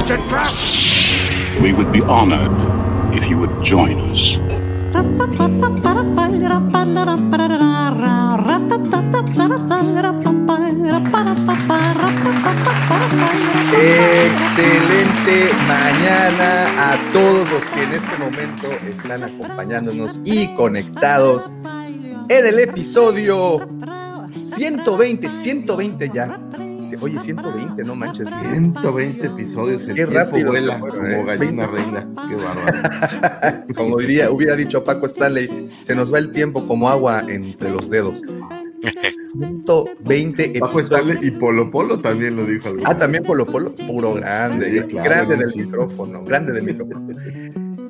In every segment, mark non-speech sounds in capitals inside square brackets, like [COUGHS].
It's a trap! We would be honored if you would join us. Excelente mañana a todos los que en este momento están acompañándonos y conectados en el episodio 120, 120 ya. Oye, 120, no manches. 120 episodios. El Qué tiempo rápido vuela como ¿eh? gallina reina. Qué bárbaro. [LAUGHS] Como diría, hubiera dicho Paco Stanley, se nos va el tiempo como agua entre los dedos. 120 Bajo episodios. Stanley y Polo Polo también lo dijo. Ah, también Polo Polo, puro grande, Sí, claro, grande del micrófono, grande del micrófono.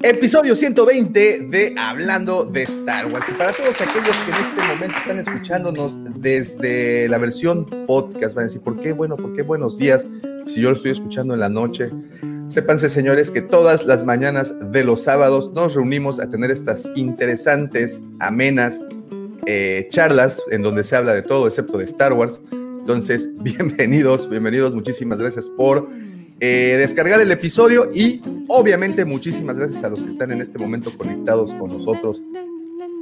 Episodio 120 de Hablando de Star Wars. Y para todos aquellos que en este momento están escuchándonos desde la versión podcast, van a decir, ¿por qué bueno? ¿Por qué buenos días? Si yo lo estoy escuchando en la noche. Sépanse, señores, que todas las mañanas de los sábados nos reunimos a tener estas interesantes, amenas eh, charlas en donde se habla de todo excepto de Star Wars. Entonces, [LAUGHS] bienvenidos, bienvenidos, muchísimas gracias por eh, descargar el episodio y obviamente muchísimas gracias a los que están en este momento conectados con nosotros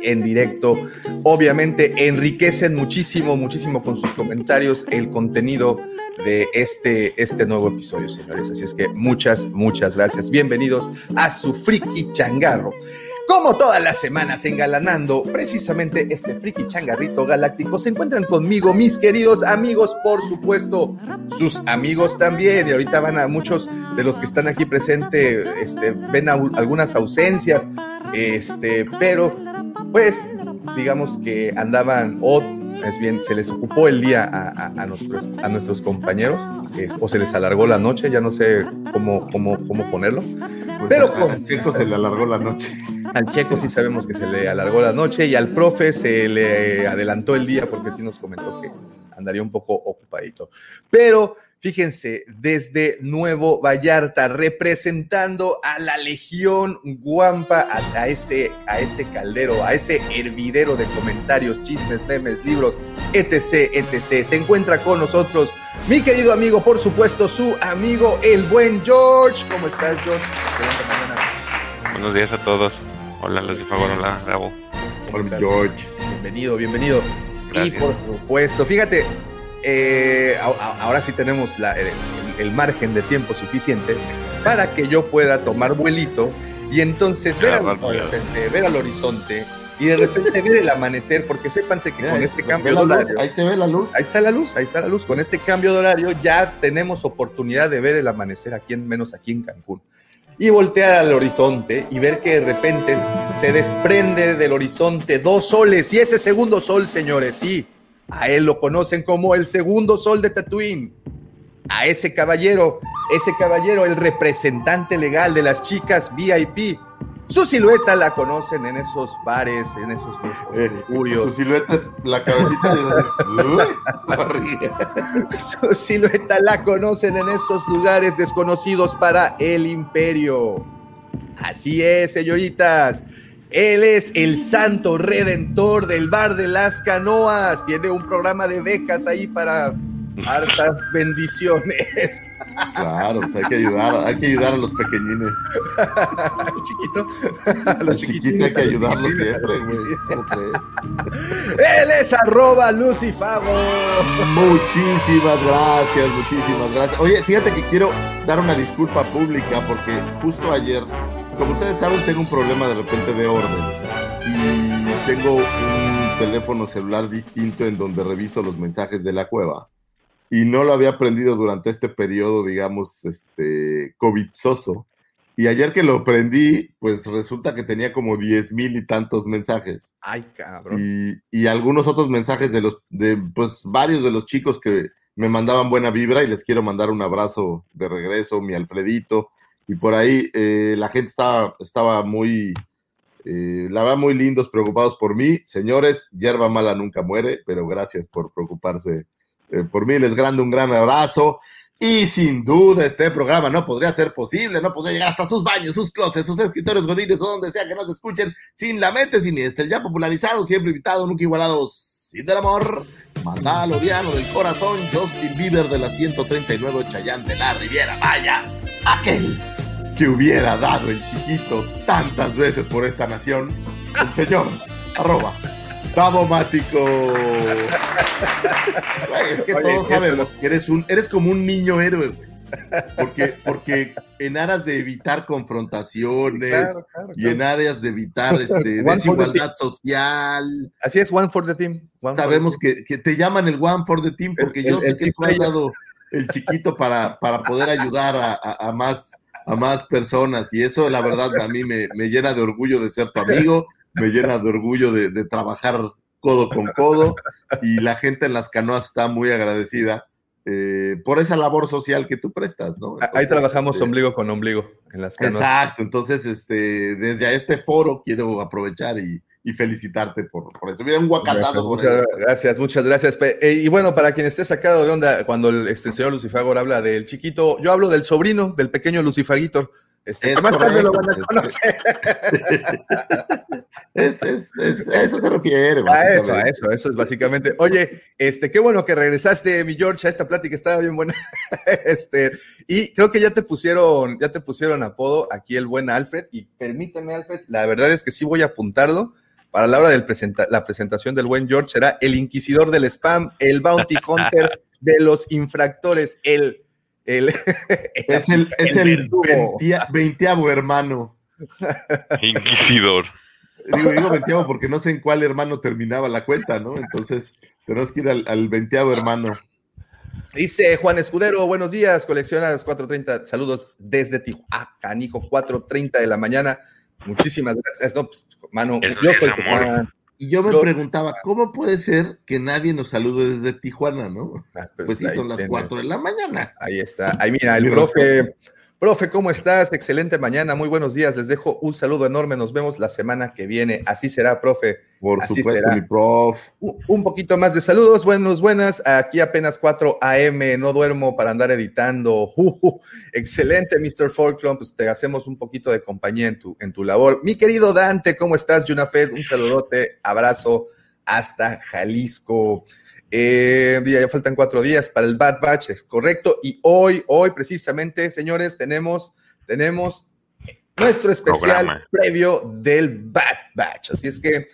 en directo. Obviamente enriquecen muchísimo, muchísimo con sus comentarios el contenido de este, este nuevo episodio, señores. Así es que muchas, muchas gracias. Bienvenidos a su friki changarro. Como todas las semanas engalanando precisamente este friki changarrito galáctico, se encuentran conmigo mis queridos amigos, por supuesto, sus amigos también. Y ahorita van a muchos de los que están aquí presentes, este, ven algunas ausencias, este, pero pues digamos que andaban o es bien, se les ocupó el día a, a- a nuestros, a nuestros compañeros, es- o se les alargó la noche, ya no sé cómo, cómo, cómo ponerlo. Pues Pero a- con- se le alargó la noche. Al checo sí sabemos que se le alargó la noche y al profe se le adelantó el día porque sí nos comentó que andaría un poco ocupadito. Pero fíjense, desde Nuevo Vallarta, representando a la Legión Guampa, a, ese, a ese caldero, a ese hervidero de comentarios, chismes, memes, libros, etc., etc. Se encuentra con nosotros mi querido amigo, por supuesto, su amigo, el buen George. ¿Cómo estás, George? Buenos días a todos. Hola, de favor, hola, Gabo. ¿Cómo Hola? George. Bienvenido, bienvenido. Y Gracias. por supuesto, fíjate, eh, a- a- ahora sí tenemos la- el, el margen de tiempo suficiente para que yo pueda tomar vuelito y entonces ver al Agarrar vuelo. horizonte, ver al horizonte y de repente ver el amanecer, porque sépanse que Mira, con este ¿ve cambio de luz? horario, Ahí se ve la luz. ahí está la luz, ahí está la luz, con este cambio de horario ya tenemos oportunidad de ver el amanecer aquí en menos aquí en Cancún. Y voltear al horizonte y ver que de repente se desprende del horizonte dos soles y ese segundo sol, señores, sí, a él lo conocen como el segundo sol de Tatooine. A ese caballero, ese caballero, el representante legal de las chicas VIP. Su silueta la conocen en esos bares, en esos Eh, su silueta es la cabecita de. Su silueta la conocen en esos lugares desconocidos para el imperio. Así es, señoritas. Él es el santo redentor del bar de las canoas. Tiene un programa de becas ahí para hartas bendiciones. Claro, pues hay que ayudar, hay que ayudar a los pequeñines. [LAUGHS] Chiquito. A Los chiquitines. hay que ayudarlos siempre, güey. Él es arroba Lucifago. Muchísimas gracias, muchísimas gracias. Oye, fíjate que quiero dar una disculpa pública porque justo ayer, como ustedes saben, tengo un problema de repente de orden y tengo un teléfono celular distinto en donde reviso los mensajes de la cueva y no lo había aprendido durante este periodo, digamos, este, covidzoso. Y ayer que lo prendí, pues resulta que tenía como diez mil y tantos mensajes Ay, cabrón. y, y algunos otros mensajes de los, de pues varios de los chicos que me mandaban buena vibra y les quiero mandar un abrazo de regreso, mi Alfredito. Y por ahí eh, la gente estaba, estaba muy, eh, la verdad, muy lindos, preocupados por mí. Señores, hierba mala nunca muere, pero gracias por preocuparse eh, por mí. Les grande un gran abrazo. Y sin duda este programa no podría ser posible, no podría llegar hasta sus baños, sus closets, sus escritorios godines o donde sea que nos escuchen sin la mente siniestra, ya popularizado, siempre invitado, nunca igualado, sin del amor, Mandalo Diano del corazón, Justin Bieber de la 139 Chayán de la Riviera, vaya, aquel que hubiera dado el chiquito tantas veces por esta nación, el señor, arroba, Tabomático. es que Oye, todos sabemos que eres un, eres como un niño héroe, güey. Porque, porque en aras de evitar confrontaciones Claro, claro, y en áreas de evitar este, [LAUGHS] desigualdad social, Así es, one for the team. one for sabemos que, que te llaman el One for the Team porque El- yo el- sé el que tú has dado el chiquito para, para poder ayudar a, a- a más a más personas y eso la verdad a mí me, me llena de orgullo de ser tu amigo, me llena de orgullo de, de trabajar codo con codo y la gente en las canoas está muy agradecida eh, por esa labor social que tú prestas, ¿no? team. Ahí trabajamos este, ombligo con ombligo en las canoas. Exacto, entonces este, desde este foro quiero aprovechar y, y felicitarte por, por eso. Mira, un guacatazo por Muchas gracias, muchas gracias. Eh, y bueno, para quien esté sacado de onda, cuando el, señor Lucifagor habla del chiquito, yo hablo del sobrino, del pequeño Lucifagitor. Este, Es más tarde lo van a correcto, conocer. [LAUGHS] Es, es, es- a eso se refiere. A eso, a eso, eso es básicamente. Oye, este, qué bueno que regresaste, mi George, a esta plática estaba bien buena. [LAUGHS] Este, y creo que ya te pusieron, ya te pusieron apodo aquí el buen Alfred. Y permíteme, Alfred, la verdad es que sí voy a apuntarlo. Para la hora de la presentación del buen George será el inquisidor del spam, el bounty [LAUGHS] hunter de los infractores, el, el, [LAUGHS] Es el, es el verdugo. veintia- veinteavo hermano. [LAUGHS] Inquisidor. Digo, digo veinteavo porque no sé en cuál hermano terminaba la cuenta, ¿no? Entonces tenemos que ir al, al veinteavo hermano. Dice Juan Escudero, buenos días, coleccionas 4.30, saludos desde Tijuana, canijo, 4.30 de la mañana. Muchísimas gracias. No, pues, mano, Eso yo soy fan. Y yo me Yo- preguntaba, ¿cómo puede ser que nadie nos salude desde Tijuana, no? Ah, Pues sí, ahí son las tienes. cuatro de la mañana. Ahí está. Ahí mira, el profe. Profe, ¿cómo estás? Excelente mañana, muy buenos días. Les dejo un saludo enorme. Nos vemos la semana que viene. Así será, profe. Por Así supuesto, será. mi prof. Un poquito más de saludos, buenos, buenas. Aquí apenas 4 a.m. No duermo para andar editando. Ujú. [LAUGHS] Excelente, Mr. Folklore. Pues te hacemos un poquito de compañía en tu, en tu labor. Mi querido Dante, ¿cómo estás, Junafed? Un saludote, abrazo hasta Jalisco. Eh, ya, ya faltan cuatro días para el Bad Batch, es correcto. Y hoy, hoy precisamente, señores, tenemos, tenemos nuestro especial Programa. previo del Bad Batch. Así es que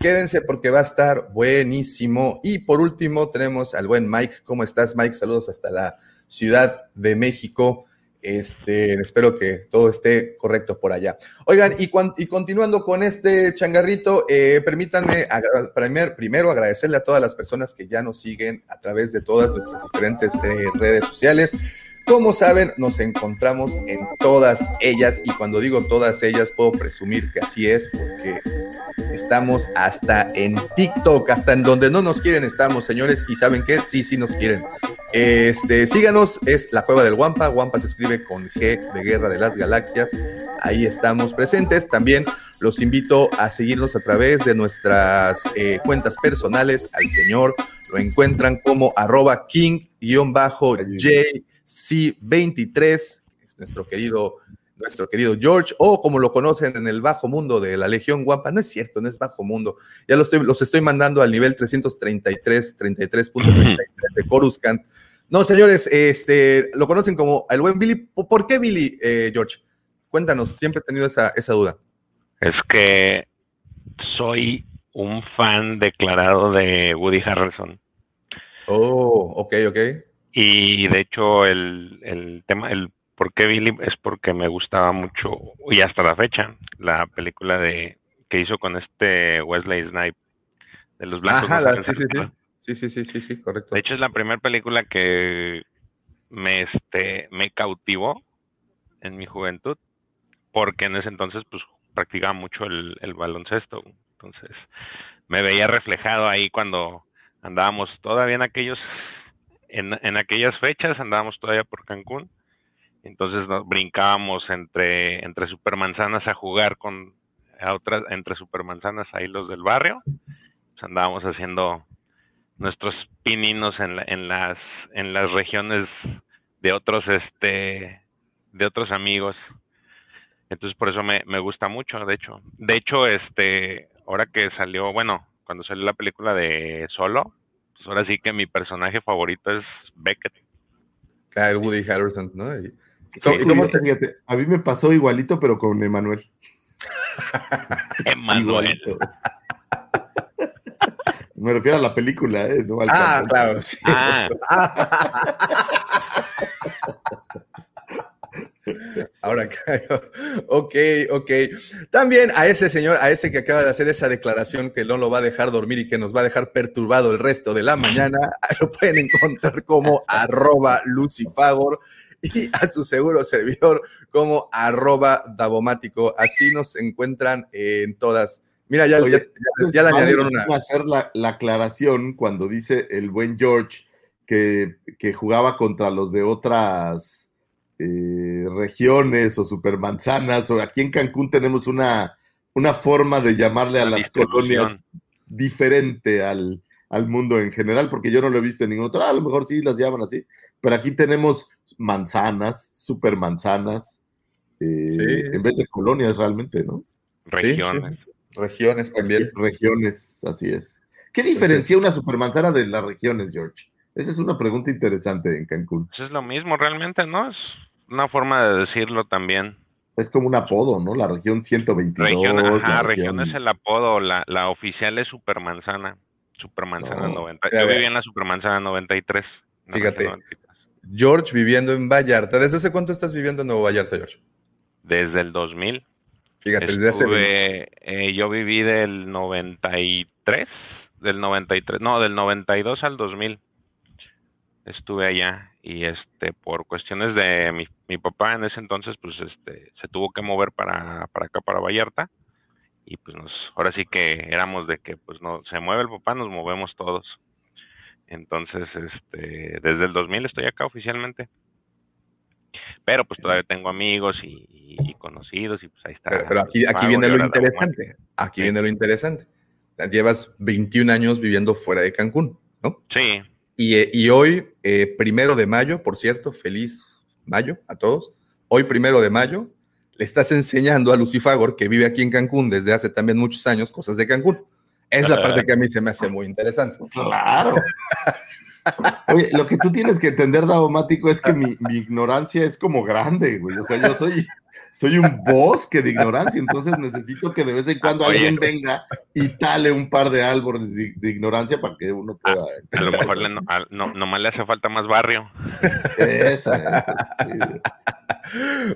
quédense porque va a estar buenísimo. Y por último, tenemos al buen Mike. ¿Cómo estás, Mike? Saludos hasta la Ciudad de México. Este, espero que todo esté correcto por allá. Oigan, y, continuando con este changarrito, eh, permítanme primer- primero agradecerle a todas las personas que ya nos siguen a través de todas nuestras diferentes eh, redes sociales. Como saben, nos encontramos en todas ellas y cuando digo todas ellas puedo presumir que así es porque estamos hasta en TikTok, hasta en donde no nos quieren estamos, señores, y saben qué, sí, sí nos quieren. Este, síganos, es la cueva del Wampa, Wampa se escribe con G de Guerra de las Galaxias, ahí estamos presentes. También los invito a seguirnos a través de nuestras eh, cuentas personales al señor, lo encuentran como arroba king-jc23, es nuestro querido nuestro querido George, o como lo conocen en el bajo mundo de la Legión Guampa, no es cierto, no es bajo mundo, ya los estoy, los estoy mandando al nivel 333, 33.33 de Coruscant. No, señores, este, lo conocen como el buen Billy. ¿Por qué Billy, eh, George? Cuéntanos, siempre he tenido esa, esa duda. Es que soy un fan declarado de Woody Harrelson. Oh, ok, ok. Y de hecho el, el tema, el por qué Billy es porque me gustaba mucho, y hasta la fecha, la película de que hizo con este Wesley Snipe, de los blancos. Ajá, la- sí, sí, sí. Sí, sí, sí, sí, sí, correcto. De hecho, es la primera película que me, este, me cautivó en mi juventud, porque en ese entonces pues practicaba mucho el, el baloncesto. Entonces, me veía reflejado ahí cuando andábamos todavía en aquellos en, en aquellas fechas andábamos todavía por Cancún, entonces nos brincábamos entre, entre supermanzanas a jugar con a otras, entre supermanzanas ahí los del barrio, pues andábamos haciendo nuestros pininos en, la- en las en las regiones de otros este de otros amigos. Entonces por eso me, me gusta mucho de hecho. De hecho este ahora que salió bueno cuando salió la película de Solo pues ahora sí que mi personaje favorito es Beckett Kyle Woody Harrelson, ¿no? Y- Qué ¿Cómo- y cómo curioso, se- fíjate, a mí me pasó igualito, pero con Emanuel. [LAUGHS] Emanuel Igualito. [LAUGHS] Me refiero a la película, ¿eh? No al Ah, claro, sí. Ah. [LAUGHS] [LAUGHS] Ahora caigo. Ok, ok. También a ese señor, a ese que acaba de hacer esa declaración que no lo va a dejar dormir y que nos va a dejar perturbado el resto de la mañana, [LAUGHS] lo pueden encontrar como arroba lucifagor y a su seguro servidor como arroba davomático. Así nos encuentran en todas. Mira, ya, Oye, ya- ya- ya le añadieron una. hacer la, la aclaración cuando dice el buen George que, que jugaba contra los de otras eh, regiones o supermanzanas, o aquí en Cancún tenemos una, una forma de llamarle a La las colonias diferente al, al mundo en general, porque yo no lo he visto en ningún otro, a lo mejor sí las llaman así, pero aquí tenemos manzanas, supermanzanas, eh, Sí. en vez de colonias realmente, ¿no? regiones Regiones también. Regiones, así es. ¿Qué diferencia una supermanzana de las regiones, George? Esa es una pregunta interesante en Cancún. Pues es lo mismo realmente no es una forma de decirlo también Es como un apodo, ¿no? La región 122. Región, la ajá, región- región es el apodo, la, la oficial es Supermanzana, Supermanzana No, 90. ya Yo vivía en la Supermanzana 93. en la Fíjate. región 93. George viviendo en Vallarta. ¿Desde hace cuánto estás viviendo en Nuevo Vallarta, George? Desde el 2000. Fíjate, desde hace. Estuve, eh, yo viví del 93, del 93, no, del 92 al 2000. Estuve allá y este por cuestiones de mi, mi papá en ese entonces pues este se tuvo que mover para, para acá para Vallarta y pues nos ahora sí que éramos de que pues no se mueve el papá nos movemos todos. Entonces este desde el 2000 estoy acá oficialmente. Pero pues todavía tengo amigos y, y conocidos y pues ahí está. Pero, pero aquí, aquí viene lo interesante. Aquí Sí. viene lo interesante. Llevas 21 años viviendo fuera de Cancún, ¿no? Sí, Y, eh, y hoy, eh, primero de mayo, por cierto, feliz mayo a todos. Hoy, primero de mayo, le estás enseñando a Lucifagor, que vive aquí en Cancún desde hace también muchos años, cosas de Cancún. Es la parte que a mí se me hace muy interesante. Claro. [LAUGHS] Oye, lo que tú tienes que entender, Davomático, es que mi, mi ignorancia es como grande, güey. O sea, yo soy, soy un bosque de ignorancia, entonces necesito que de vez en cuando Oye. alguien venga y tale un par de árboles de, de ignorancia para que uno pueda. a lo mejor le, no, a- no, nomás le hace falta más barrio. Eso, eso. sí.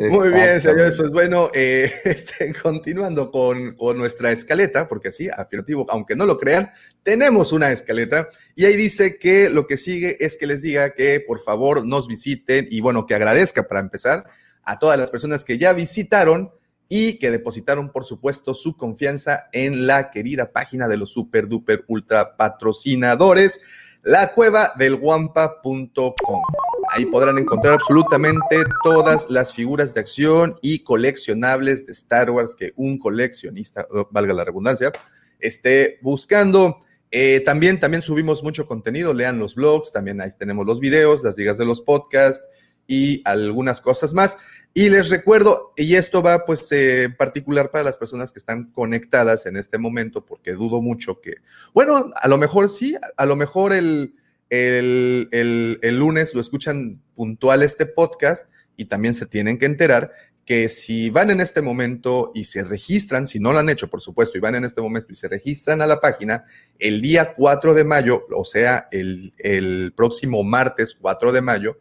Muy bien, señores. Pues bueno, eh, [LAUGHS] este, continuando con, con nuestra escaleta, porque sí, afirmativo, aunque no lo crean, tenemos una escaleta y ahí dice que lo que sigue es que les diga que por favor nos visiten y bueno, que agradezca para empezar a todas las personas que ya visitaron y que depositaron, por supuesto, su confianza en la querida página de los super duper ultra patrocinadores, la cueva del guampa.com. Ahí podrán encontrar absolutamente todas las figuras de acción y coleccionables de Star Wars que un coleccionista, oh, valga la redundancia, esté buscando. Eh, también, también subimos mucho contenido, lean los blogs, también ahí tenemos los videos, las ligas de los podcasts y algunas cosas más. Y les recuerdo, y esto va pues eh, particular para las personas que están conectadas en este momento, porque dudo mucho que, bueno, a lo mejor sí, a lo mejor el, el, el, el lunes lo escuchan puntual este podcast y también se tienen que enterar que si van en este momento y se registran, si no lo han hecho, por supuesto, y van en este momento y se registran a la página, el día 4 de mayo, o sea, el, el próximo martes 4 de mayo,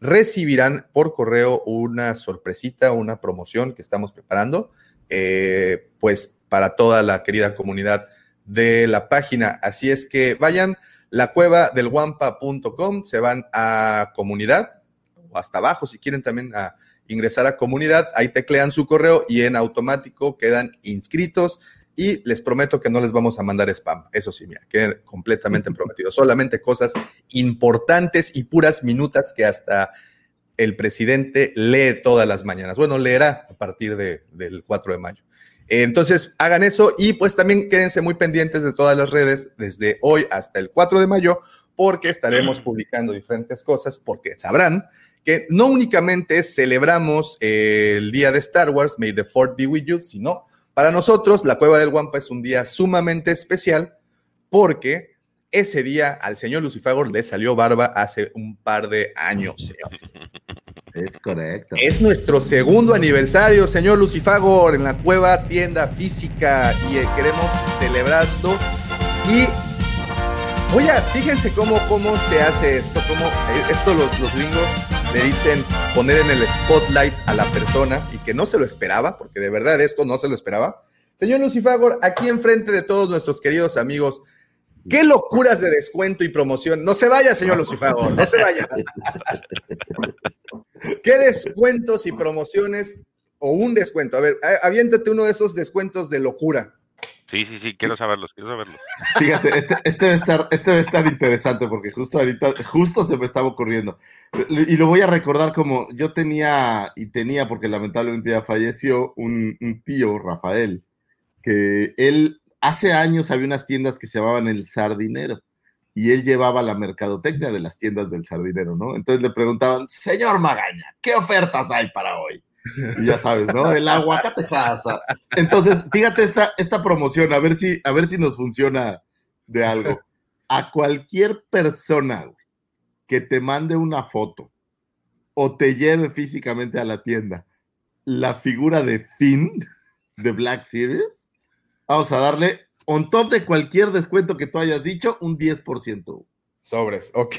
recibirán por correo una sorpresita, una promoción que estamos preparando, eh, pues para toda la querida comunidad de la página. Así es que vayan, la cueva del guampa.com, se van a comunidad, o hasta abajo si quieren también a ingresar a comunidad, ahí teclean su correo y en automático quedan inscritos y les prometo que no les vamos a mandar spam. Eso sí, mira, quede completamente [LAUGHS] prometido. Solamente cosas importantes y puras minutas que hasta el presidente lee todas las mañanas. Bueno, leerá a partir de, del 4 de mayo. Entonces, hagan eso y pues también quédense muy pendientes de todas las redes desde hoy hasta el 4 de mayo, porque estaremos publicando diferentes cosas, porque sabrán que no únicamente celebramos el día de Star Wars, May the Fourth be with you, sino para nosotros la Cueva del Guampa es un día sumamente especial porque ese día al señor Lucifagor le salió barba hace un par de años, señores. [LAUGHS] Es correcto. Es nuestro segundo aniversario, señor Lucifagor, en la cueva tienda física y eh, queremos celebrarlo. Y voy a, fíjense cómo, cómo se hace esto, cómo eh, esto los, los gringos le dicen poner en el spotlight a la persona y que no se lo esperaba, porque de verdad esto no se lo esperaba. Señor Lucifagor, aquí enfrente de todos nuestros queridos amigos, qué locuras de descuento y promoción. No se vaya, señor Lucifagor, no se vaya. [LAUGHS] ¿Qué descuentos y promociones o un descuento? A ver, aviéntate uno de esos descuentos de locura. Sí, sí, sí, quiero saberlos, quiero saberlos. Fíjate, este, este, debe estar, este debe estar interesante porque justo ahorita, justo se me estaba ocurriendo. Y lo voy a recordar como yo tenía, y tenía, porque lamentablemente ya falleció, un, un tío, Rafael, que él, hace años había unas tiendas que se llamaban El Sardinero y él llevaba la mercadotecnia de las tiendas del sardinero, ¿no? Entonces le preguntaban, señor Magaña, ¿qué ofertas hay para hoy? Y ya sabes, ¿no? El aguacate pasa. Entonces, fíjate esta, esta promoción, a ver, si, a ver si nos funciona de algo. A cualquier persona que te mande una foto o te lleve físicamente a la tienda la figura de Finn de Black Series, vamos a darle on top de cualquier descuento que tú hayas dicho, un 10%. Sobres, [LAUGHS] ok,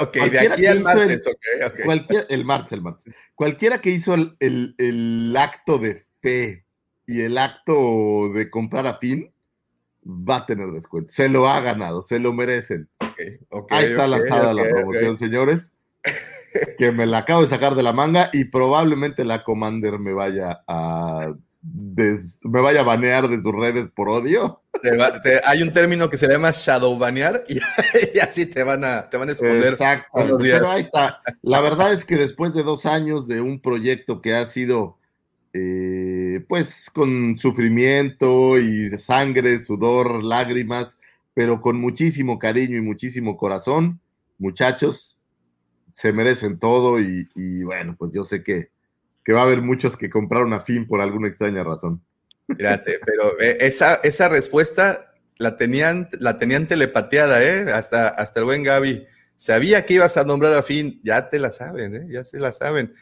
ok, de aquí al martes, el, ok, Cualquier, el martes, el martes. Cualquiera que hizo el, el, acto de fe y el acto de comprar a fin, va a tener descuento. Se lo ha ganado, se lo merecen. Okay, okay, Ahí está lanzada la promoción, señores. Que me la acabo de sacar de la manga y probablemente la Commander me vaya a me vaya a banear de sus redes por odio. Hay un término que se llama shadow banear [LAUGHS] y, así te van a, te van a esconder. Exacto. Pero ahí está. La verdad es que después de dos años de un proyecto que ha sido, eh, pues, con sufrimiento y sangre, sudor, lágrimas, pero con muchísimo cariño y muchísimo corazón, muchachos, se merecen todo y bueno, pues yo sé que que va a haber muchos que compraron a fin por alguna extraña razón. Fíjate, pero eh, esa, esa respuesta la tenían, la tenían telepateada, ¿eh? Hasta, hasta el buen Gaby. Sabía que ibas a nombrar a fin, ya te la saben, ¿eh? Ya se la saben.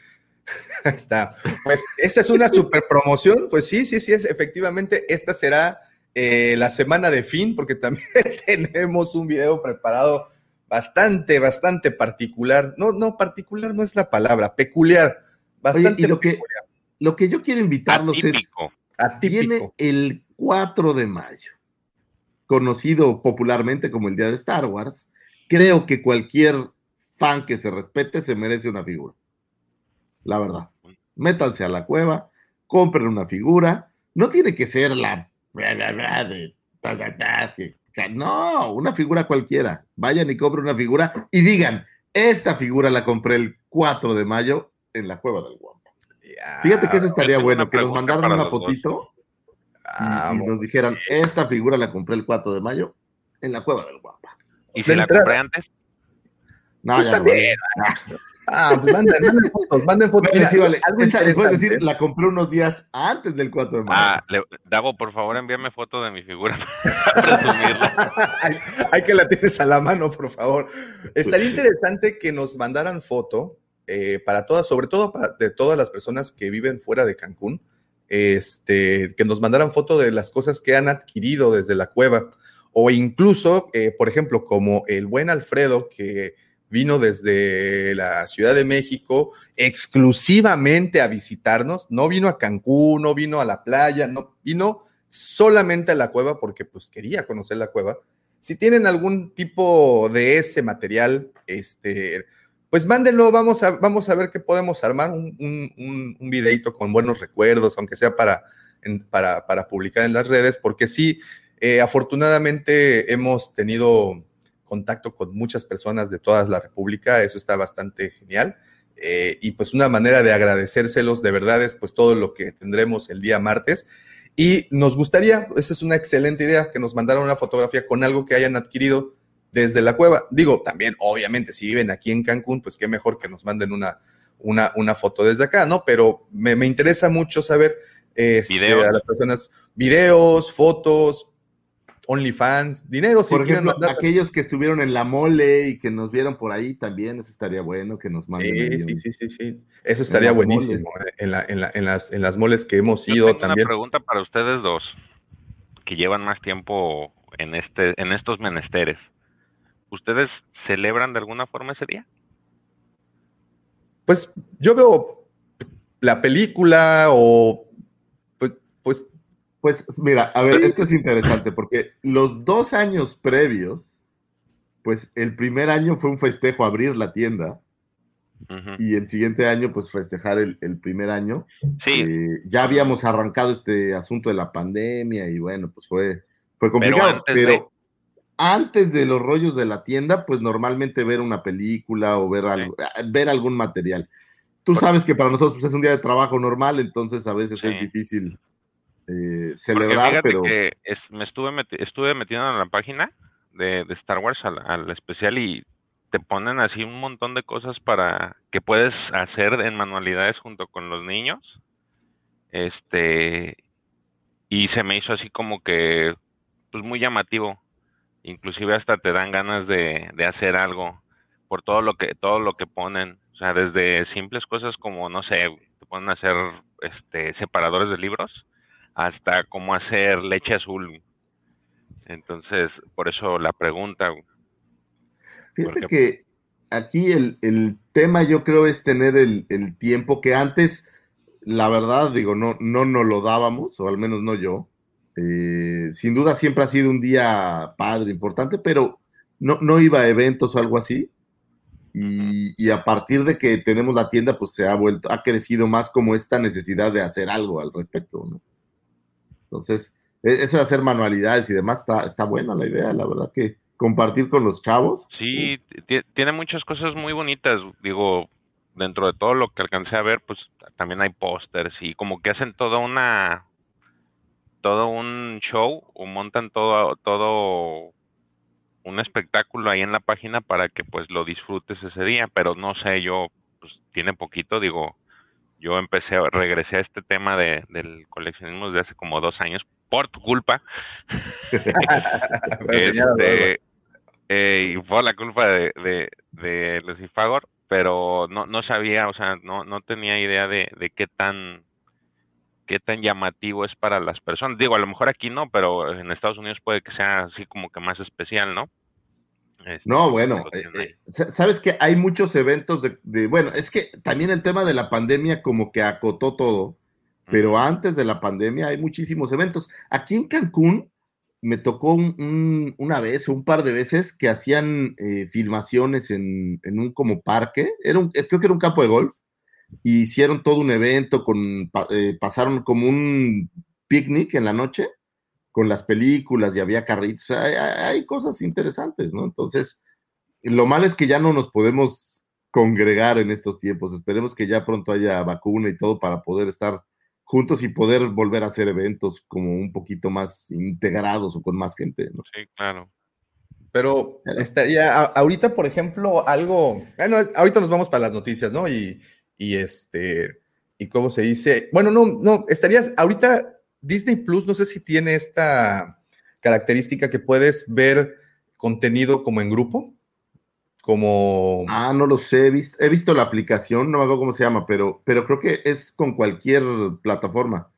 [LAUGHS] Ahí está. Pues esta es una super promoción. Pues sí, sí, sí, es, efectivamente, esta será eh, la semana de fin, porque también [LAUGHS] tenemos un video preparado bastante, bastante particular. No, no, particular no es la palabra, peculiar Bastante y lo que, lo que yo quiero invitarlos es. Viene el 4 de mayo, conocido popularmente como el Día de Star Wars. Creo que cualquier fan que se respete se merece una figura. La verdad. Métanse a la cueva, compren una figura. No tiene que ser la. No, una figura cualquiera. Vayan y compren una figura y digan: Esta figura la compré el 4 de mayo en la cueva del Guampa. Fíjate que eso estaría bueno, que nos mandaran una fotito y, nos dijeran, esta figura la compré el 4 de mayo en la cueva del Guampa. ¿Y si la compré antes? No, pues ya también. [LAUGHS] Ah, pues manden, manden fotos, manden fotos. Mira, sí, vale. les voy a decir, la compré unos días antes del 4 de mayo. Ah, le, Davo, por favor, envíame foto de mi figura [LAUGHS] para presumirla. [LAUGHS] hay, que la tienes a la mano, por favor. Estaría interesante que nos mandaran foto eh, para todas, sobre todo para de todas las personas que viven fuera de Cancún, este, que nos mandaran foto de las cosas que han adquirido desde la cueva, o incluso, eh, por ejemplo, como el buen Alfredo, que vino desde la Ciudad de México exclusivamente a visitarnos, no vino a Cancún, no vino a la playa, no vino solamente a la cueva porque pues quería conocer la cueva. Si tienen algún tipo de ese material, este, pues mándenlo, vamos a, vamos a ver qué podemos armar, un, un, un, videito con buenos recuerdos, aunque sea para en- para, para publicar en las redes, porque sí, eh, afortunadamente hemos tenido contacto con muchas personas de toda la República, eso está bastante genial. Eh, y pues una manera de agradecérselos de verdad es pues todo lo que tendremos el día martes. Y nos gustaría, esa es una excelente idea, que nos mandaran una fotografía con algo que hayan adquirido desde la cueva. Digo, también, obviamente, si viven aquí en Cancún, pues qué mejor que nos manden una, una, una foto desde acá, ¿no? Pero me, me interesa mucho saber este, Videos. a las personas, videos, fotos, OnlyFans, dinero, si Por quieren ejemplo, mandar. aquellos que estuvieron en la mole y que nos vieron por ahí también, eso estaría bueno que nos manden. Sí, sí, sí, sí, sí. Eso estaría buenísimo eh, en, la- en, la- en las, en las moles que hemos Yo ido tengo también. una pregunta para ustedes dos, que llevan más tiempo en este, en estos menesteres. ¿Ustedes celebran de alguna forma ese día? Pues yo veo la película o pues, pues Pues mira, a ver, esto es interesante porque los dos años previos, pues el primer año fue un festejo abrir la tienda y el siguiente año pues festejar el, el primer año. Sí, Eh, ya habíamos arrancado este asunto de la pandemia y bueno, pues fue, fue complicado. antes Pero, de- antes de los rollos de la tienda, pues normalmente ver una película o ver, algo, ah, ver algún material. Tú sabes que para nosotros pues, es un día de trabajo normal, entonces a veces Sí. es difícil eh, celebrar, pero... que es- me estuve, meti- estuve metido en la página de, de Star Wars al, al especial y te ponen así un montón de cosas para que puedes hacer en manualidades junto con los niños. Este, y se me hizo así como que, pues muy llamativo. Inclusive hasta te dan ganas de, de hacer algo por todo lo que, todo lo que ponen. O sea, desde simples cosas como, no sé, te ponen a hacer este, separadores de libros hasta cómo hacer leche azul. Entonces, por eso la pregunta. Fíjate Porque- que aquí el, el tema yo creo es tener el, el tiempo que antes, la verdad, digo, no, no nos lo dábamos, o al menos no yo. Eh, sin duda siempre ha sido un día padre, importante, pero no, no iba a eventos o algo así. Y, y a partir de que tenemos la tienda, pues se ha vuelto, ha crecido más como esta necesidad de hacer algo al respecto, ¿no? Entonces, e- eso de hacer manualidades y demás está, está buena la idea, la verdad que compartir con los chavos. Sí, ti- tiene muchas cosas muy bonitas. Digo, dentro de todo lo que alcancé a ver, pues también hay pósters y como que hacen toda una todo un show o montan todo todo un espectáculo ahí en la página para que pues lo disfrutes ese día, pero no sé, yo pues tiene poquito, digo, yo empecé, regresé a este tema de, del coleccionismo desde hace como dos años por tu culpa. [LAUGHS] Este, eh, y fue la culpa de, de, de Lucifagor, pero no, no sabía, o sea, no, no tenía idea de, de qué tan qué tan llamativo es para las personas. Digo, a lo mejor aquí no, pero en Estados Unidos puede que sea así como que más especial, ¿no? Este, No, bueno, eh, eh, sa- sabes que hay muchos eventos de, de- bueno, es que también el tema de la pandemia como que acotó todo, pero antes de la pandemia hay muchísimos eventos. Aquí en Cancún me tocó un- un- una vez o un par de veces que hacían eh, filmaciones en, en un como parque, era un, creo que era un campo de golf, y hicieron todo un evento con, eh, pasaron como un picnic en la noche con las películas y había carritos, hay, hay- hay cosas interesantes, ¿no? Entonces, lo malo es que ya no nos podemos congregar en estos tiempos, esperemos que ya pronto haya vacuna y todo para poder estar juntos y poder volver a hacer eventos como un poquito más integrados o con más gente, ¿no? Sí, claro. Pero estaría, ahorita, por ejemplo, algo, bueno, ahorita nos vamos para las noticias, ¿no? Y, y este, y cómo se dice, bueno, no, no, estarías, ahorita Disney Plus, no sé si tiene esta característica que puedes ver contenido como en grupo, como, Ah, no lo sé, he visto, he visto la aplicación, no me acuerdo cómo se llama, pero, pero creo que es con cualquier plataforma.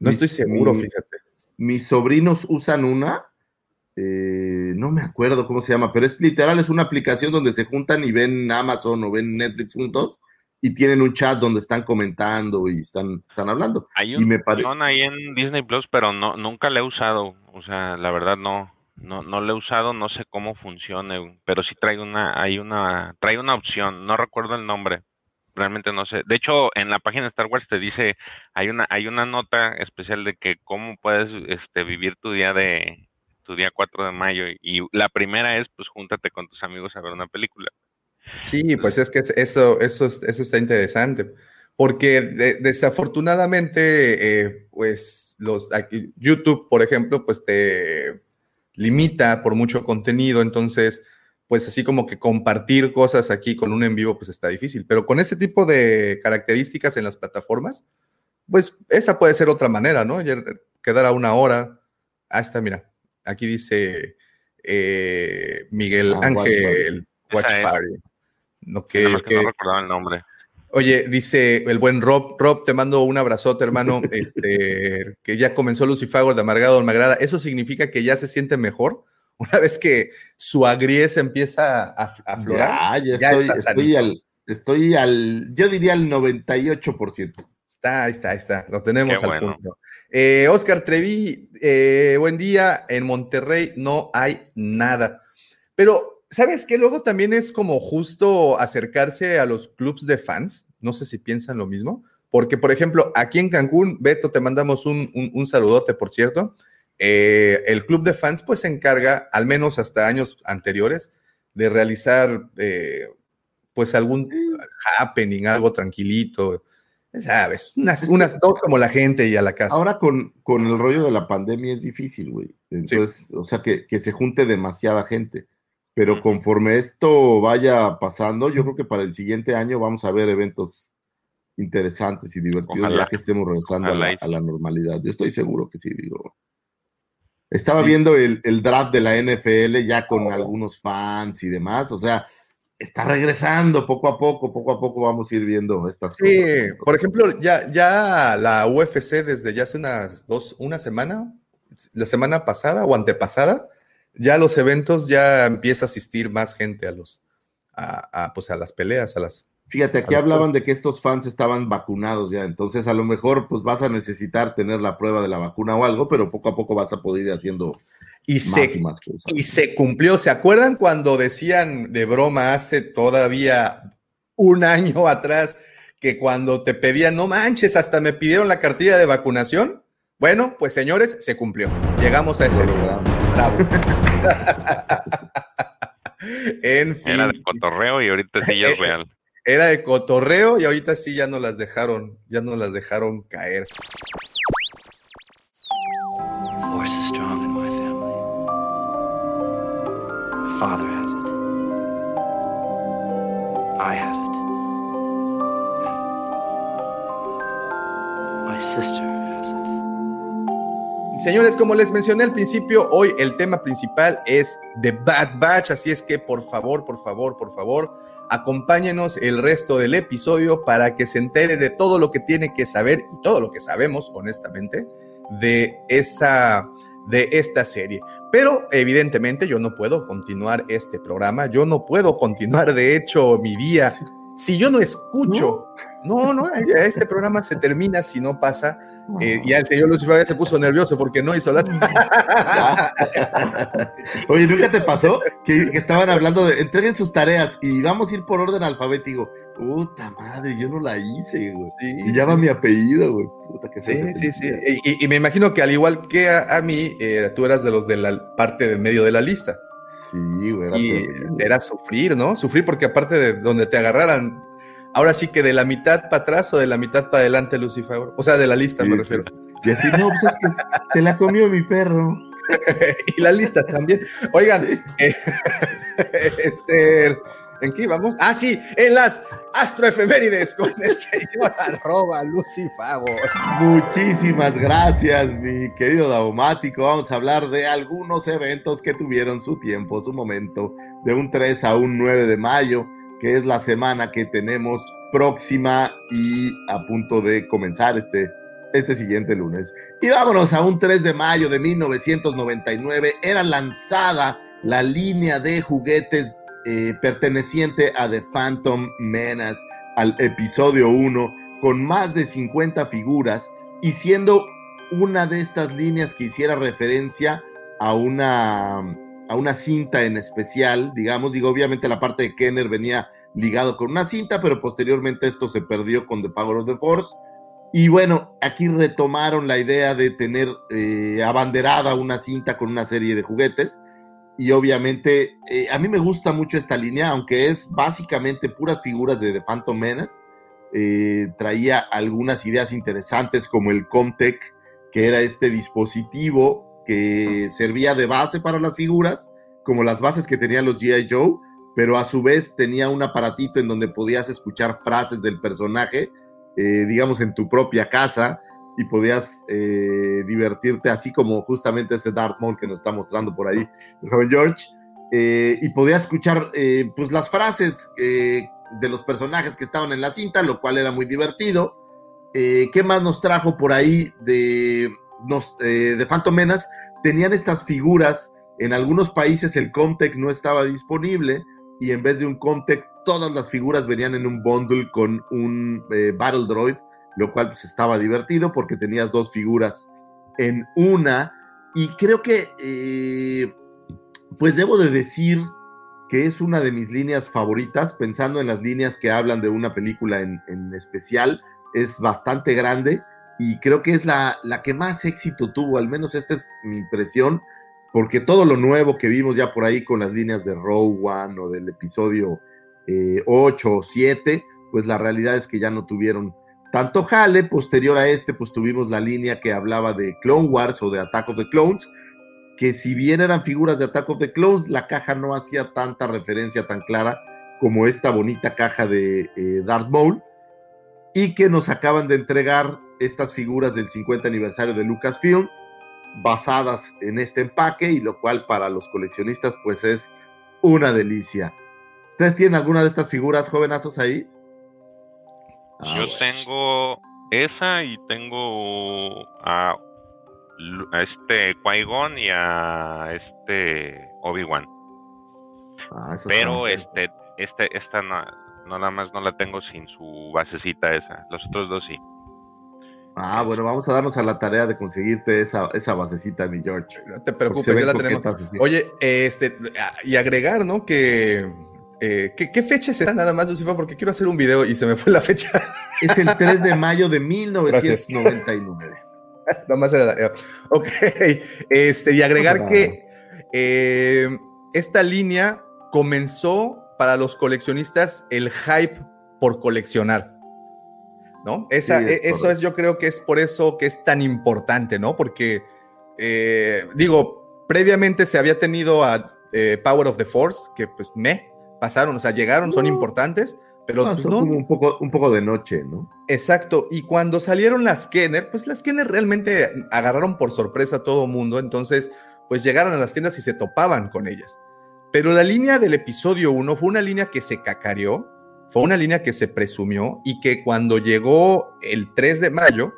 no estoy seguro, mi- fíjate. mis sobrinos usan una, eh, no me acuerdo cómo se llama, pero es literal, es una aplicación donde se juntan y ven Amazon o ven Netflix juntos y tienen un chat donde están comentando y están, están hablando. Hay Y un me pare- ahí en Disney Plus, pero no, nunca le he usado. O sea, la verdad no, no, no le he usado, no sé cómo funcione, pero sí trae una, hay una, trae una opción, no recuerdo el nombre. realmente no sé. De hecho, en la página de Star Wars te dice, hay una, hay una nota especial de que cómo puedes este, vivir tu día de tu día 4 de mayo. Y la primera es, pues, júntate con tus amigos a ver una película. Sí, pues es que eso, eso, eso está interesante. Porque desafortunadamente, eh, pues, los, aquí, YouTube, por ejemplo, pues te limita por mucho contenido. Entonces, pues así como que compartir cosas aquí con un en vivo, pues está difícil. Pero con este tipo de características en las plataformas, pues esa puede ser otra manera, ¿no? Quedar a una hora. Ah, está, mira. Aquí dice eh, Miguel ah, Ángel Watch, Party. No, que, no recordaba el nombre. Oye, dice el buen Rob, Rob, te mando un abrazote, hermano, [LAUGHS] este, que ya comenzó Lucifago de Amargado Almagrada. ¿Eso significa que ya se siente mejor? [LAUGHS] Una vez que su agriez empieza a, aflorar. Ya, ya, estoy, estoy al, estoy al, yo diría al 98%. Está, ahí está, ahí está, lo tenemos al punto. Eh, Oscar Trevi, eh, buen día. En Monterrey no hay nada. Pero, ¿sabes qué? Luego también es como justo acercarse a los clubs de fans. No sé si piensan lo mismo. Porque, por ejemplo, aquí en Cancún, Beto, te mandamos un, un saludote, por cierto. Eh, el club de fans pues se encarga, al menos hasta años anteriores, de realizar eh, pues algún happening, algo tranquilito, sabes, unas, unas dos como la gente y a la casa. Ahora con, con el rollo de la pandemia es difícil, güey. Entonces, o sea, que, se junte demasiada gente. Pero conforme esto vaya pasando, yo creo que para el siguiente año vamos a ver eventos interesantes y divertidos, ya que estemos regresando a la, a la, normalidad. Yo estoy seguro que sí, digo. Estaba viendo el, draft de la NFL ya con oh. algunos fans y demás, o sea, está regresando poco a poco, poco a poco vamos a ir viendo estas cosas. Sí, por ejemplo, ya, ya la UFC desde ya hace unas dos, una semana, la semana pasada o antepasada, ya los eventos ya empieza a asistir más gente a los, a, pues a las peleas, a las Fíjate, aquí hablaban de que estos fans estaban vacunados ya, entonces a lo mejor pues vas a necesitar tener la prueba de la vacuna o algo, pero poco a poco vas a poder ir haciendo y más se, y más cosas. Y se cumplió, ¿se acuerdan cuando decían de broma hace todavía un año atrás que cuando te pedían, no manches, hasta me pidieron la cartilla de vacunación? Bueno, pues señores, se cumplió. Llegamos a ese día. Bravo. [LAUGHS] en fin. Era de cotorreo y ahorita sí ya es real era de cotorreo y ahorita sí ya no las dejaron, ya no las dejaron caer. force is strong in my family. My father has it. I have it. And my sister. Señores, como les mencioné al principio, hoy el tema principal es The Bad Batch, así es que por favor, por favor, por favor, Acompáñenos el resto del episodio para que se entere de todo lo que tiene que saber y todo lo que sabemos, honestamente, de esa de esta serie. Pero evidentemente yo no puedo continuar este programa, yo no puedo continuar de hecho mi día si yo no escucho, no, no, [LAUGHS] este programa se termina si no pasa. Eh, y el señor Lucifer se puso nervioso porque no hizo la. Oye, ¿nunca te pasó que, estaban hablando de entreguen sus tareas y vamos a ir por orden alfabético? Puta madre, yo no la hice, güey. Y llama mi apellido, güey. Puta, que sí, sí, sí. Y, me imagino que al igual que a, mí, eh, tú eras de los de la parte de medio de la lista. Sí, güey. y era sufrir, ¿no? Sufrir porque aparte de donde te agarraran, ahora sí que de la mitad para atrás o de la mitad para adelante, Lucifer. O sea, de la lista, me refiero. Y así, no, pues es que se la comió mi perro. [LAUGHS] y la lista también. Oigan, eh, [LAUGHS] este, ¿En qué íbamos? Ah, sí, en las astroefemérides con el señor [LAUGHS] arroba Lucifago. Muchísimas gracias, mi querido Daumático. Vamos a hablar de algunos eventos que tuvieron su tiempo, su momento, de un 3 a un 9 de mayo, que es la semana que tenemos próxima y a punto de comenzar este, este siguiente lunes. Y vámonos a un 3 de mayo de 1999. Era lanzada la línea de juguetes eh, perteneciente a The Phantom Menace, al episodio 1, con más de 50 figuras y siendo una de estas líneas que hiciera referencia a una a una cinta en especial, digamos, digo, obviamente la parte de Kenner venía ligado con una cinta, pero posteriormente esto se perdió con The Power of the Force. Y bueno, aquí retomaron la idea de tener eh, abanderada una cinta con una serie de juguetes. Y obviamente, eh, a mí me gusta mucho esta línea, aunque es básicamente puras figuras de The Phantom Menace. Eh, traía algunas ideas interesantes como el Comtech, que era este dispositivo que servía de base para las figuras, como las bases que tenían los G.I. Joe, pero a su vez tenía un aparatito en donde podías escuchar frases del personaje, eh, digamos, en tu propia casa y podías eh, divertirte, así como justamente ese Darth Maul que nos está mostrando por ahí el joven George, eh, y podías escuchar pues las frases de los personajes que estaban en la cinta, lo cual era muy divertido. ¿Qué más nos trajo por ahí de, nos, de Phantom Menace? Tenían estas figuras, en algunos países el Comtech no estaba disponible, y en vez de un Comtech, todas las figuras venían en un bundle con un eh, Battle Droid, lo cual pues estaba divertido porque tenías dos figuras en una. Y creo que, eh, pues debo de decir que es una de mis líneas favoritas, pensando en las líneas que hablan de una película en, especial, es bastante grande y creo que es la, la que más éxito tuvo, al menos esta es mi impresión porque todo lo nuevo que vimos ya por ahí con las líneas de Row One o del episodio 8 eh, o 7, pues la realidad es que ya no tuvieron tanto jale. Posterior a este, pues tuvimos la línea que hablaba de Clone Wars o de Attack of the Clones, que si bien eran figuras de Attack of the Clones, la caja no hacía tanta referencia tan clara como esta bonita caja de eh, Darth Maul, y que nos acaban de entregar estas figuras del 50 aniversario de Lucasfilm basadas en este empaque y lo cual para los coleccionistas pues es una delicia. ¿Ustedes tienen alguna de estas figuras jovenazos ahí? Yo tengo esa y tengo a, este Qui-Gon y a este Obi-Wan. Ah, Pero este, este, esta no, nada más no la tengo sin su basecita esa. Los otros dos sí. Ah, bueno, vamos a darnos a la tarea de conseguirte esa, esa basecita, mi George. No te preocupes, ya la tenemos. Oye, este, y agregar, ¿no? Que. Eh, ¿qué, fecha será nada más, Lucifer? Porque quiero hacer un video y se me fue la fecha. [LAUGHS] Es el 3 de mayo de 1999. [LAUGHS] Nomás era la. Ok. Este, y agregar que eh, esta línea comenzó para los coleccionistas el hype por coleccionar. ¿no? Esa, e, eso es, yo creo que es por eso que es tan importante, ¿no? Porque, eh, digo, previamente se había tenido a Power of the Force, que pues me pasaron, o sea, llegaron, son importantes, pero pues, no, como un poco, un poco de noche, ¿no? Exacto, y cuando salieron las Kenner, pues las Kenner realmente agarraron por sorpresa a todo mundo, entonces, pues llegaron a las tiendas y se topaban con ellas. Pero la línea del episodio 1 fue una línea que se cacareó, fue una línea que se presumió y que cuando llegó el 3 de mayo,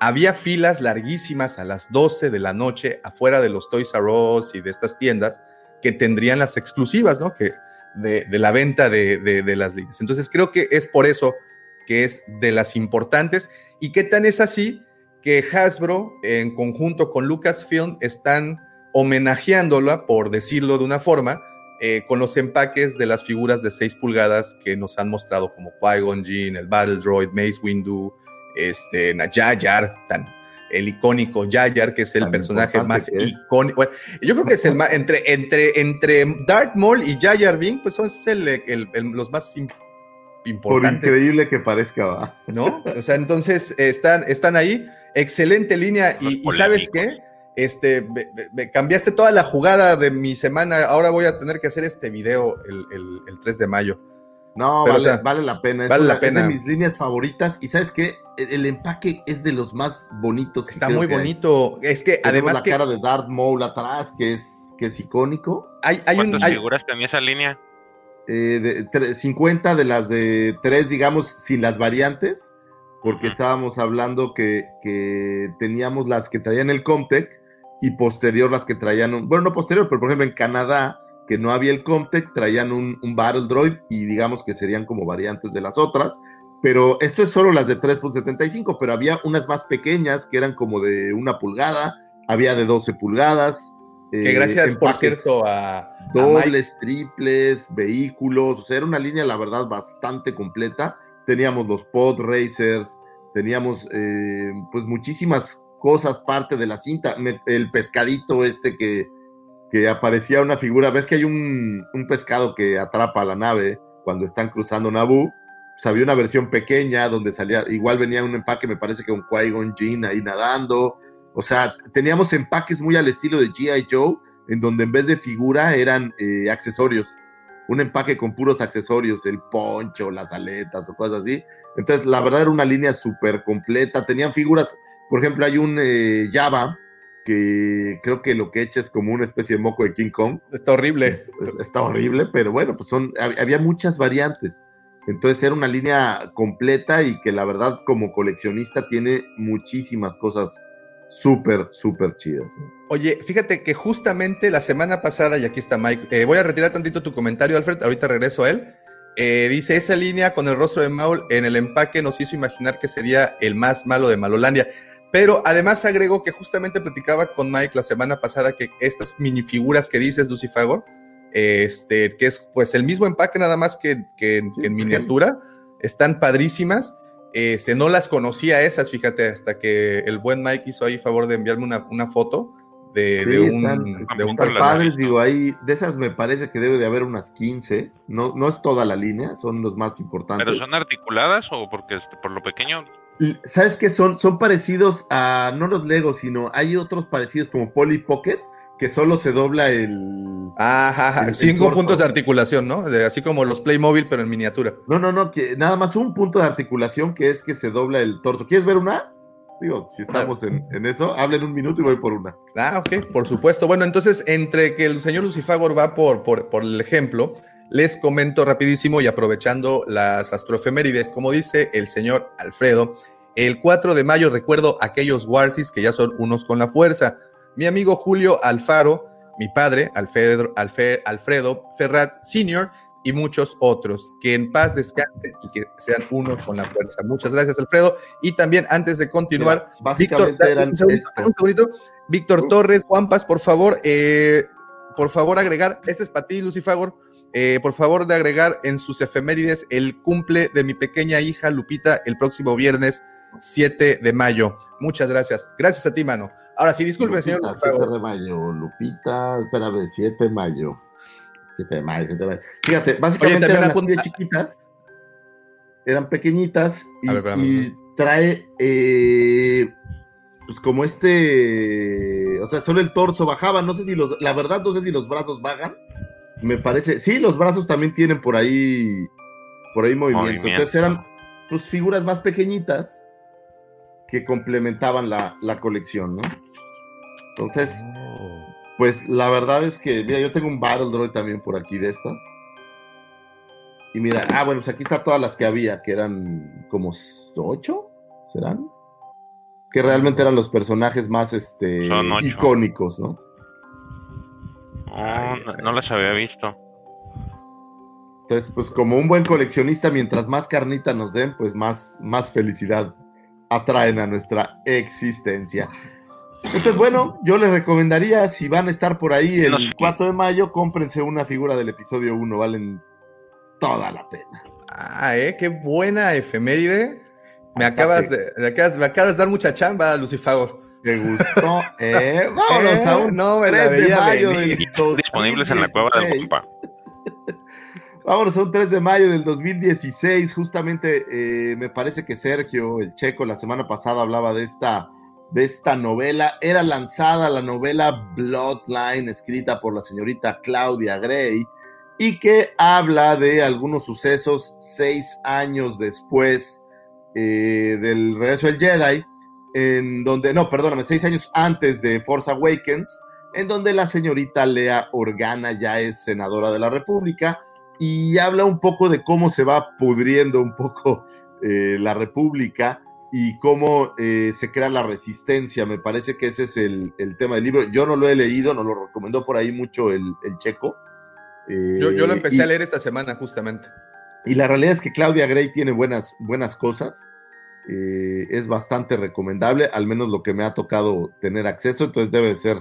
había filas larguísimas a las 12 de la noche afuera de los Toys R Us y de estas tiendas que tendrían las exclusivas, ¿no? Que de, la venta de, las líneas. Entonces creo que es por eso que es de las importantes. ¿Y qué tan es así? Que Hasbro, en conjunto con Lucasfilm, están homenajeándola, por decirlo de una forma, eh, con los empaques de las figuras de 6 pulgadas que nos han mostrado como Qui-Gon Jinn, el Battle Droid, Mace Windu, este, tan, el icónico Yayar, que es el personaje más icónico. yo creo que es el más, entre, entre, entre Darth Maul y Yayar Bing, pues son los más importantes. Por increíble que parezca, va. ¿No? O sea, entonces están, están ahí. Excelente línea. Y, y ¿sabes qué? este, me, cambiaste toda la jugada de mi semana, ahora voy a tener que hacer este video el, el, 3 de mayo. No, vale, vale, la pena. Vale la pena. Es de mis líneas favoritas. Y sabes qué? El, empaque es de los más bonitos. Está muy bonito. Es que además. La cara de Darth Maul atrás, que es, que es icónico. Hay, hay ¿Cuántas figuras también esa línea? Eh, de, 50 de las de 3, digamos, sin las variantes. Porque estábamos hablando que, que teníamos las que traían el Comtech y posterior las que traían un, bueno, no posterior, pero por ejemplo en Canadá, que no había el Comtech, traían un, Battle Droid y digamos que serían como variantes de las otras, pero esto es solo las de 3.75, pero había unas más pequeñas que eran como de una pulgada, había de 12 pulgadas, Que eh, gracias, por cierto, a, dobles, triples, vehículos, o sea, era una línea, la verdad, bastante completa. Teníamos los pod racers, teníamos eh, pues muchísimas cosas parte de la cinta. Me- el pescadito este que, que aparecía una figura, ves que hay un, un pescado que atrapa a la nave cuando están cruzando Naboo. Pues había una versión pequeña donde salía, igual venía un empaque, me parece que un Qui-Gon Jinn ahí nadando. O sea, teníamos empaques muy al estilo de G.I. Joe, en donde en vez de figura eran eh, accesorios. Un empaque con puros accesorios, el poncho, las aletas o cosas así. Entonces, la verdad era una línea súper completa. Tenían figuras, por ejemplo, hay un eh, Java que creo que lo que echa es como una especie de moco de King Kong. Está horrible. Pues, está horrible, pero bueno, pues son, hab- había muchas variantes. Entonces era una línea completa y que la verdad como coleccionista tiene muchísimas cosas súper, súper chidas. Oye, fíjate que justamente la semana pasada, y aquí está Mike, eh, voy a retirar tantito tu comentario, Alfred, ahorita regreso a él. Eh, dice, esa línea con el rostro de Maul en el empaque nos hizo imaginar que sería el más malo de Malolandia. Pero además agregó que justamente platicaba con Mike la semana pasada que estas minifiguras que dices, Lucifagor, este, que es pues el mismo empaque nada más que, que Sí, que en miniatura, están padrísimas. Este, no las conocía esas, fíjate, hasta que el buen Mike hizo ahí favor de enviarme una, una foto de, Sí, de un, están, de un están padres, digo, ahí de esas me parece que debe de haber unas 15, no, no es toda la línea, son los más importantes. ¿Pero son articuladas o porque este, por lo pequeño? ¿Sabes qué? Son, son parecidos a, no los Legos, sino hay otros parecidos como Polly Pocket, que solo se dobla el... Ajá, cinco puntos de articulación, ¿no? De- así como los Playmobil, pero en miniatura. No, no, no, que nada más un punto de articulación que es que se dobla el torso. ¿Quieres ver una? Digo, si estamos en, en eso, hablen un minuto y voy por una. Ah, ok, por supuesto. Bueno, entonces, entre que el señor Lucifagor va por, por, por el ejemplo, les comento rapidísimo y aprovechando las astroefemérides, como dice el señor Alfredo, el 4 de mayo recuerdo aquellos Warsis que ya son unos con la fuerza. Mi amigo Julio Alfaro, mi padre, Alfredo, Alfredo Ferrat Sr., y muchos otros. Que en paz descansen y que sean unos con la fuerza. Muchas gracias, Alfredo. Y también, antes de continuar, Mira, básicamente Víctor, eran un segundito, esto. un segundito. Víctor Uh. Torres, Juanpas, por favor, eh, por favor agregar, este es para ti, Lucifagor, eh, por favor de agregar en sus efemérides el cumple de mi pequeña hija Lupita el próximo viernes 7 de mayo. Muchas gracias. Gracias a ti, mano. Ahora sí, disculpe, señor Lupita, 7 Lucifagor. de mayo, Lupita, espérame, 7 de mayo. 7 de mayo, 7 de mayo. Fíjate, básicamente eran apunta- chiquitas, eran pequeñitas ver, y trae, eh, pues como este, o sea, solo el torso bajaba, no sé si los, la verdad no sé si los brazos bajan, me parece, sí, los brazos también tienen por ahí, por ahí movimiento, Movimiento. entonces eran, pues figuras más pequeñitas que complementaban la, la colección, ¿no? Entonces, pues la verdad es que, mira, yo tengo un Battle Droid también por aquí de estas. Y mira, ah, bueno, pues aquí está todas las que había, que eran como ocho, ¿serán? Que realmente eran los personajes más este, icónicos, ¿no? Oh, no, no las había visto. Entonces, pues como un buen coleccionista, mientras más carnita nos den, pues más, más felicidad atraen a nuestra existencia. Entonces, bueno, yo les recomendaría, si van a estar por ahí el No sé. 4 de mayo, cómprense una figura del episodio 1, valen toda la pena. Ah, eh, qué buena efeméride. Me acabas, de, me, acabas, me acabas de dar mucha chamba, Lucifagor. ¿Te gustó? ¿Eh? [LAUGHS] Vámonos Eh, a un no me 3 la de mayo venir. del Disponibles en la cueva del 2016. compa. [LAUGHS] Vámonos a un 3 de mayo del 2016. Justamente eh, me parece que Sergio, el checo, la semana pasada hablaba de esta, de esta novela. Era lanzada la novela Bloodline, escrita por la señorita Claudia Gray, y que habla de algunos sucesos seis años después eh, del regreso del Jedi, en donde, no, perdóname, seis años antes de Force Awakens, en donde la señorita Lea Organa ya es senadora de la República y habla un poco de cómo se va pudriendo un poco eh, la República y cómo eh, se crea la resistencia. Me parece que ese es el, el, tema del libro. Yo no lo he leído, nos lo recomendó por ahí mucho el, el checo. Eh, yo, yo, lo empecé y, a leer esta semana justamente. Y la realidad es que Claudia Gray tiene buenas, buenas cosas. Eh, es bastante recomendable, al menos lo que me ha tocado tener acceso, entonces debe ser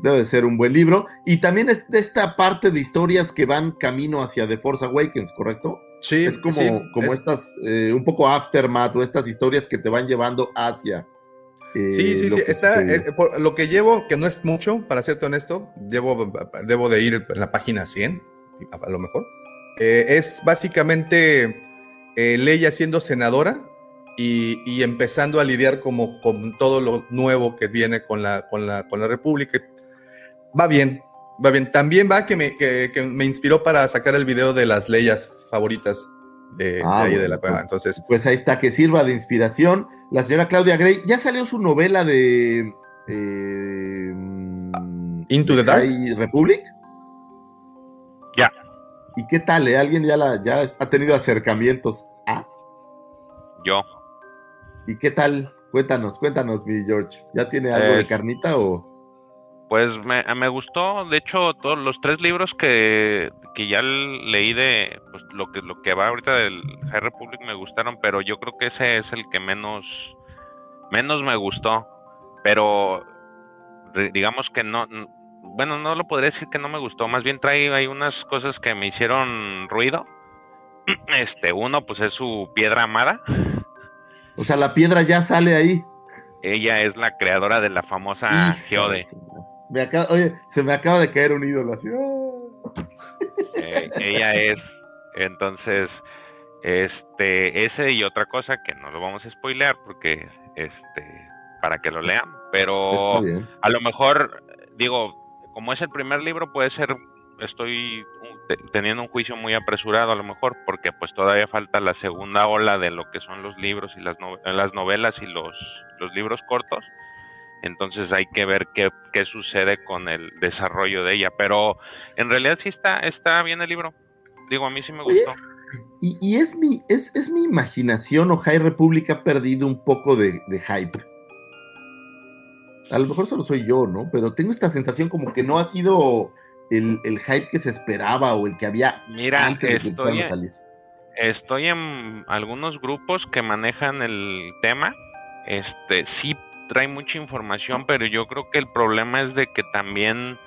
Debe de ser un buen libro. Y también es de esta parte de historias que van camino hacia The Force Awakens, ¿correcto? Sí, es como, sí, como es- estas, eh, un poco aftermath o estas historias que te van llevando hacia. eh, Sí, sí, sí. Está, eh, por lo que llevo, que no es mucho, para serte honesto, llevo, debo de ir en la página 100, a, a lo mejor. Eh, es básicamente eh, Leia siendo senadora y, y empezando a lidiar como con todo lo nuevo que viene con la, con la, con la República. Va bien, va bien. También va que me, que, que me inspiró para sacar el video de las leyes favoritas de, Ah, de ahí de la pues, Entonces, Pues ahí está, que sirva de inspiración. La señora Claudia Gray, ya salió su novela de. eh, Into de the Dark. Republic. Ya. ¿Y qué tal? eh? ¿Alguien ya, la, ya ha tenido acercamientos? ¿Ah? Yo. ¿Y qué tal? Cuéntanos, cuéntanos, mi George. ¿Ya tiene algo Eh, de carnita o.? Pues me, me gustó, de hecho, todos los tres libros que, que ya leí de pues, lo que lo que va ahorita del High Republic me gustaron, pero yo creo que ese es el que menos menos me gustó. Pero digamos que no, bueno, no lo podría decir que no me gustó, más bien trae hay unas cosas que me hicieron ruido. [CLEARS THROAT] Este, uno pues es su piedra amada. O sea, la piedra ya sale ahí. Ella es la creadora de la famosa Ah, Geode. Me acaba- oye, se me acaba de caer un ídolo así. ¡ah! Eh, ella es, entonces, este, ese y otra cosa que no lo vamos a spoilear porque, este, para que lo lean, pero a lo mejor, digo, como es el primer libro, puede ser, estoy te- teniendo un juicio muy apresurado a lo mejor, porque pues todavía falta la segunda ola de lo que son los libros y las, no- las novelas y los, los libros cortos. Entonces hay que ver qué, qué sucede con el desarrollo de ella. Pero en realidad sí está, está bien el libro. Digo, a mí sí me gustó. Y, y es, mi, es, es mi imaginación o High Republic ha perdido un poco de, de hype. A lo mejor solo soy yo, ¿no? Pero tengo esta sensación como que no ha sido el, el hype que se esperaba o el que había Mira, antes de que estoy, a salir. estoy en algunos grupos que manejan el tema. Este, sí trae mucha información, pero yo creo que el problema es de que también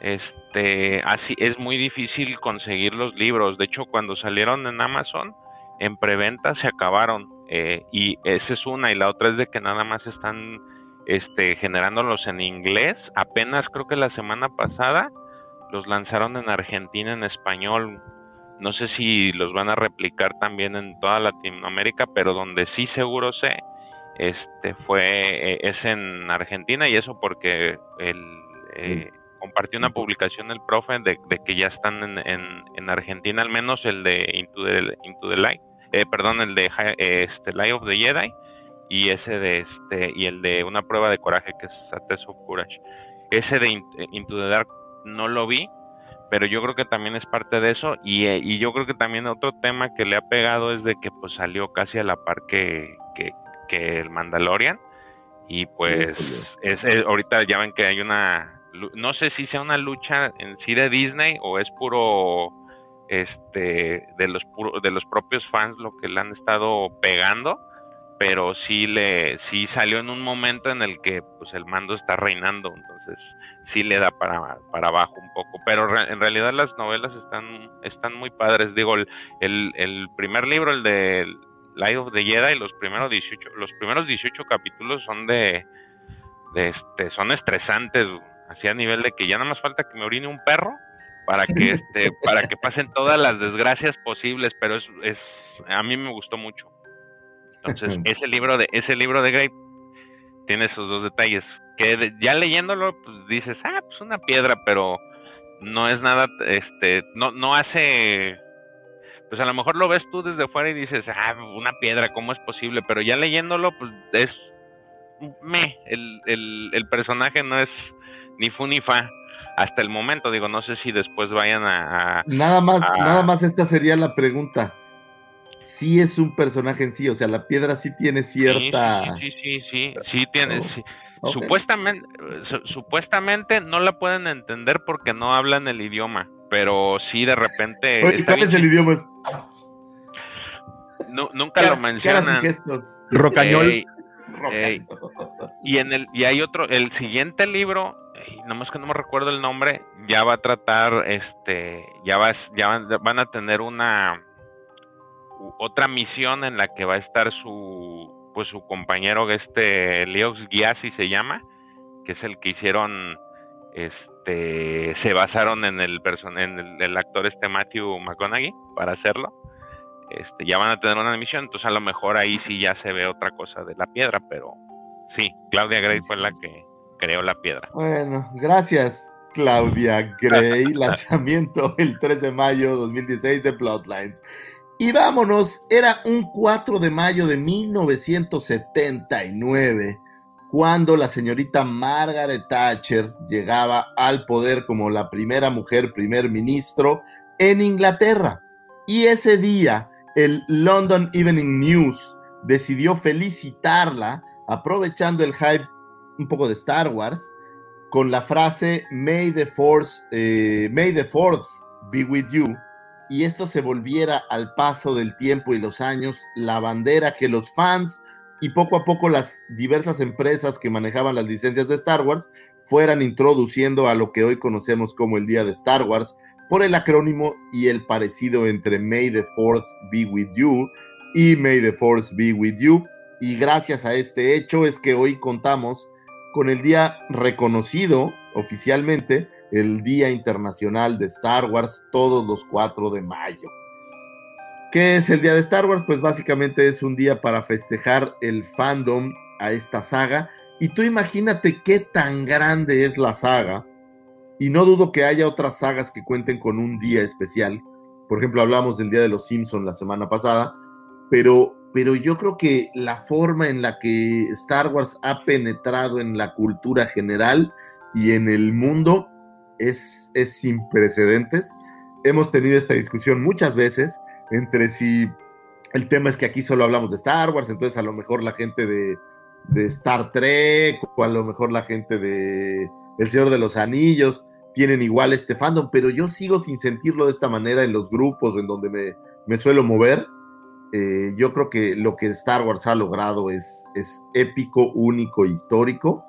este así es muy difícil conseguir los libros. De hecho, cuando salieron en Amazon en preventa se acabaron eh, y esa es una y la otra es de que nada más están este generándolos en inglés. Apenas creo que la semana pasada los lanzaron en Argentina en español. No sé si los van a replicar también en toda Latinoamérica, pero donde sí seguro sé, este fue eh, es en Argentina y eso porque el eh, compartió una publicación el profe de, de que ya están en, en, en Argentina al menos el de Into the, Into the Light, eh, perdón el de eh, este Light of the Jedi y ese de este y el de una prueba de coraje que es A Test of Courage. Ese de In- Into the Dark no lo vi, pero yo creo que también es parte de eso. Y, eh, y yo creo que también otro tema que le ha pegado es de que pues salió casi a la par que, que, que el Mandalorian. Y pues es, es- ahorita ya ven que hay una no sé si sea una lucha en sí de Disney o es puro este de los puro- de los propios fans lo que le han estado pegando pero sí le sí salió en un momento en el que pues el mando está reinando. Entonces sí le da para, para abajo un poco pero re- en realidad las novelas están están muy padres. Digo el, el, el primer libro el de Light of the Jedi los primeros 18 los primeros 18 capítulos son de, de este son estresantes así a nivel de que ya nada más falta que me orine un perro para que [LAUGHS] este para que pasen todas las desgracias posibles pero es, es a mí me gustó mucho. Entonces [LAUGHS] ese libro de ese libro de Grey tiene esos dos detalles que ya leyéndolo pues dices ah pues una piedra pero no es nada este no no hace pues a lo mejor lo ves tú desde fuera y dices ah una piedra cómo es posible pero ya leyéndolo pues es me el, el, el personaje no es ni fu ni fa hasta el momento digo no sé si después vayan a, a- Nada más, nada más esta sería la pregunta. Sí es un personaje en sí, o sea, la piedra sí tiene cierta... sí sí sí sí sí, sí tiene Oh, sí. Supuestamente, su- supuestamente no la pueden entender porque no hablan el idioma, pero sí de repente [LAUGHS] Oye, ¿cuál bien es el idioma? nu- nunca lo mencionan. Rocañol. Ey, ey. y en el y hay otro, el siguiente libro y nomás que no me recuerdo el nombre, ya va a tratar, este, ya va, ya van, van a tener una otra misión en la que va a estar su, pues su compañero, este, Leox Gyasi se llama, que es el que hicieron, este, se basaron en el person en el, el actor este Matthew McConaughey para hacerlo. Este, ya van a tener una misión, entonces a lo mejor ahí sí ya se ve otra cosa de la piedra, pero sí, Claudia Gray fue la que creó la piedra. Bueno, gracias, Claudia Gray. [LAUGHS] Lanzamiento el 3 de mayo 2016 de Plotlines. Y vámonos, era un 4 de mayo de 1979, cuando la señorita Margaret Thatcher llegaba al poder como la primera mujer primer ministro en Inglaterra. Y ese día, el London Evening News decidió felicitarla, aprovechando el hype un poco de Star Wars, con la frase May the Force, eh, May the Fourth be with you. Y esto se volviera al paso del tiempo y los años la bandera que los fans y poco a poco las diversas empresas que manejaban las licencias de Star Wars fueran introduciendo a lo que hoy conocemos como el Día de Star Wars por el acrónimo y el parecido entre May the Fourth be with you y May the Force be with you. Y gracias a este hecho es que hoy contamos con el día reconocido oficialmente, el Día Internacional de Star Wars, todos los 4 de mayo. ¿Qué es el Día de Star Wars? Pues básicamente es un día para festejar el fandom a esta saga. Y tú imagínate qué tan grande es la saga. Y no dudo que haya otras sagas que cuenten con un día especial. Por ejemplo, hablamos del Día de los Simpsons la semana pasada. Pero pero yo creo que la forma en la que Star Wars ha penetrado en la cultura general y en el mundo es, es sin precedentes. Hemos tenido esta discusión muchas veces entre si el tema es que aquí solo hablamos de Star Wars, entonces a lo mejor la gente de, de Star Trek o a lo mejor la gente de El Señor de los Anillos tienen igual este fandom, pero yo sigo sin sentirlo de esta manera en los grupos en donde me, me suelo mover. Eh, yo creo que lo que Star Wars ha logrado es, es épico, único, histórico,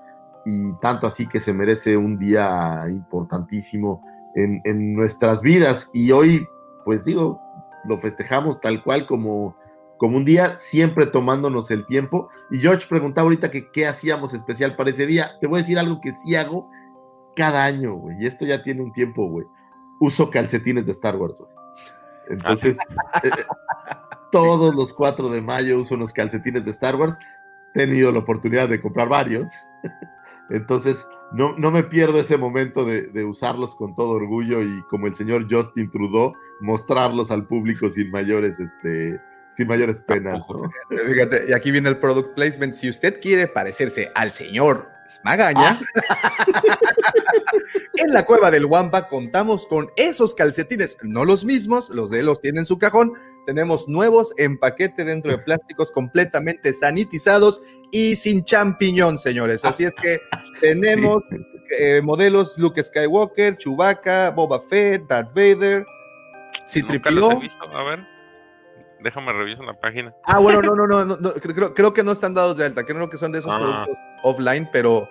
y tanto así que se merece un día importantísimo en, en, nuestras vidas. Y hoy, pues digo, lo festejamos tal cual como, como un día, siempre tomándonos el tiempo. Y George preguntaba ahorita que qué hacíamos especial para ese día. Te voy a decir algo que sí hago cada año, güey, y esto ya tiene un tiempo, güey. Uso calcetines de Star Wars, güey. Entonces, [LAUGHS] eh, todos los 4 de mayo uso unos calcetines de Star Wars. He tenido la oportunidad de comprar varios. Entonces, no, no me pierdo ese momento de, de, usarlos con todo orgullo y como el señor Justin Trudeau, mostrarlos al público sin mayores, este, sin mayores penas. ¿no? Fíjate, y aquí viene el product placement. Si usted quiere parecerse al señor Magaña, ah. [LAUGHS] en la cueva del Wampa contamos con esos calcetines, no los mismos, los de él los tiene en su cajón, tenemos nuevos en paquete dentro de plásticos completamente sanitizados y sin champiñón, señores. Así es que [LAUGHS] tenemos sí. eh, modelos Luke Skywalker, Chewbacca, Boba Fett, Darth Vader. A ver, déjame revisar la página. Ah, bueno, no, no, no, [LAUGHS] no, no creo, creo, que no están dados de alta, creo que son de esos ah. productos offline, pero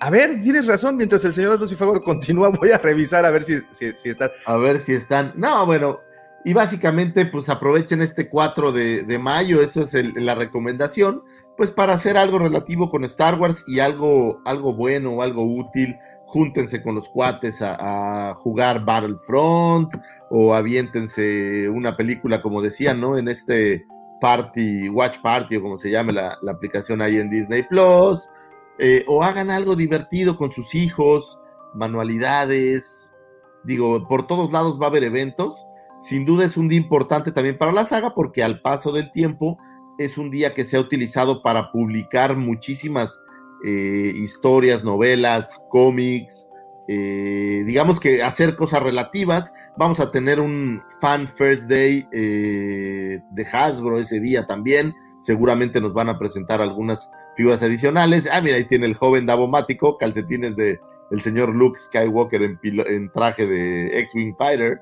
a ver, tienes razón, mientras el señor Lucifagor continúa, voy a revisar a ver si, si, si están. A ver si están. No, bueno, y básicamente, pues aprovechen este 4 de, de mayo, eso es el, la recomendación, pues para hacer algo relativo con Star Wars y algo, algo bueno o algo útil, júntense con los cuates a, jugar Battlefront o aviéntense una película, como decían, ¿no? En este Party, Watch Party o como se llame la, la aplicación ahí en Disney Plus, eh, o hagan algo divertido con sus hijos, manualidades, digo, por todos lados va a haber eventos sin duda es un día importante también para la saga porque al paso del tiempo es un día que se ha utilizado para publicar muchísimas eh, historias, novelas, cómics, eh, digamos que hacer cosas relativas. Vamos a tener un Fan First Day eh, de Hasbro ese día también. Seguramente nos van a presentar algunas figuras adicionales. Ah, mira, ahí tiene el joven Davomático, calcetines de el señor Luke Skywalker en, en traje de X-Wing Fighter.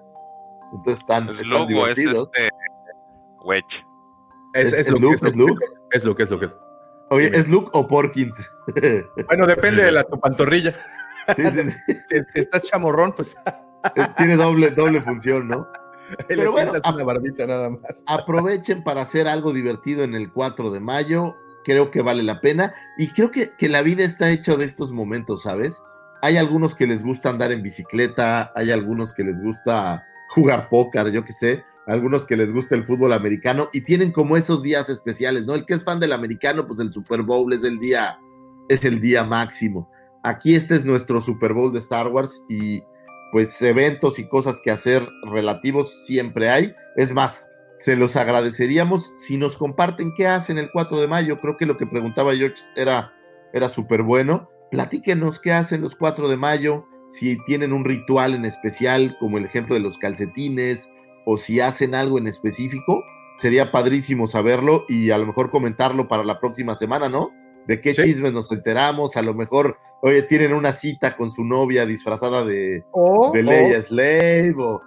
Entonces están, el están divertidos. Es, este. Es, es, es, Luke, es, Luke, es Luke, es Luke. Oye, ¿es Luke o Porkins? [LAUGHS] Bueno, depende de la tu pantorrilla. Sí, sí, sí. [LAUGHS] Si, si estás chamorrón, pues Tiene doble, doble función, ¿no? [LAUGHS] le Pero bueno, una barbita nada más. Aprovechen para hacer algo divertido en el 4 de mayo. Creo que vale la pena. Y creo que, que la vida está hecha de estos momentos, ¿sabes? Hay algunos que les gusta andar en bicicleta, hay algunos que les gusta jugar póker, yo qué sé, algunos que les gusta el fútbol americano y tienen como esos días especiales, ¿no? El que es fan del americano, pues el Super Bowl es el día, es el día máximo. Aquí este es nuestro Super Bowl de Star Wars y pues eventos y cosas que hacer relativos siempre hay. Es más, se los agradeceríamos si nos comparten qué hacen el 4 de mayo. Creo que lo que preguntaba George era, era súper bueno. Platíquenos qué hacen los 4 de mayo, si tienen un ritual en especial, como el ejemplo de los calcetines, o si hacen algo en específico. Sería padrísimo saberlo y a lo mejor comentarlo para la próxima semana, ¿no? De qué Sí. chismes nos enteramos. A lo mejor, oye, tienen una cita con su novia disfrazada de, O, de Leia Slave, o,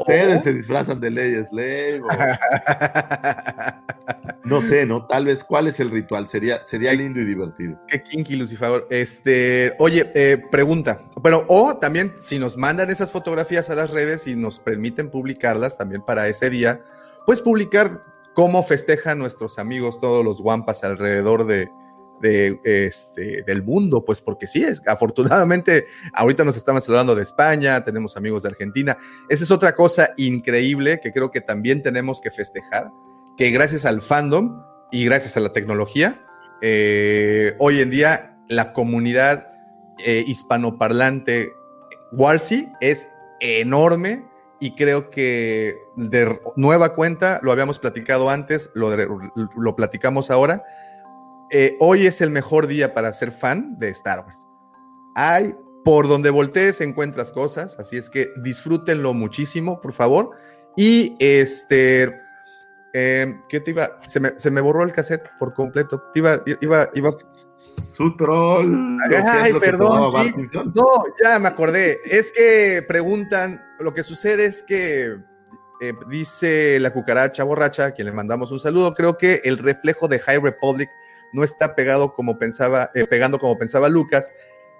ustedes se disfrazan de Leia Slave, o- [LAUGHS] no sé, ¿no? Tal vez cuál es el ritual, sería, sería lindo y divertido. Qué kinky, Lucifer. Este, oye, eh, pregunta. Pero, o también, si nos mandan esas fotografías a las redes y nos permiten publicarlas también para ese día, pues publicar cómo festejan nuestros amigos, todos los guampas alrededor de, de, este, del mundo, pues porque sí, es, afortunadamente, ahorita nos estamos hablando de España, tenemos amigos de Argentina. Esa es otra cosa increíble que creo que también tenemos que festejar, que gracias al fandom y gracias a la tecnología, eh, hoy en día la comunidad eh, hispanoparlante Warsi es enorme y creo que de nueva cuenta, lo habíamos platicado antes, lo, lo platicamos ahora, eh, hoy es el mejor día para ser fan de Star Wars. Hay, por donde voltees encuentras cosas, así es que disfrútenlo muchísimo, por favor. Y este, eh, ¿qué te iba? Se me, se me borró el cassette por completo. Te iba, iba, iba. Su troll. ¿qué es Ay, perdón. sí. No, ya me acordé. Es que preguntan, lo que sucede es que eh, dice la cucaracha borracha, a quien le mandamos un saludo, creo que el reflejo de High Republic no está pegado como pensaba, eh, pegando como pensaba Lucas,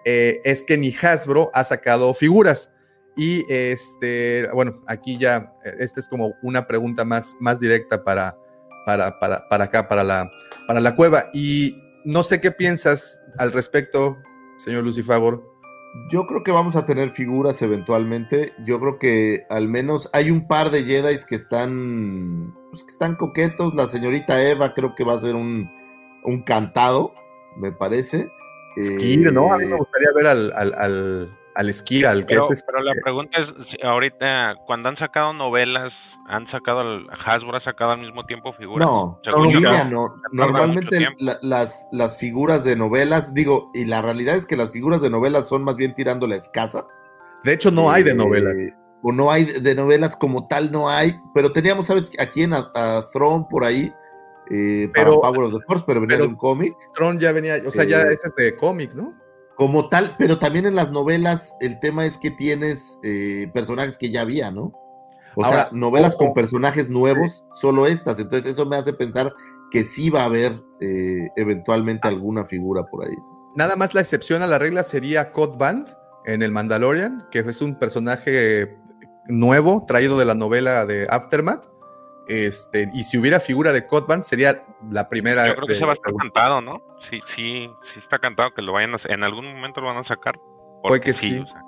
eh, es que ni Hasbro ha sacado figuras. Y este, bueno, aquí ya, eh, esta es como una pregunta más, más directa para, para, para, para acá, para la, para la cueva. Y no sé qué piensas al respecto, señor Lucifagor. Yo creo que vamos a tener figuras eventualmente. Yo creo que al menos hay un par de Jedi que están, pues, que están coquetos. La señorita Eva creo que va a ser un, un cantado, me parece. Skir, ¿no? A mí me Eh, gustaría ver al, al, al, al Skir, al que Pero, es- pero la pregunta es, ahorita, cuando han sacado novelas, han sacado, el, Hasbro ha sacado al mismo tiempo figuras. No, yo, no. no. Normalmente la- las, las figuras de novelas, digo, y la realidad es que las figuras de novelas son más bien tirándole escasas. De hecho, no hay de Eh, novelas. O no hay de de novelas como tal, no hay. Pero teníamos, ¿sabes? Aquí en a, a Throne por ahí, eh, para Pero- Power of the Force, pero venía pero- de un cómic. Tron ya venía, o sea, ya eh, ese es de cómic, ¿no? Como tal, pero también en las novelas, el tema es que tienes eh, personajes que ya había, ¿no? O Ahora, sea, novelas ojo. con personajes nuevos, solo estas. Entonces, eso me hace pensar que sí va a haber eh, eventualmente alguna figura por ahí. Nada más la excepción a la regla sería Cod Band en el Mandalorian, que es un personaje nuevo traído de la novela de Aftermath. Este, y si hubiera figura de Cod Band, sería la primera. Yo creo que de- se va a estar cantado, ¿no? Sí, sí, sí está cantado que lo vayan a en algún momento lo van a sacar. Puede que sí. o sea,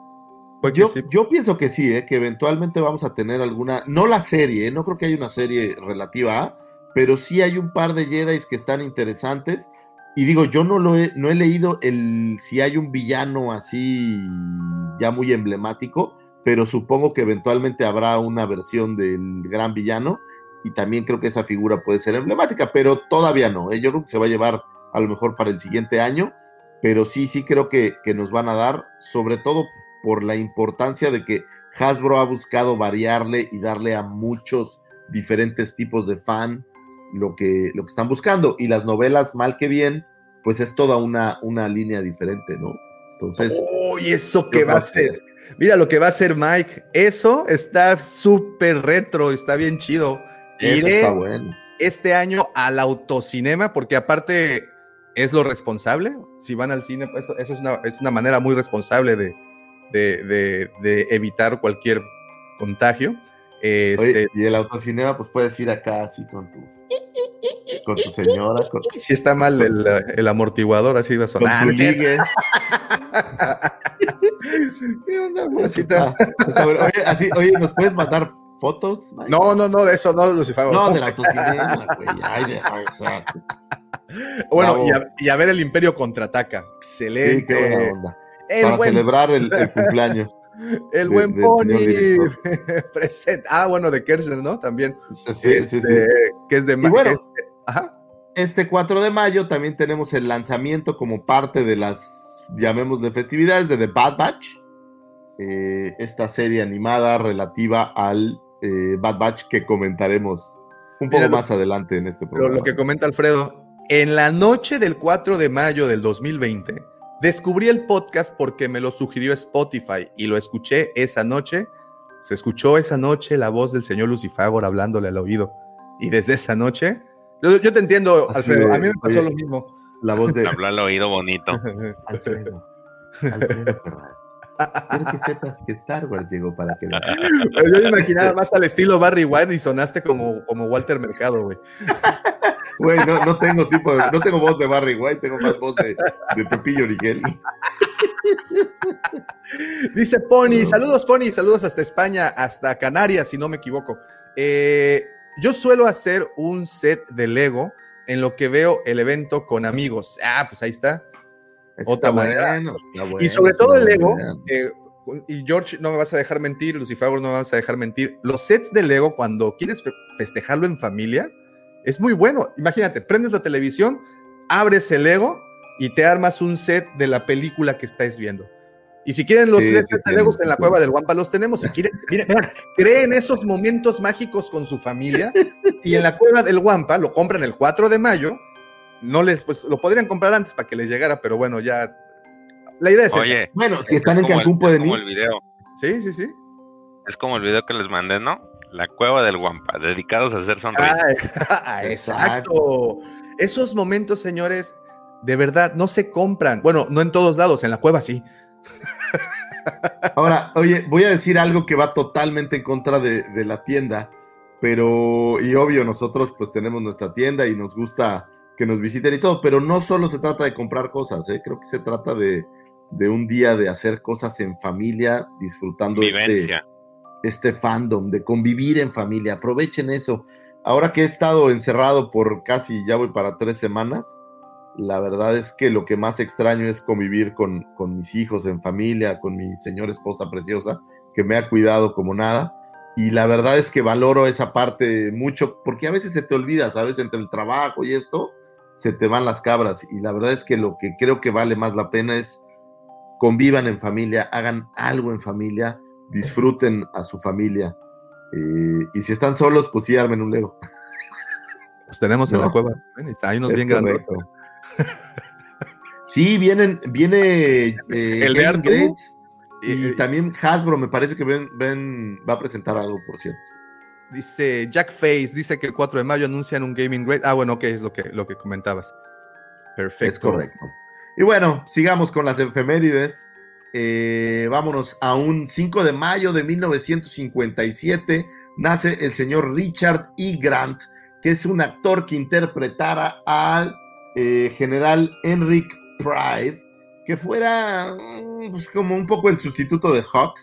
Puede que Yo, sí. yo pienso que sí, ¿eh? que eventualmente vamos a tener alguna, no la serie, ¿eh? no creo que haya una serie relativa a, pero sí hay un par de Jedi que están interesantes. Y digo, yo no lo he, no he leído el si hay un villano así ya muy emblemático, pero supongo que eventualmente habrá una versión del gran villano y también creo que esa figura puede ser emblemática, pero todavía no. ¿eh? Yo creo que se va a llevar a lo mejor para el siguiente año, pero sí, sí creo que, que nos van a dar, sobre todo por la importancia de que Hasbro ha buscado variarle y darle a muchos diferentes tipos de fan lo que, lo que están buscando. Y las novelas, mal que bien, pues es toda una, una línea diferente, ¿no? Entonces, Uy, eso que va a ser. Mira lo que va a hacer Mike. Eso está súper retro, está bien chido. Iré bueno. este año al autocinema, porque aparte es lo responsable. Si van al cine, pues eso es una, es una manera muy responsable de, de, de- de evitar cualquier contagio. Oye, Este, y el autocinema, pues puedes ir acá así con tu, con tu señora, con, [LAUGHS] si está mal el, el amortiguador, así va a con sonar. tu ligue. [LAUGHS] ¿Qué onda, mamacita? Está- está bueno. Oye, así, oye, ¿nos puedes mandar fotos? No, no, no, de eso no, Lucifer. No, güey. Ay, de- ay, o sea, [LAUGHS] Bueno, y a, y a ver el Imperio contraataca. sí, Excelente. qué onda. Para buen, celebrar el, el [LAUGHS] cumpleaños. el de- buen Pony señor [LAUGHS] presente. Ah, bueno, de Kershner, ¿no? También. Sí, sí, Este, sí. Que es de Y bueno. este- ajá. Este 4 de mayo también tenemos el lanzamiento como parte de las, llamémosle, festividades de The Bad Batch. Eh, esta serie animada relativa al eh, Bad Batch que comentaremos un poco Mira, lo- más adelante en este Lo, programa. lo que comenta Alfredo. En la noche del 4 de mayo del 2020, descubrí el podcast porque me lo sugirió Spotify y lo escuché esa noche. Se escuchó esa noche la voz del señor Lucifagor hablándole al oído. Y desde esa noche, yo, yo te entiendo, Así Alfredo. de, A mí me pasó oye. lo mismo. La voz de Habló al oído bonito. [LAUGHS] Alfredo. Alfredo Ferrari. Quiero que sepas que Star Wars llegó para quedar. Yo me imaginaba más al estilo Barry White y sonaste como, como Walter Mercado, güey. Güey, no, no tengo tipo de, no tengo voz de Barry White, tengo más voz de, de Pepillo Origel. Dice Pony, saludos Pony, saludos hasta España, hasta Canarias, si no me equivoco. Eh, yo suelo hacer un set de Lego en lo que veo el evento con amigos. Ah, pues ahí está. Está Otra manera. bueno, está bueno, y sobre todo el Lego, eh, y George, no me vas a dejar mentir, Lucifer, no me vas a dejar mentir. Los sets de Lego, cuando quieres fe- festejarlo en familia, es muy bueno. Imagínate, prendes la televisión, abres el Lego y te armas un set de la película que estés viendo. Y si quieren los Sí, sets de Legos en la cueva del Guampa, los tenemos. Si quieren, miren, creen esos momentos mágicos con su familia. Y en la cueva del Guampa lo compran el 4 de mayo. No les, pues lo podrían comprar antes para que les llegara, pero bueno, ya. La idea es esa. Oye, Bueno, si están en el- Cancún pueden es como ir. el video. Sí, sí, sí. Es como el video que les mandé, ¿no? La cueva del Guampa, dedicados a hacer sonrisas. Ah, [LAUGHS] exacto. Esos momentos, señores, de verdad no se compran. Bueno, no en todos lados, en la cueva sí. [LAUGHS] Ahora, oye, voy a decir algo que va totalmente en contra de, de la tienda, pero, y obvio, nosotros pues tenemos nuestra tienda y nos gusta que nos visiten y todo, pero no solo se trata de comprar cosas, ¿eh? creo que se trata de, de un día de hacer cosas en familia, disfrutando este, este fandom, de convivir en familia. Aprovechen eso. Ahora que he estado encerrado por casi, ya voy para tres semanas, la verdad es que lo que más extraño es convivir con, con mis hijos en familia, con mi señora esposa preciosa, que me ha cuidado como nada. Y la verdad es que valoro esa parte mucho, porque a veces se te olvida, ¿sabes? Entre el trabajo y esto, se te van las cabras. Y la verdad es que lo que creo que vale más la pena es convivan en familia, hagan algo en familia, disfruten a su familia. Eh, y si están solos, pues sí armen un Lego. Los tenemos en No. la cueva. Hay unos Es bien grandes. [LAUGHS] Sí, vienen, viene eh, El de y y- también Hasbro, me parece que ven, ven, va a presentar algo, por cierto. Dice Jack Face, dice que el 4 de mayo anuncian un Gaming Great. Ah, bueno, ok, es lo que, lo que comentabas. Perfecto. Es correcto. Y bueno, sigamos con las efemérides. Eh, vámonos a un 5 de mayo de 1957. Nace el señor Richard E. Grant, que es un actor que interpretara al eh, general Enric Pride, que fuera mm, pues, como un poco el sustituto de Hawks.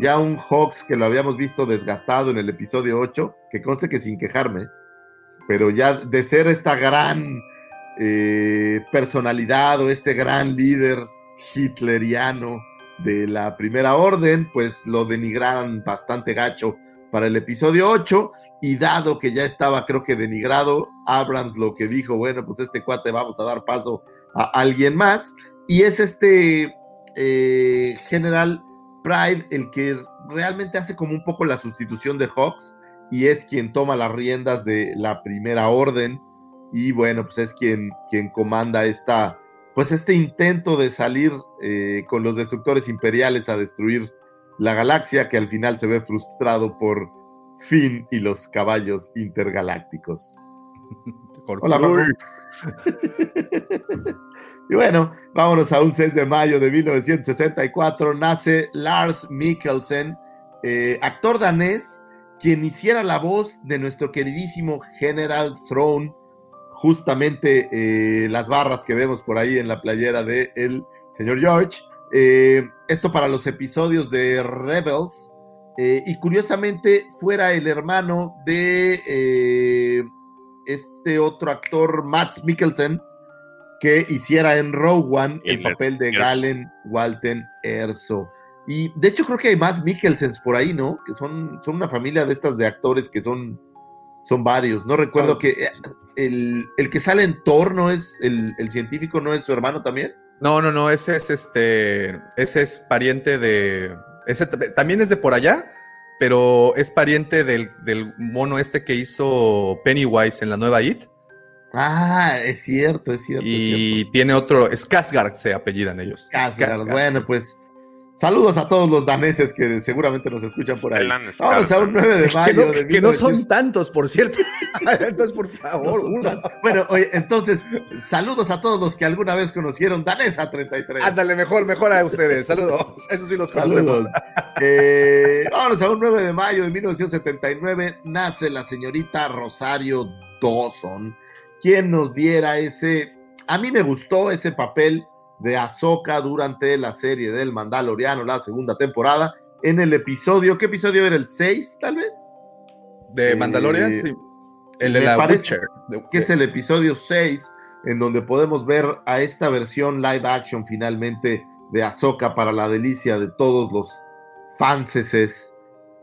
Ya un Hawks que lo habíamos visto desgastado en el episodio 8, que conste que sin quejarme, pero ya de ser esta gran eh, personalidad o este gran líder hitleriano de la primera orden, pues lo denigraron bastante gacho para el episodio 8 y dado que ya estaba creo que denigrado, Abrams lo que dijo, bueno, pues este cuate vamos a dar paso a alguien más y es este eh, general Pride el que realmente hace como un poco la sustitución de Hawks y es quien toma las riendas de la primera orden y bueno, pues es quien, quien comanda esta, pues este intento de salir eh, con los destructores imperiales a destruir la galaxia, que al final se ve frustrado por Finn y los caballos intergalácticos. [LAUGHS] Hola. [LAUGHS] y bueno, vámonos a un 6 de mayo de 1964. Nace Lars Mikkelsen, eh, actor danés, quien hiciera la voz de nuestro queridísimo General Throne, justamente eh, las barras que vemos por ahí en la playera del el señor George. Eh, esto para los episodios de Rebels. y curiosamente fuera el hermano de este otro actor, Max Mikkelsen, que hiciera en Rogue One el papel de Galen Walten Erso. Y de hecho creo que hay más Mikkelsens por ahí, ¿no? Que son, son una familia de estas de actores que son, son varios. No recuerdo que eh, el, el que sale en Thor no es, el, el científico no es su hermano también. No, no, no, ese es este, ese es pariente de, ese también es de por allá, pero es pariente del, del mono este que hizo Pennywise en la nueva It Ah, es cierto, es cierto. es y cierto. tiene otro, Skarsgård se apellidan ellos. Skarsgård. Bueno, pues saludos a todos los daneses que seguramente nos escuchan por ahí. Vámonos a un 9 de Que mayo no, de que no son 1900. tantos, por cierto. [LAUGHS] Entonces, por No favor, tantos. Bueno, oye, entonces, saludos a todos los que alguna vez conocieron Danesa 33. Ándale, mejor, mejor a ustedes. Saludos. Eso sí los conocemos. Saludos. Eh, vámonos a un 9 de mayo de 1979. Nace la señorita Rosario Dawson, quien nos diera ese. A mí me gustó ese papel de Ahsoka durante la serie del Mandaloriano, la segunda temporada. En el episodio, ¿qué episodio era? ¿El 6, tal vez? De Eh, Mandalorian, sí. el de la Witcher. que es el episodio 6, en donde podemos ver a esta versión live action finalmente de Ahsoka para la delicia de todos los fanses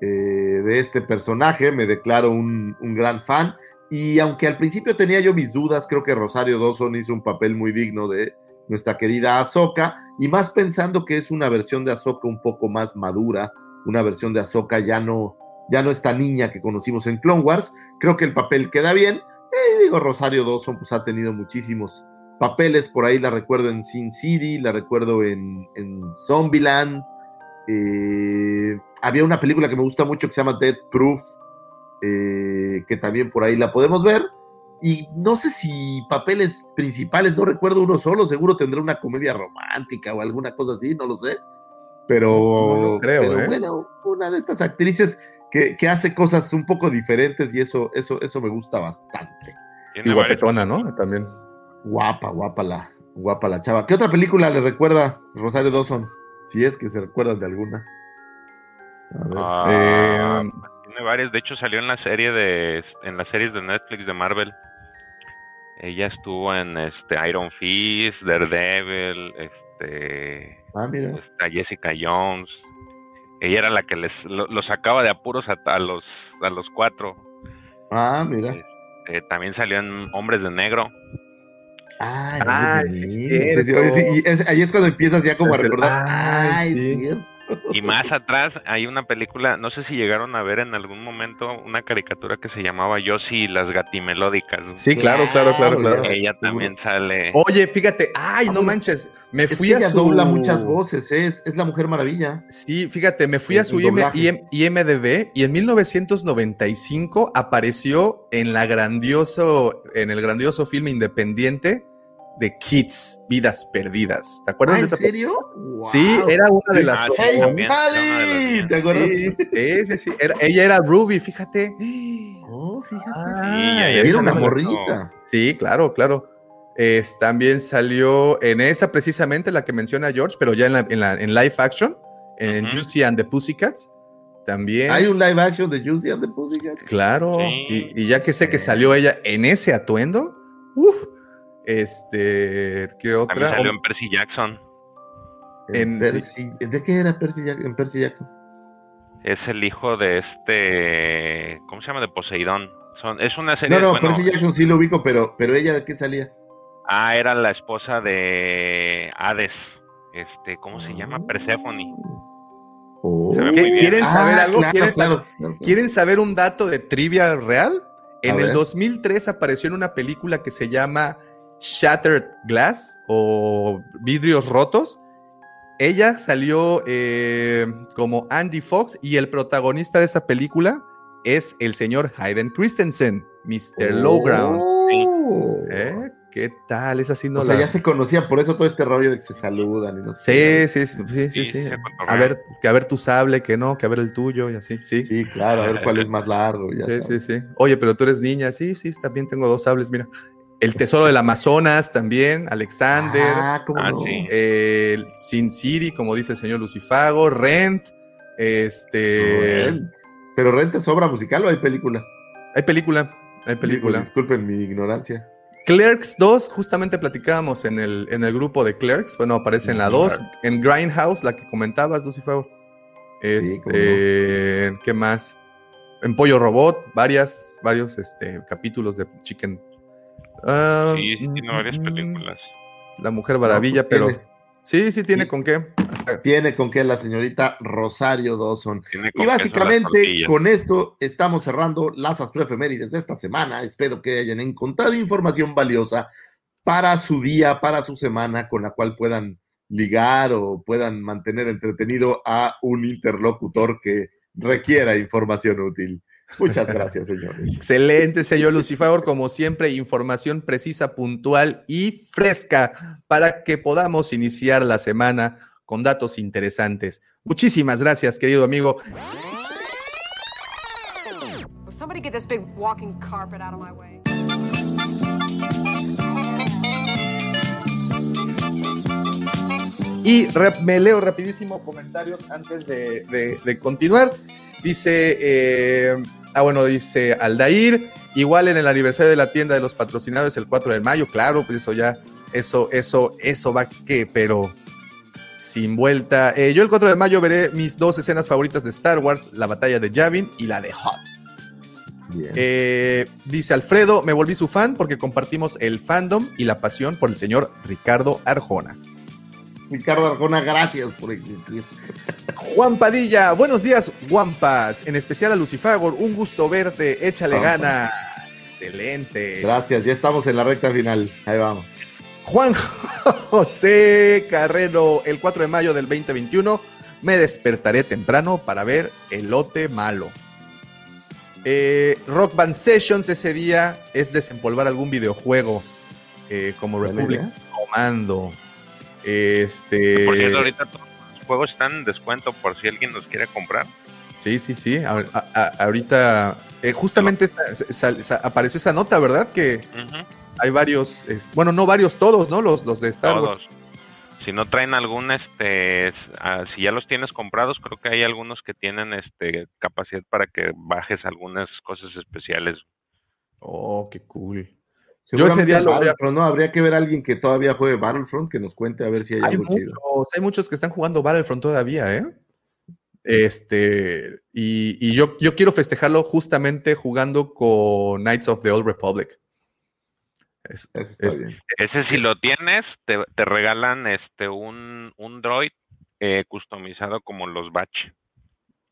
eh, de este personaje. Me declaro un, un gran fan. Y aunque al principio tenía yo mis dudas, creo que Rosario Dawson hizo un papel muy digno de nuestra querida Ahsoka. Y más pensando que es una versión de Ahsoka un poco más madura, una versión de Ahsoka ya no, ya no esta niña que conocimos en Clone Wars. Creo que el papel queda bien. Eh, digo, Rosario Dawson pues ha tenido muchísimos papeles, por ahí la recuerdo en Sin City, la recuerdo en, en Zombieland, eh, había una película que me gusta mucho que se llama Dead Proof, eh, que también por ahí la podemos ver, y no sé si papeles principales, no recuerdo uno solo, seguro tendrá una comedia romántica o alguna cosa así, no lo sé, pero, No lo creo, pero ¿eh? bueno, una de estas actrices que, que hace cosas un poco diferentes y eso, eso, eso me gusta bastante. Y guapetona, ¿no? También. Guapa, guapa la, guapa la chava. ¿Qué otra película le recuerda Rosario Dawson? Si es que se recuerdan de alguna. A ver. Ah, Eh, tiene varias. De hecho, salió en la serie de en las series de Netflix de Marvel. Ella estuvo en este Iron Fist, Daredevil, este, Ah, mira. Jessica Jones. Ella era la que les lo, lo sacaba de apuros a, a los a los cuatro. Ah, mira. Eh, también salió en Hombres de Negro. Ah, Ah, sí, sí, sí, es- ahí es cuando empiezas ya como a Es recordar. Ay, Ay, sí. cierto. Y más atrás hay una película, no sé si llegaron a ver en algún momento una caricatura que se llamaba Josie y las gatimelódicas. Sí, claro, claro, claro, claro. Ella también sale. Oye, fíjate, ay, no manches, me Es fui que a ella su... dobla muchas voces, es, es la Mujer Maravilla. Sí, fíjate, me fui a su IM. IM IMDB y en 1995 apareció en la grandioso, en el grandioso filme independiente de Kids, Vidas Perdidas. ¿Te acuerdas Ah, de ¿en esa serio? Wow. Sí, era una de las Ah, ¡Hey, las ¿Te acuerdas? Sí, sí, sí, sí. Era- ella era Ruby, fíjate. Oh, fíjate. Ah, era una morrita. Sí, claro, claro. Es, también salió en esa precisamente la que menciona George, pero ya en, la, en, la- en live action, en. Juicy and the Pussycats. También. Hay un live action de Juicy and the Pussycat. Claro. Sí. Y, y ya que sé que salió ella en ese atuendo, uff, este, ¿qué También otra? salió en Percy Jackson. En- Percy- ¿De qué era Percy, en Percy Jackson? Es el hijo de este. ¿Cómo se llama? De Poseidón. Son, es una serie. No, no, bueno, Percy Jackson sí lo ubico, pero, pero ella de qué salía? Ah, era la esposa de Hades. Este, ¿cómo se Ah. llama? Persephone. Oh. Se ve ¿Qué- muy bien. ¿Quieren saber Ah, algo? claro, ¿Quieren, claro, saber, claro, claro. quieren saber un dato de trivia real? En A el ver. 2003 apareció en una película que se llama Shattered Glass o Vidrios Rotos. Ella salió eh, como Andy Fox y el protagonista de esa película es el señor Hayden Christensen, Mr. Oh, Lowground. Sí. ¿Eh? ¿Qué tal? Es así, no O sea, la- ya se conocían, por eso todo este rollo de que se saludan y no sé. Sí, sí, sí, sí, sí, Sí, sí. A ver, que a ver tu sable, que no, que a ver el tuyo y así, sí. Sí, Sí, claro, a ver cuál es más largo. ya sí, sabes. sí, Oye, pero tú eres niña, sí, sí, también tengo dos sables, mira. El tesoro del Amazonas también, Alexander, Ah, cómo Ah, no. sí. eh, Sin City, como dice el señor Lucifago, Rent, este... Rent. Pero Rent es obra musical o hay película? Hay película, hay película. Disculpen mi ignorancia. Clerks 2, justamente platicábamos en el, en el grupo de Clerks. Bueno, aparece en la 2. En Grindhouse, la que comentabas, Lucifer. Este, ¿Qué más? En Pollo Robot, varias, varios este, capítulos de Chicken. Ah, Sí, sí, tiene varias mm, películas. La Mujer Maravilla, No, pues pero tiene, sí, sí tiene Sí. con qué. Hasta- tiene con qué la señorita Rosario Dawson. Y básicamente con esto estamos cerrando las astroefemérides de esta semana. Espero que hayan encontrado información valiosa para su día, para su semana, con la cual puedan ligar o puedan mantener entretenido a un interlocutor que requiera información útil. Muchas gracias, señores. Excelente, señor Lucifer. Como siempre, información precisa, puntual y fresca para que podamos iniciar la semana con datos interesantes. Muchísimas gracias, querido amigo. Will somebody get this big walking carpet out of my way? Y me leo rapidísimo comentarios antes de, de- de continuar. Dice, eh, ah, bueno, dice Aldair, igual en el aniversario de la tienda de los patrocinadores el 4 de mayo, claro, pues eso ya, eso, eso, eso va que, pero sin vuelta. Eh, yo el 4 de mayo veré mis dos escenas favoritas de Star Wars, la batalla de Yavin y la de Hot. Eh, dice Alfredo, me volví su fan porque compartimos el fandom y la pasión por el señor Ricardo Arjona. Ricardo Arjona, gracias por existir. Juan Padilla, buenos días, Guampas. En especial a Lucifagor, un gusto verte, échale Juanpa. ganas. Excelente. Gracias, ya estamos en la recta final. Ahí vamos. Juan [LAUGHS] José Carrero, el 4 de mayo del 2021, me despertaré temprano para ver el lote malo. Eh, Rock Band Sessions ese día es desempolvar algún videojuego eh, como idea. Comando. Este. Por cierto, ahorita todos los juegos están en descuento por si alguien los quiere comprar. Sí, sí, sí. A- a- a- ahorita, eh, justamente apareció esa nota, ¿verdad? Que hay varios, es- bueno, no varios, todos, ¿no? Los, los de Star Wars. Todos. Si no traen algún, este, ah, si ya los tienes comprados, creo que hay algunos que tienen, este, capacidad para que bajes algunas cosas especiales. Oh, qué cool. Seguramente día lo voy a- Battlefront, ¿no? Habría que ver a alguien que todavía juegue Battlefront que nos cuente a ver si hay, Hay algo muchos, chido. hay muchos que están jugando Battlefront todavía, ¿eh? Este, y, y yo, yo quiero festejarlo justamente jugando con Knights of the Old Republic. Es- es-. Ese si lo tienes, te, te regalan, este, un, un droid eh, customizado como los batch.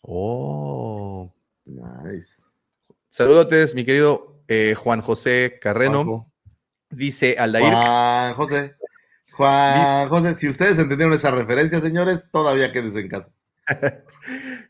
Oh. Nice. Saludotes, mi querido eh, Juan José Carreno. Juanjo. Dice Aldair. Juan José. Juan José, si ustedes entendieron esa referencia, señores, todavía quédense en casa. [LAUGHS]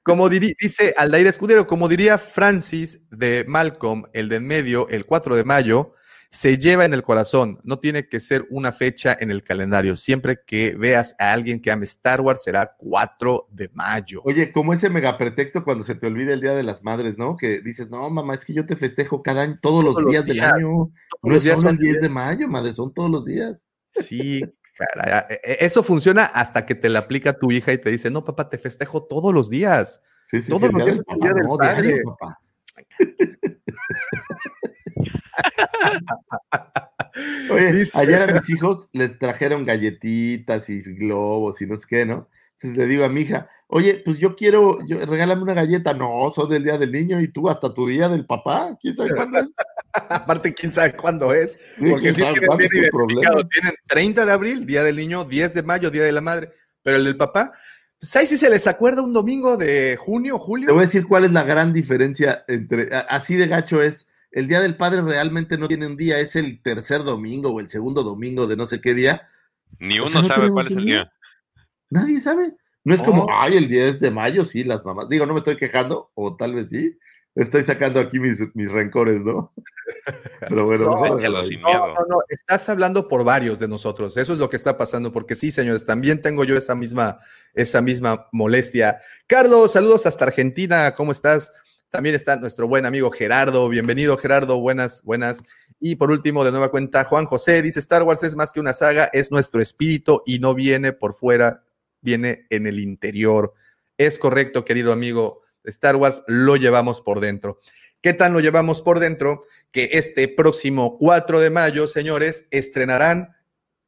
Como dice Aldair Escudero, como diría Francis de Malcolm, el de en medio, el 4 de mayo, se lleva en el corazón. No tiene que ser una fecha en el calendario. Siempre que veas a alguien que ame Star Wars será 4 de mayo. Oye, como ese mega pretexto cuando se te olvida el Día de las Madres, ¿no? Que dices, no, mamá, es que yo te festejo cada año, todos los días del año. No los es días solo son el 10 de mayo, madre, son todos los días. Sí, caray. E- e- Eso funciona hasta que te la aplica tu hija y te dice, no, papá, te festejo todos los días. Sí, sí, Todos sí, los día días del Día papá, del no, Padre. diario, papá. [LAUGHS] Oye, ayer a mis hijos les trajeron galletitas y globos y no sé qué, ¿no? Entonces le digo a mi hija, oye, pues yo quiero, yo, regálame una galleta. No, son del día del niño y tú hasta tu día del papá. ¿Quién sabe cuándo es? [LAUGHS] Aparte, quién sabe cuándo es. Sí, Porque ¿quién sí tienen cuándo bien es tu problema? identificado. Tienen 30 de abril, Día del Niño, 10 de mayo, Día de la Madre. Pero el del papá, pues ahí sí se les acuerda un domingo de junio, julio. Te voy a decir cuál es la gran diferencia entre, así de gacho es, el Día del Padre realmente no tiene un día, es el tercer domingo o el segundo domingo de no sé qué día. Ni O uno sea, ¿no sabe cuál es el día? día. Nadie sabe. No es como, ay, el 10 de mayo, sí, las mamás. Digo, no me estoy quejando, o tal vez sí, Estoy sacando aquí mis, mis rencores, ¿no? [LAUGHS] Pero bueno, No, No, no, no, estás hablando por varios de nosotros. Eso es lo que está pasando, porque sí, señores, también tengo yo esa misma, esa misma molestia. Carlos, saludos hasta Argentina, ¿cómo estás? También está nuestro buen amigo Gerardo. Bienvenido, Gerardo. Buenas, buenas. Y por último, de nueva cuenta, Juan José dice: Star Wars es más que una saga, es nuestro espíritu y no viene por fuera, viene en el interior. Es correcto, querido amigo. Star Wars lo llevamos por dentro. ¿Qué tal lo llevamos por dentro? Que este próximo 4 de mayo, señores, estrenarán,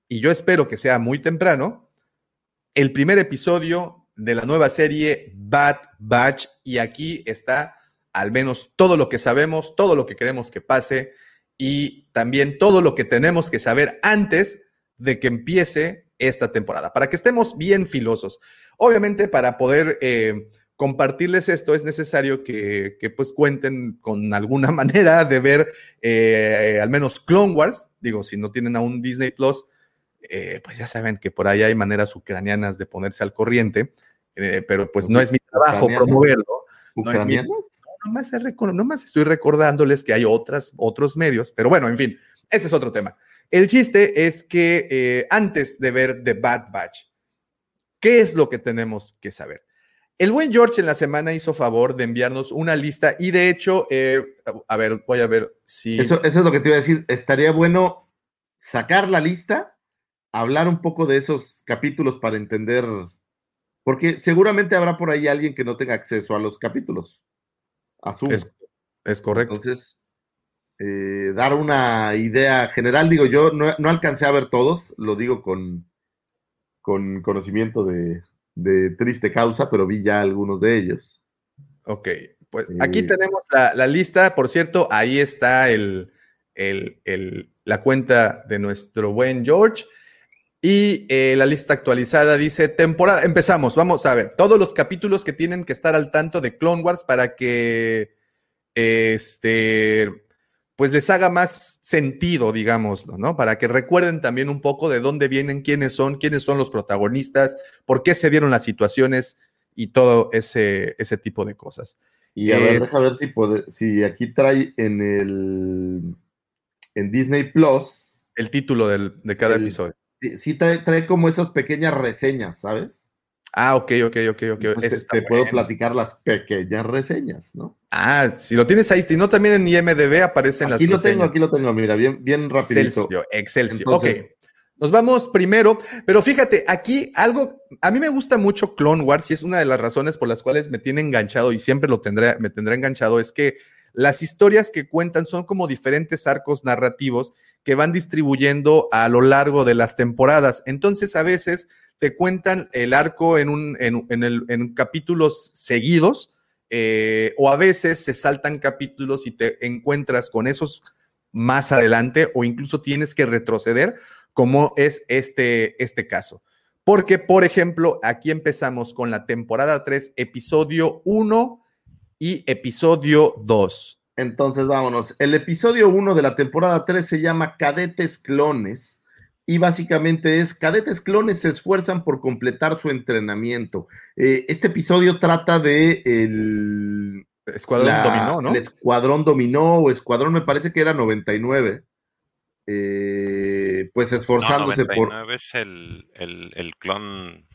y yo espero que sea muy temprano, el primer episodio de la nueva serie Bad Batch. Y aquí está al menos todo lo que sabemos, todo lo que queremos que pase y también todo lo que tenemos que saber antes de que empiece esta temporada, para que estemos bien filosos. Obviamente, para poder eh, compartirles esto es necesario que, que, pues cuenten con alguna [LAUGHS] manera de ver eh, al menos Clone Wars. Digo, si no tienen aún Disney Plus, eh, pues ya saben que por ahí hay maneras ucranianas de ponerse al corriente, pero pues no es mi trabajo ¿Ucranianas? promoverlo. No es mi- ¿Ucranianas? Nomás, estoy recordándoles que hay otras, otros medios, pero bueno, en fin, ese es otro tema. El chiste es que eh, antes de ver The Bad Batch, ¿qué es lo que tenemos que saber? El buen George en la semana hizo favor de enviarnos una lista y de hecho, eh, a ver, voy a ver si... Eso, eso es lo que te iba a decir. Estaría bueno sacar la lista, hablar un poco de esos capítulos para entender, porque seguramente habrá por ahí alguien que no tenga acceso a los capítulos. Asumo. es, es correcto. Entonces, eh, dar una idea general, digo, yo no, no alcancé a ver todos, lo digo con, con conocimiento de, de triste causa, pero vi ya algunos de ellos. Ok, pues aquí tenemos la, la lista. Por cierto, ahí está el, el- el- la cuenta de nuestro buen George. Y eh, la lista actualizada dice temporada. Empezamos, vamos a ver todos los capítulos que tienen que estar al tanto de Clone Wars para que este pues les haga más sentido, digámoslo, ¿no? Para que recuerden también un poco de dónde vienen, quiénes son, quiénes son los protagonistas, por qué se dieron las situaciones y todo ese, ese tipo de cosas. Y a Eh, ver, deja ver si, puede- si aquí trae en el en Disney Plus, El título del- de cada El- episodio. Sí, trae, trae como esas pequeñas reseñas, ¿sabes? Ah, ok, ok, ok, ok. Eso te, está te puedo platicar las pequeñas reseñas, ¿no? Ah, si lo tienes ahí, si no, también en IMDB aparecen las Aquí lo tengo, reseñas. aquí lo tengo, mira, bien, bien rapidito. Excelsior, Excelsior. Entonces- ok. Nos vamos primero, pero fíjate, aquí algo, a mí me gusta mucho Clone Wars y es una de las razones por las cuales me tiene enganchado y siempre lo tendré, me tendrá enganchado, es que las historias que cuentan son como diferentes arcos narrativos que van distribuyendo a lo largo de las temporadas. Entonces, a veces te cuentan el arco en, un, en, en el- en capítulos seguidos, eh, o a veces se saltan capítulos y te encuentras con esos más adelante, o incluso tienes que retroceder, como es este, este caso. Porque, por ejemplo, aquí empezamos con la temporada 3, episodio 1 y episodio 2. Entonces, vámonos. El episodio 1 de la temporada 3 se llama Cadetes Clones y básicamente es Cadetes Clones se esfuerzan por completar su entrenamiento. Eh, este episodio trata de el, Escuadrón la- Dominó, ¿no? el Escuadrón Dominó o Escuadrón me parece que era 99. eh, pues No, esforzándose por... 99 es el, el, el clon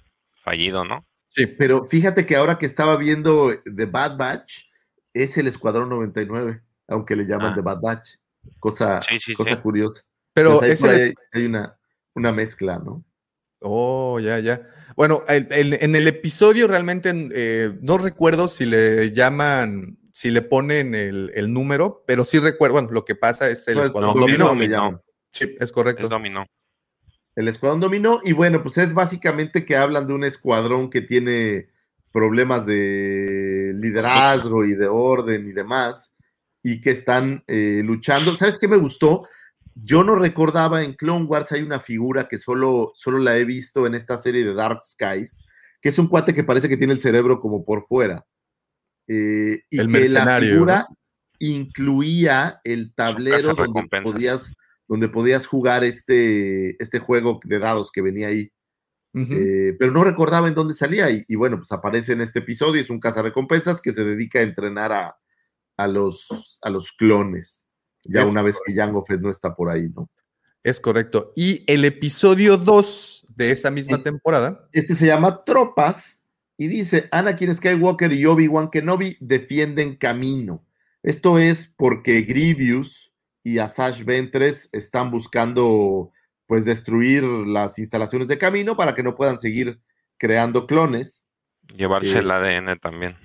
fallido, ¿no? Sí. Pero fíjate que ahora que estaba viendo The Bad Batch, es el Escuadrón 99, aunque le llaman Ah. The Bad Batch. Cosa, Sí, sí, cosa sí. curiosa. Pero Pues es- hay, hay una, una mezcla, ¿no? Oh, ya, ya. Bueno, el- el- en el episodio realmente eh, no recuerdo si le llaman, si le ponen el, el número, pero sí recuerdo, bueno, lo que pasa es el No, es escuadrón dominó. Sí, es correcto. Es dominó. El Escuadrón Dominó, y bueno, pues es básicamente que hablan de un escuadrón que tiene problemas de liderazgo y de orden y demás, y que están eh, luchando. ¿Sabes qué me gustó? Yo no recordaba en Clone Wars hay una figura que solo, solo la he visto en esta serie de Dark Skies, que es un cuate que parece que tiene el cerebro como por fuera. Eh, y El que la mercenario, figura incluía el tablero donde podías, donde podías jugar este, este juego de dados que venía ahí. Eh, pero no recordaba en dónde salía y, y bueno, pues aparece en este episodio, es un cazarrecompensas que se dedica a entrenar a, a los, a los clones, ya Es una vez que Jango Fett no está por ahí, ¿no? Es correcto. Y el episodio 2 de esa misma temporada, Este se llama Tropas y dice, Anakin Skywalker y Obi-Wan Kenobi defienden camino. Esto es porque Grievous y Asash Ventress están buscando pues destruir las instalaciones de camino para que no puedan seguir creando clones Llevarse Eh, el ADN también.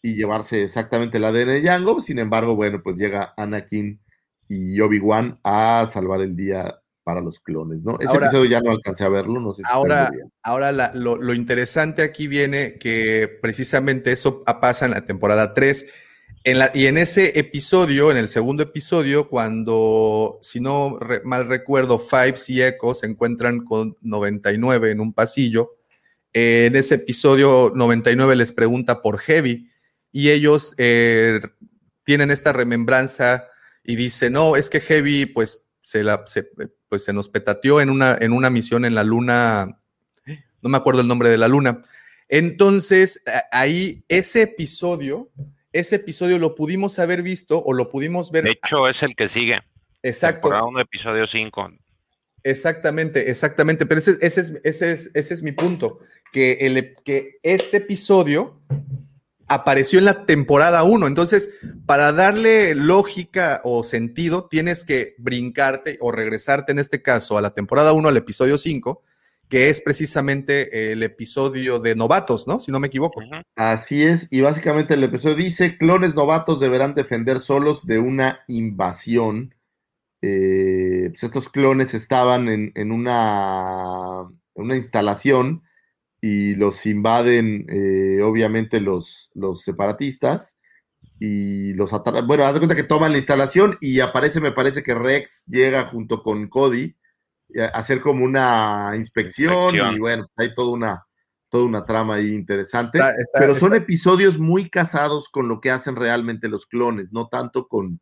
y llevarse exactamente el ADN de Jango. Sin embargo, bueno, pues llega Anakin y Obi-Wan a salvar el día para los clones, ¿no? Ese Ahora- episodio ya no alcancé a verlo, no sé si Ahora, ahora la- lo, lo interesante aquí viene que precisamente eso pasa en la temporada 3. En y en ese episodio, en el segundo episodio, cuando, si no mal recuerdo, Fives y Echo se encuentran con 99 en un pasillo, en ese episodio 99 les pregunta por Heavy y ellos eh, tienen esta remembranza y dicen, no, es que Heavy pues se, pues, se nos petateó en una, en una misión en la luna, no me acuerdo el nombre de la luna. Entonces, ahí ese episodio, ese episodio lo pudimos haber visto o lo pudimos ver. De hecho, es el que sigue. exacto. Temporada 1, episodio 5. Exactamente, exactamente. Pero ese, ese es, ese, es, ese es mi punto. Que, el, que este episodio apareció en la temporada 1. Entonces, para darle lógica o sentido, tienes que brincarte o regresarte en este caso a la temporada 1, al episodio 5, que es precisamente el episodio de novatos, ¿no? Si no me equivoco. Así es, y básicamente el episodio dice, clones novatos deberán defender solos de una invasión. Eh, pues estos clones estaban en, en una, en una instalación y los invaden, eh, obviamente, los, los separatistas y los ata- Bueno, haz de cuenta que toman la instalación y aparece, me parece que Rex llega junto con Cody hacer como una inspección, Inspección. y bueno, hay toda una, toda una trama ahí interesante. Está- está- pero son está- episodios muy casados con lo que hacen realmente los clones, no tanto con,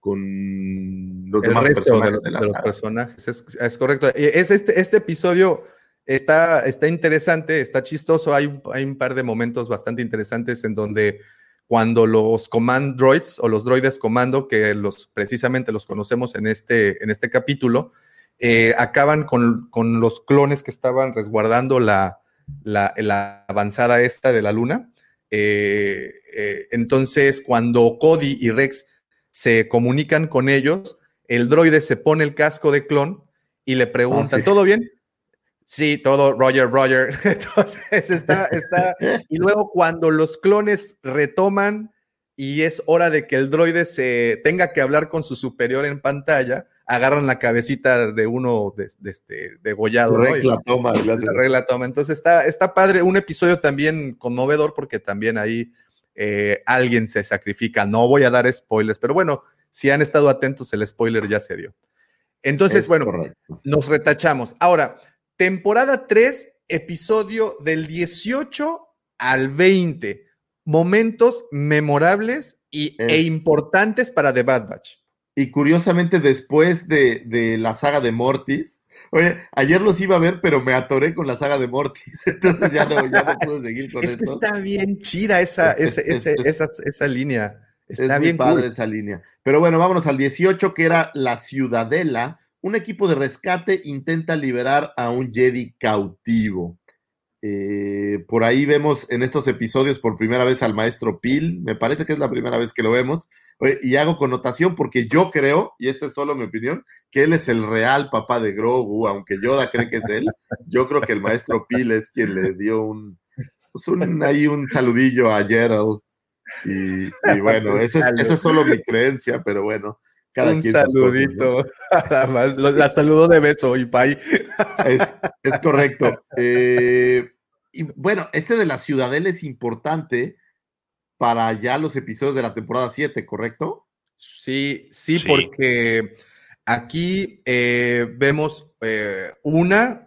con los el demás de personajes los, de la de los saga. personajes. Es, es correcto. Es este, este episodio está, está interesante, está chistoso. Hay, un- hay un par de momentos bastante interesantes en donde cuando los command droids o los droides comando, que los precisamente los conocemos en este, en este capítulo, eh, acaban con, con los clones que estaban resguardando la, la, la avanzada esta de la luna. Eh, eh, entonces, cuando Cody y Rex se comunican con ellos, el droide se pone el casco de clon y le pregunta, Ah, sí. ¿todo bien? Sí, todo, Roger, Roger. [LAUGHS] Entonces está, está. Y luego cuando los clones retoman y es hora de que el droide se tenga que hablar con su superior en pantalla, agarran la cabecita de uno de, de este, degollado. la toma la regla toma. Entonces está, está padre, un episodio también conmovedor porque también ahí eh, alguien se sacrifica. No voy a dar spoilers, pero bueno, si han estado atentos, el spoiler ya se dio. Entonces, Es bueno, correcto. nos retachamos. Ahora, temporada 3, episodio del 18 al 20. Momentos memorables y, e Es- importantes para The Bad Batch. Y curiosamente, después de, de la saga de Mortis, oye, ayer los iba a ver, pero me atoré con la saga de Mortis, [LAUGHS] entonces ya no, ya no pude seguir con Es que esto. está bien chida esa, Es- ese- es- esa, esa línea. Está es bien muy padre cool. esa línea. Pero bueno, vámonos al 18, que era la Ciudadela. Un equipo de rescate intenta liberar a un Jedi cautivo. Eh, por ahí vemos en estos episodios por primera vez al maestro Pil. Me parece que es la primera vez que lo vemos. Y hago connotación porque yo creo, y esta es solo mi opinión, que él es el real papá de Grogu, aunque Yoda cree que es él. Yo creo que el maestro Pil es quien le dio un, pues un ahí un saludillo a Gerald. Y, y bueno, esa es, solo mi creencia, pero bueno, cada un quien sus cosas, ¿no? saludito. [LAUGHS] Nada más. La saludó de beso y. Es, es correcto. Eh, y bueno, este de la Ciudadela es importante para ya los episodios de la temporada 7, ¿correcto? Sí, sí, Sí. porque aquí eh, vemos eh, una.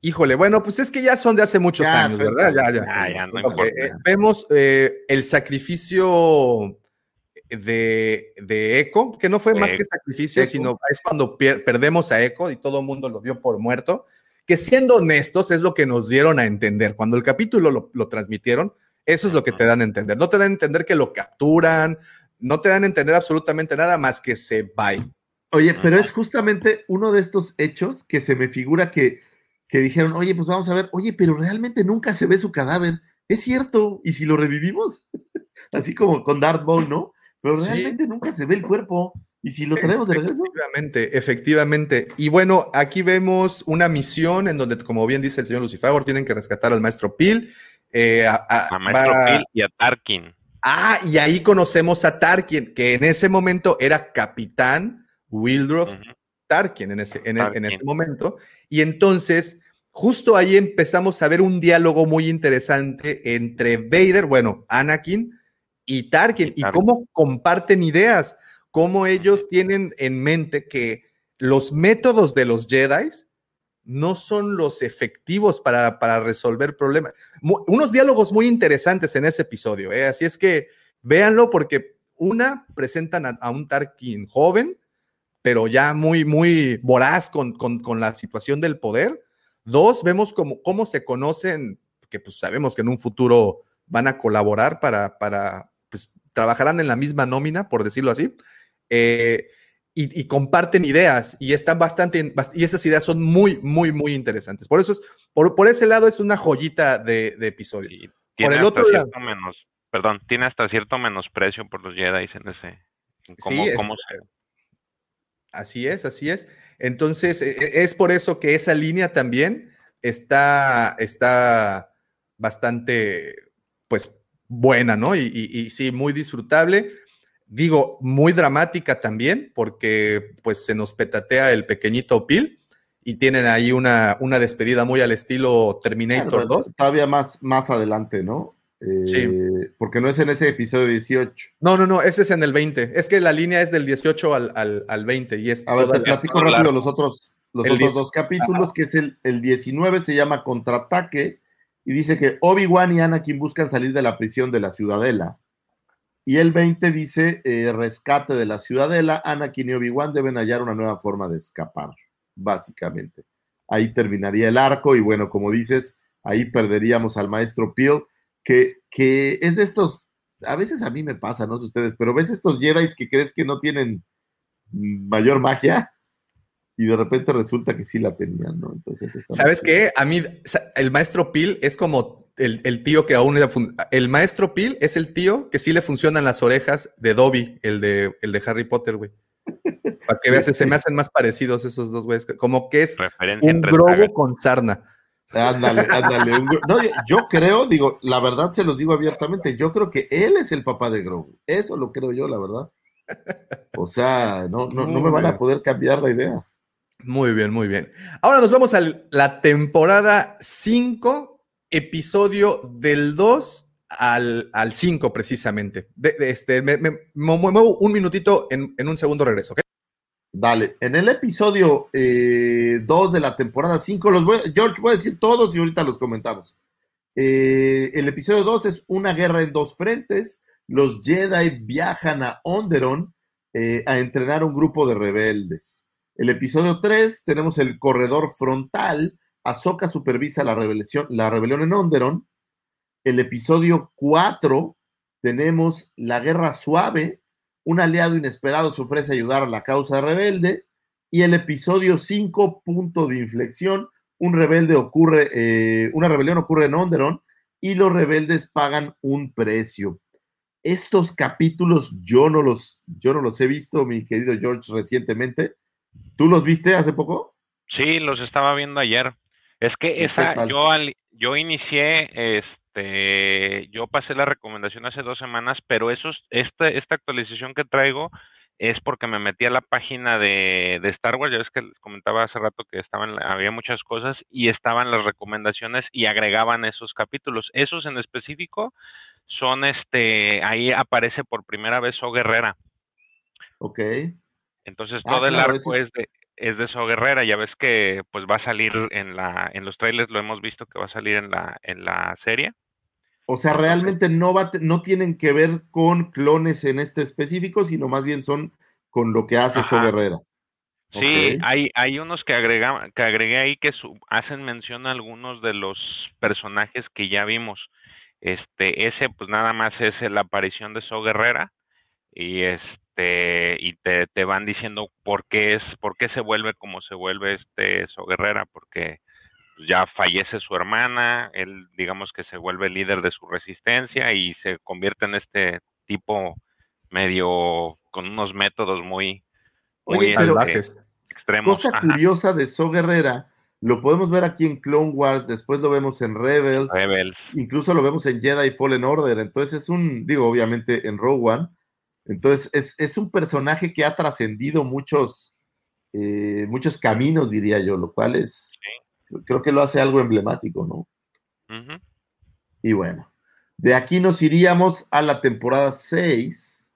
Híjole, bueno, pues es que ya son de hace muchos Ya, años. ¿verdad? Ya, ya. Ah, ya, no importa. eh, vemos eh, el sacrificio de, de Echo, que no fue más que sacrificio, Echo. sino es cuando pier- perdemos a Echo y todo el mundo lo dio por muerto, que siendo honestos es lo que nos dieron a entender. Cuando el capítulo lo, lo transmitieron, eso es lo que te dan a entender. No te dan a entender que lo capturan, no te dan a entender absolutamente nada más que se va. Oye, pero es justamente uno de estos hechos que se me figura que, que dijeron, oye, pues vamos a ver, oye, pero realmente nunca se ve su cadáver. Es cierto, ¿y si lo revivimos? [LAUGHS] Así como con Darth Maul, ¿no? Pero realmente nunca se ve el cuerpo. ¿Y si lo traemos de regreso? Efectivamente, efectivamente. Y bueno, aquí vemos una misión en donde, como bien dice el señor Lucifer, tienen que rescatar al maestro Pil. Eh, a, Maestro Pil y a Tarkin. Ah, y ahí conocemos a Tarkin, que en ese momento era capitán Wildroth Tarkin en ese, en, en ese momento. Y entonces, justo ahí empezamos a ver un diálogo muy interesante entre Vader, bueno, Anakin y Tarkin, y, y cómo comparten ideas cómo ellos tienen en mente que los métodos de los Jedi no son los efectivos para, para resolver problemas. unos diálogos muy interesantes en ese episodio, ¿eh? así es que véanlo porque una, presentan a, un Tarkin joven, pero ya muy, muy voraz con, con, la situación del poder. Dos, vemos cómo, cómo se conocen, que pues sabemos que en un futuro van a colaborar para, para pues trabajarán en la misma nómina, por decirlo así. Eh, y, comparten ideas y están bastante, y esas ideas son muy, muy, muy interesantes. Por eso es, por, por ese lado es una joyita de, episodio. por el otro lado, menos, perdón, tiene hasta cierto menosprecio por los Jedi en ese. sí, Así es, así es. Entonces, e, e, es por eso que esa línea también está, está bastante, pues, buena, ¿no? Y, y sí, muy disfrutable digo, muy dramática también, porque pues se nos petatea el pequeñito Pil y tienen ahí una, una despedida muy al estilo Terminator 2. Todavía más, más adelante, ¿no? sí. Eh, porque no es en ese episodio 18. No, no, no, ese es en el 20. Es que la línea es del 18 al, al, 20 y es... A ver, te platico rápido los otros, los otros dos capítulos, que es el, el 19, se llama Contraataque, y dice que Obi-Wan y Anakin buscan salir de la prisión de la Ciudadela. Y el 20 dice, eh, rescate de la ciudadela, Anakin y Obi-Wan deben hallar una nueva forma de escapar, básicamente. Ahí terminaría el arco y bueno, como dices, ahí perderíamos al maestro Peel, que, que es de estos, a veces a mí me pasa, no sé ustedes, pero ves estos Jedi que crees que no tienen mayor magia y de repente resulta que sí la tenían, ¿no? Entonces, ¿sabes qué? A mí, el maestro Peel es como el, tío que aún el maestro Pil es el tío que sí le funcionan las orejas de Dobby, el de, el de Harry Potter, güey. [LAUGHS] Para que veas, se me hacen más parecidos esos dos güeyes. Como que es un Grogu con sarna. Ándale, ándale. No, yo, creo, digo, la verdad se los digo abiertamente, yo creo que él es el papá de Grogu. Eso lo creo yo, la verdad. O sea, no, no, no me van a poder cambiar la idea. Muy bien, muy bien. Ahora nos vamos a la temporada 5 episodio del 2 al, 5 precisamente. De, este, me, muevo un minutito, en, un segundo regreso. Dale, en el episodio 2 eh, de la temporada 5, los voy, George, voy a decir todos y ahorita los comentamos. Eh, el episodio 2 es una guerra en dos frentes. Los Jedi viajan a Onderon eh, a entrenar un grupo de rebeldes. El episodio 3 tenemos el corredor frontal, Ahsoka supervisa la, la rebelión en Onderon. El episodio 4 tenemos la guerra suave. Un aliado inesperado se ofrece ayudar a la causa rebelde. Y el episodio 5, punto de inflexión. Un rebelde ocurre, eh, una rebelión ocurre en Onderon y los rebeldes pagan un precio. Estos capítulos yo no los, yo no los he visto, mi querido George, recientemente. ¿Tú los viste hace poco? Sí, los estaba viendo ayer. Es que esa, yo, yo inicié, este, yo pasé la recomendación hace dos semanas, pero esos, esta, esta actualización que traigo es porque me metí a la página de, de Star Wars, ya ves que les comentaba hace rato que estaban, había muchas cosas y estaban las recomendaciones y agregaban esos capítulos. Esos en específico son, este, ahí aparece por primera vez O Guerrera. Ok. Entonces ah, todo el arco es de, es de So Guerrera, ya ves que pues va a salir en la en los trailers lo hemos visto que va a salir en la en la serie. O sea, realmente no va no tienen que ver con clones en este específico, sino más bien son con lo que hace So Guerrera. Sí, hay, hay unos que, agrega, que agregué ahí que hacen mención a algunos de los personajes que ya vimos. Este, ese pues nada más es la aparición de So Guerrera y este y te, te van diciendo por qué es por qué se vuelve como se vuelve este So Guerrera porque ya fallece su hermana él digamos que se vuelve líder de su resistencia y se convierte en este tipo medio con unos métodos muy muy Oye, este, extremos Cosa Ajá. curiosa de So Guerrera, lo podemos ver aquí en Clone Wars, después lo vemos en Rebels, Rebels incluso lo vemos en Jedi Fallen Order, entonces es un, digo, obviamente en Rogue One, entonces es, es un personaje que ha trascendido muchos, eh, muchos caminos, diría yo, lo cual es, creo que lo hace algo emblemático, ¿no? Y bueno, de aquí nos iríamos a la temporada 6,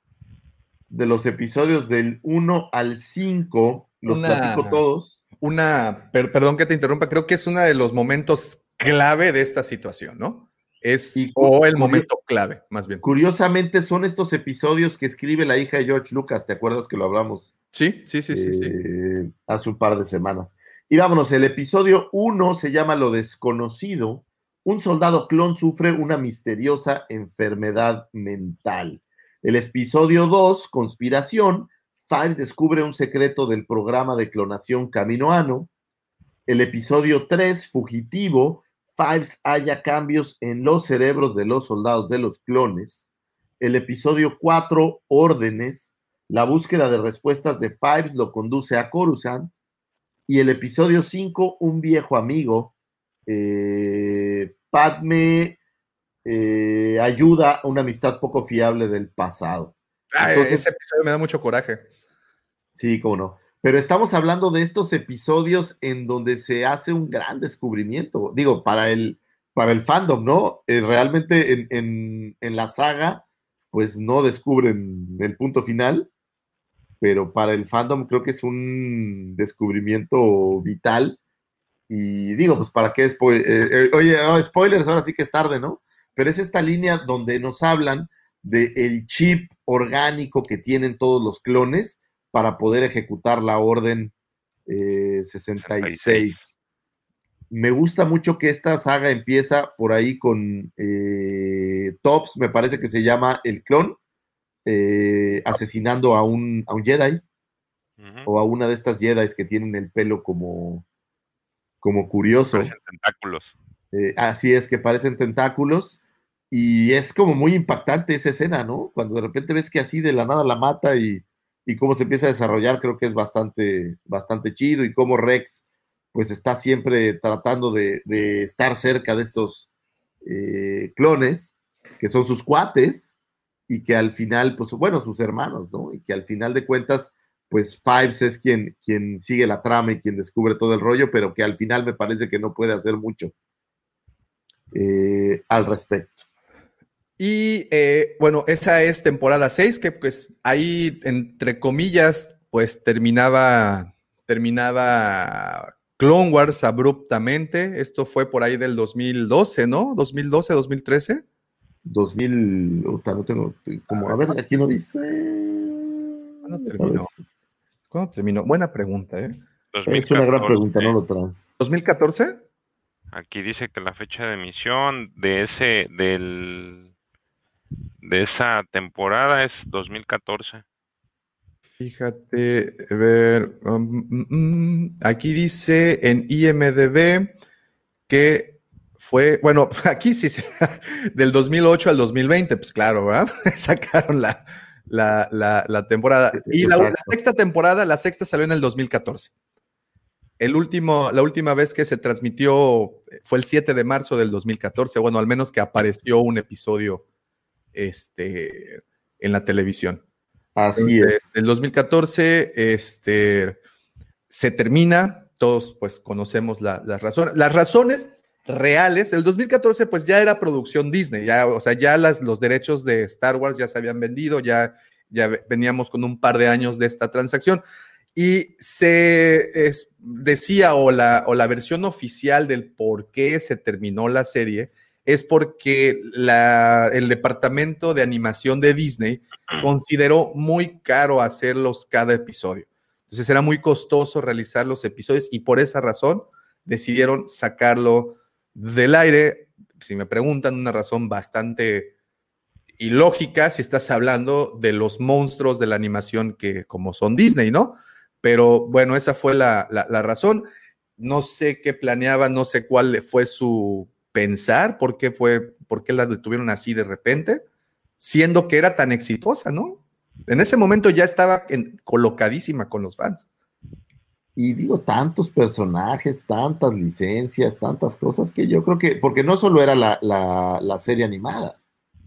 de los episodios del 1 al 5, los Una- platico todos. Una, per- perdón que te interrumpa, creo que es uno de los momentos clave de esta situación, ¿no? Es, Y o el momento clave, más bien. Curiosamente son estos episodios que escribe la hija de George Lucas, ¿te acuerdas que lo hablamos Sí, sí, sí, sí, sí. eh, hace un par de semanas? Y vámonos, el episodio 1 se llama Lo desconocido. Un soldado clon sufre una misteriosa enfermedad mental. El episodio 2, Conspiración, Fives descubre un secreto del programa de clonación Caminoano. El episodio 3, Fugitivo, Fives halla cambios en los cerebros de los soldados de los clones. El episodio 4, Órdenes, la búsqueda de respuestas de Fives lo conduce a Coruscant. Y el episodio 5, Un viejo amigo, eh, Padme eh, ayuda a una amistad poco fiable del pasado. Ah, Entonces- ese episodio me da mucho coraje. Sí, cómo no. Pero estamos hablando de estos episodios en donde se hace un gran descubrimiento. Digo, para el, para el fandom, ¿no? Eh, realmente en, en- la saga, pues no descubren el punto final, pero para el fandom creo que es un descubrimiento vital. Y digo, pues para qué spoil- eh, eh, oye, oh, spoilers, ahora sí que es tarde, ¿no? Pero es esta línea donde nos hablan del el chip orgánico que tienen todos los clones para poder ejecutar la orden eh, 66. Me gusta mucho que esta saga empieza por ahí con eh, Tops, me parece que se llama el clon, eh, asesinando a un, a un Jedi o a una de estas Jedi que tienen el pelo como, como curioso. Parecen tentáculos. Eh, así es, que parecen tentáculos. Y es como muy impactante esa escena, ¿no? Cuando de repente ves que así de la nada la mata y, y cómo se empieza a desarrollar, creo que es bastante, bastante chido. Y cómo Rex, pues está siempre tratando de, de estar cerca de estos eh, clones, que son sus cuates, y que al final, pues bueno, sus hermanos, ¿no? Y que al final de cuentas, pues Fives es quien, quien sigue la trama y quien descubre todo el rollo, pero que al final me parece que no puede hacer mucho eh, al respecto. Y eh, bueno, esa es temporada 6, que pues ahí, entre comillas, pues terminaba, terminaba Clone Wars abruptamente. Esto fue por ahí del 2012, ¿no? 2012, 2013. 2000, puta, no tengo, como, a ver, aquí no dice. ¿Cuándo terminó? ¿Cuándo terminó? Buena pregunta, ¿eh? Es una gran 2014. pregunta, no lo trae. ¿2014? Aquí dice que la fecha de emisión de ese del de esa temporada es 2014. Fíjate, a ver, um, mm, mm, aquí dice en IMDB que fue, bueno, [LAUGHS] aquí sí, se- [LAUGHS] del 2008 al 2020, pues claro, ¿verdad? [LAUGHS] Sacaron la, la, la- la temporada. Y la, sexta temporada, la sexta salió en el 2014. El último, la última vez que se transmitió fue el 7 de marzo del 2014, bueno, al menos que apareció un episodio este, en la televisión. Así Entonces, es. En 2014, este, se termina, todos pues conocemos la- las razones. Las razones reales, el 2014 pues ya era producción Disney, ya, o sea, ya las, los derechos de Star Wars ya se habían vendido, ya, ya ve- veníamos con un par de años de esta transacción. Y se es- decía, o la, o la versión oficial del por qué se terminó la serie, es porque la- el departamento de animación de Disney consideró muy caro hacerlos cada episodio. Entonces era muy costoso realizar los episodios y por esa razón decidieron sacarlo del aire. Si me preguntan, una razón bastante y lógica si estás hablando de los monstruos de la animación que como son Disney, ¿no? Pero bueno, esa fue la, la, razón. No sé qué planeaba, no sé cuál fue su pensar, por qué fue, por qué la detuvieron así de repente, siendo que era tan exitosa, ¿no? En ese momento ya estaba colocadísima con los fans. Y digo, tantos personajes, tantas licencias, tantas cosas que yo creo que, porque no solo era la, la, serie animada.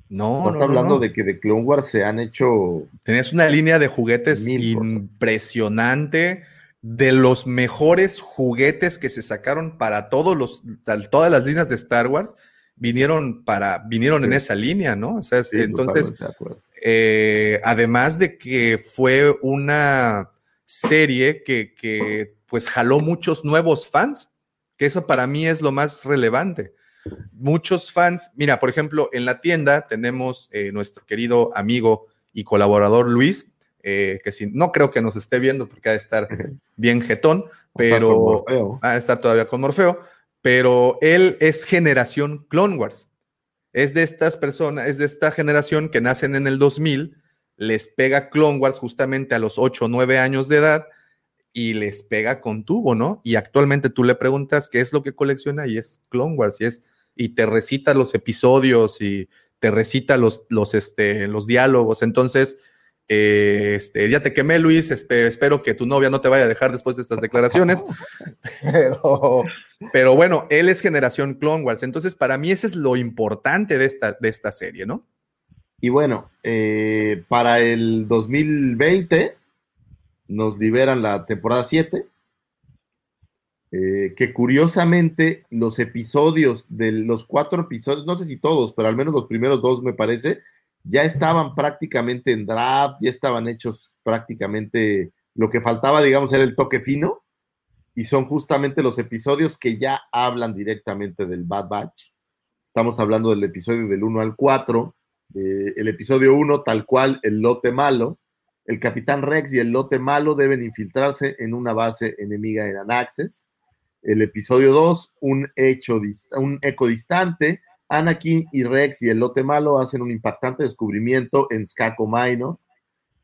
No, Estás hablando de que de Clone Wars se han hecho. Tenías una línea de juguetes impresionante, de los mejores juguetes que se sacaron para todos los, todas las líneas de Star Wars, vinieron para, vinieron en esa línea, ¿no? O sea, entonces, eh, además de que fue una serie que, pues jaló muchos nuevos fans, que eso para mí es lo más relevante. Muchos fans, mira, por ejemplo, en la tienda tenemos eh, nuestro querido amigo y colaborador Luis, eh, que si, no creo que nos esté viendo porque ha de estar bien jetón, pero ha de estar todavía con Morfeo, pero él es generación Clone Wars. Es de estas personas, es de esta generación que nacen en el 2000 les pega Clone Wars justamente a los 8 o 9 años de edad y les pega con tubo, ¿no? Y actualmente tú le preguntas qué es lo que colecciona y es Clone Wars y, es, y te recita los episodios y te recita los, los, este, los diálogos. Entonces, eh, este, ya te quemé, Luis. espero que tu novia no te vaya a dejar después de estas declaraciones. [LAUGHS] Pero, pero bueno, él es generación Clone Wars. Entonces, para mí, ese es lo importante de esta, de esta serie, ¿no? Y bueno, eh, para el 2020 nos liberan la temporada 7, eh, que curiosamente los episodios de los cuatro episodios, no sé si todos, pero al menos los primeros dos me parece, ya estaban prácticamente en draft, ya estaban hechos prácticamente, lo que faltaba, digamos, era el toque fino, y son justamente los episodios que ya hablan directamente del Bad Batch. Estamos hablando del episodio del 1 al 4, eh, el episodio 1, tal cual, el lote malo. El capitán Rex y el lote malo deben infiltrarse en una base enemiga en Anaxes. El episodio 2, un, hecho, un eco distante. Anakin y Rex y el lote malo hacen un impactante descubrimiento en Skako Minor.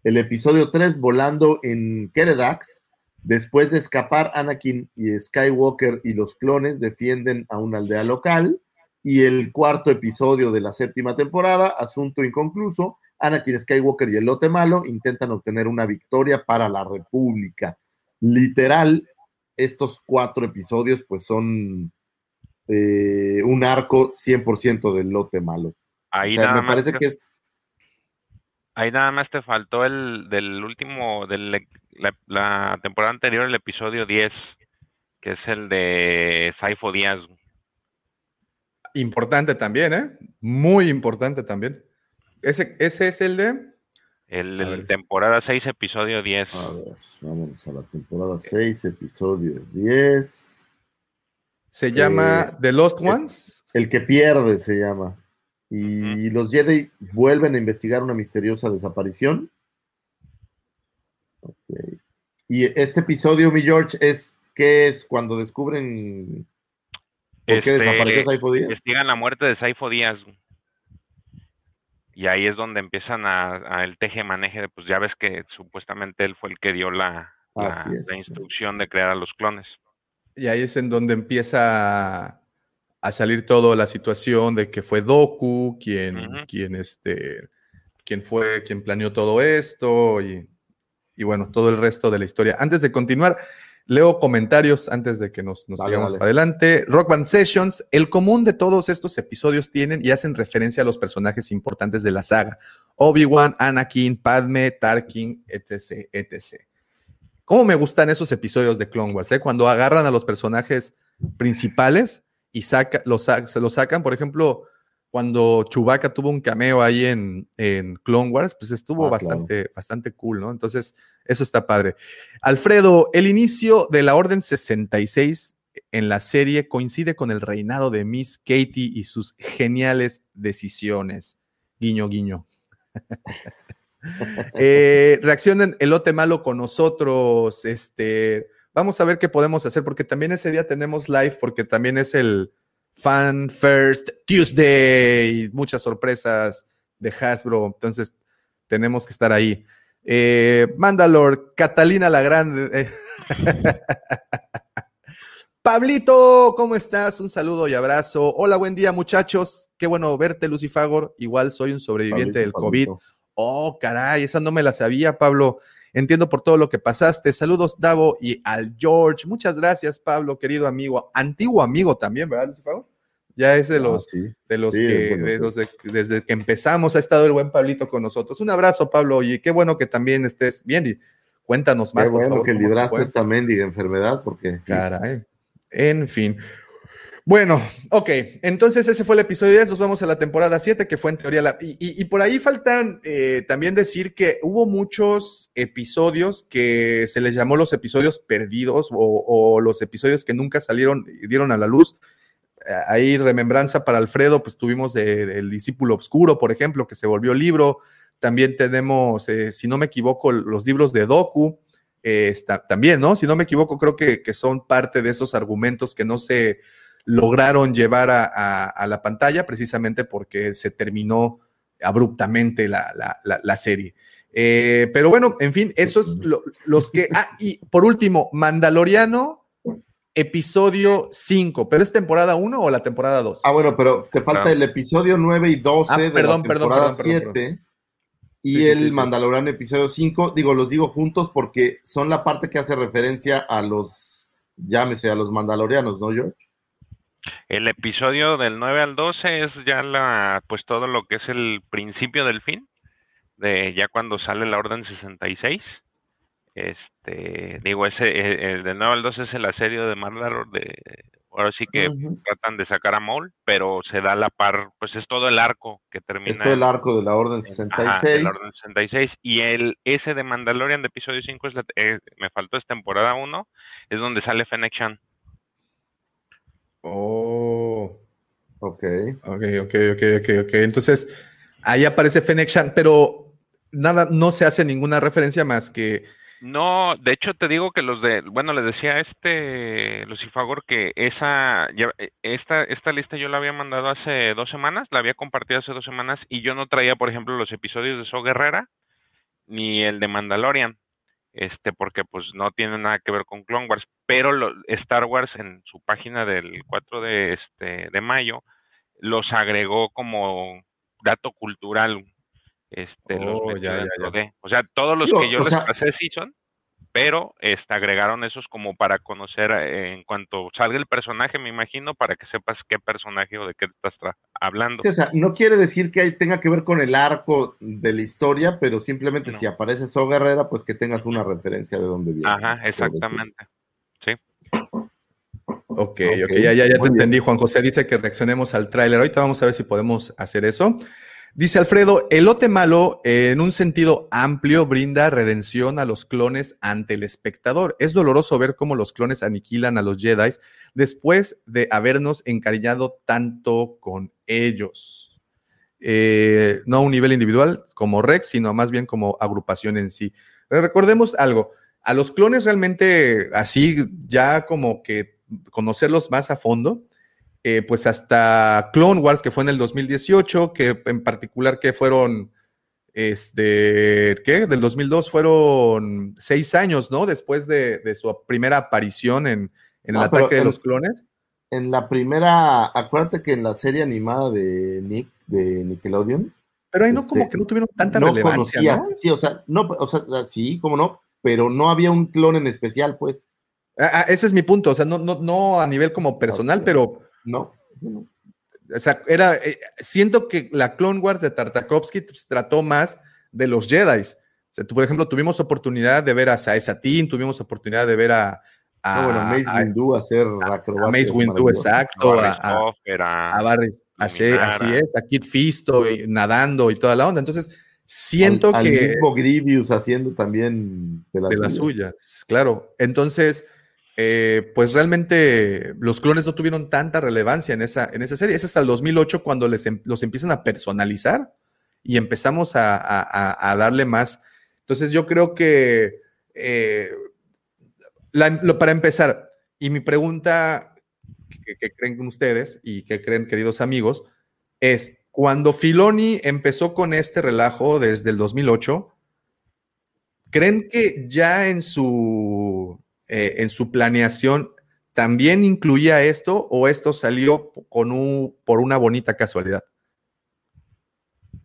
El episodio 3, volando en Keredax. Después de escapar, Anakin y Skywalker y los clones defienden a una aldea local y el cuarto episodio de la séptima temporada, Asunto Inconcluso, Anakin Skywalker y el Lote Malo intentan obtener una victoria para la República. Literal, estos cuatro episodios pues son eh, un arco 100% del Lote Malo. Ahí o sea, me parece que es... Ahí nada más te faltó el del último, de la, la, temporada anterior, el episodio 10, que es el de Saifo Díaz. Importante también, ¿eh? Muy importante también. Ese, ese es el de. El, temporada 6, episodio 10. A ver, vámonos a la temporada 6, episodio 10. Se llama eh, The Lost Ones. El, que pierde se llama. Y los Jedi vuelven a investigar una misteriosa desaparición. Okay. Y este episodio, mi George, es ¿qué es cuando descubren ¿Por qué desapareció este, Saifo Díaz? Investigan la muerte de Saifo Díaz. Y ahí es donde empiezan a, el teje maneje, pues ya ves que supuestamente él fue el que dio la, la, instrucción de crear a los clones. Y ahí es en donde empieza a salir toda la situación de que fue Doku quien, quien, este, quien fue, quien planeó todo esto y, y, bueno, todo el resto de la historia. Antes de continuar, Leo comentarios antes de que nos, nos sigamos para adelante. Rock Band Sessions, el común de todos estos episodios tienen y hacen referencia a los personajes importantes de la saga. Obi-Wan, Anakin, Padme, Tarkin, etc, etc. ¿Cómo me gustan esos episodios de Clone Wars? Eh? Cuando agarran a los personajes principales y saca, los, se los sacan, por ejemplo, cuando Chewbacca tuvo un cameo ahí en, en Clone Wars, pues estuvo ah, bastante, bastante cool, ¿no? Entonces, eso está padre. Alfredo, el inicio de la Orden 66 en la serie coincide con el reinado de Miss Katie y sus geniales decisiones. Guiño, guiño. [LAUGHS] eh, reaccionen Elote Malo con nosotros. Este, vamos a ver qué podemos hacer, porque también ese día tenemos live, porque también es el Fan First Tuesday. Muchas sorpresas de Hasbro. Entonces, tenemos que estar ahí. Eh, Mandalor, Catalina la Grande. [LAUGHS] Pablito, ¿cómo estás? Un saludo y abrazo. Hola, buen día, muchachos. Qué bueno verte, Lucifagor. Igual soy un sobreviviente del COVID. Oh, caray, esa no me la sabía, Pablo. Entiendo por todo lo que pasaste. Saludos, Davo y al George. Muchas gracias, Pablo, querido amigo. Antiguo amigo también, ¿verdad, Lucifagor? Ya es de ah, los, de los que, desde que empezamos ha estado el buen Pablito con nosotros. Un abrazo, Pablo, y qué bueno que también estés bien y cuéntanos más. Qué bueno que libraste esta mendiga enfermedad, porque. Caray. En fin. Bueno, ok, entonces ese fue el episodio 10, nos vamos a la temporada 7, que fue en teoría la... Y, por ahí faltan eh, también decir que hubo muchos episodios que se les llamó los episodios perdidos o, los episodios que nunca salieron, y dieron a la luz. Eh, ahí remembranza para Alfredo, pues tuvimos del discípulo oscuro, por ejemplo, que se volvió libro. También tenemos, eh, si no me equivoco, los libros de Doku también, ¿no? Si no me equivoco, creo que, son parte de esos argumentos que no se lograron llevar a, la pantalla precisamente porque se terminó abruptamente la, serie. Eh, pero bueno, en fin, eso es los que... Ah, y por último, Mandaloriano, episodio 5, pero es temporada 1 o la temporada 2? Ah, bueno, pero te falta el episodio 9 y 12 ah, de la temporada 7 y el Mandaloriano episodio 5, digo, los digo juntos porque son la parte que hace referencia a los, llámese, a los Mandalorianos, ¿no, George? El episodio del 9 al 12 es ya la, pues todo lo que es el principio del fin, de ya cuando sale la Orden 66. Este, digo, ese, eh, el, del 9 al 12 es el asedio de Mandalor de ahora sí que tratan de sacar a Maul, pero se da la par, pues es todo el arco que termina. Es todo el arco de la Orden 66. la Orden 66. Y el, ese de Mandalorian de episodio 5, es eh, me faltó, es temporada 1, es donde sale Fennec Shan. Oh. Ok. Ok, ok, ok, ok, ok. Entonces, ahí aparece Fennec Shan, pero nada, no se hace ninguna referencia más que no, de hecho te digo que los de, bueno, le decía a este Lucifagor que esa, eh, esta, esta lista yo la había mandado hace dos semanas, la había compartido hace dos semanas y yo no traía, por ejemplo, los episodios de So Guerrera ni el de Mandalorian, este, porque pues no tiene nada que ver con Clone Wars, pero Star Wars en su página del 4 de, este, de mayo los agregó como dato cultural este, los oh, O sea, todos los que yo les pasé sí son, pero este, agregaron esos como para conocer eh, en cuanto salga el personaje, me imagino, para que sepas qué personaje o de qué estás hablando. o sea, no quiere decir que tenga que ver con el arco de la historia, pero simplemente si aparece So Guerrera, pues que tengas una referencia de dónde viene. Ajá, exactamente. Ok, ok, ya, ya, ya te entendí. Juan José dice que reaccionemos al tráiler. Ahorita vamos a ver si podemos hacer eso. Dice Alfredo, el lote malo en un sentido amplio brinda redención a los clones ante el espectador. Es doloroso ver cómo los clones aniquilan a los Jedi después de habernos encariñado tanto con ellos. Eh, no a un nivel individual como Rex, sino más bien como agrupación en sí. recordemos algo, a los clones realmente así, ya como que conocerlos más a fondo, eh, pues hasta Clone Wars, que fue en el 2018, que en particular que fueron, este, ¿qué? Del 2002 fueron seis años, ¿no? Después de, su primera aparición en, el ataque de los clones. En la primera, acuérdate que en la serie animada de Nick, de Nickelodeon. Pero ahí no como este, que no tuvieron tanta relevancia, ¿no? Sí, o sea, no, o sea, sí, como no, pero no había un clon en especial, pues. Ah, ah, ese es mi punto, o sea, no, no, no a nivel como personal, pero no. O sea, era, eh, siento que la Clone Wars de Tartakovsky pues, trató más de los Jedi. O sea, tú, por ejemplo, tuvimos oportunidad de ver a Sae Satin, tuvimos oportunidad de ver a. a bueno, Mace Windu hacer a, Mace Windu, exacto. A, a, Barry, así, así, es, a Kid Fisto nadando y toda la onda. Entonces, siento que. Al mismo Grievous haciendo también de las, de las suyas. Claro. Entonces eh, pues realmente los clones no tuvieron tanta relevancia en esa, en esa serie. Es hasta el 2008 cuando les, em, los empiezan a personalizar y empezamos a, darle más. Entonces yo creo que, eh, para empezar, y mi pregunta que, creen ustedes y que creen queridos amigos, es, cuando Filoni empezó con este relajo desde el 2008, ¿creen que ya en su, eh, en su planeación también incluía esto o esto salió con un, por una bonita casualidad?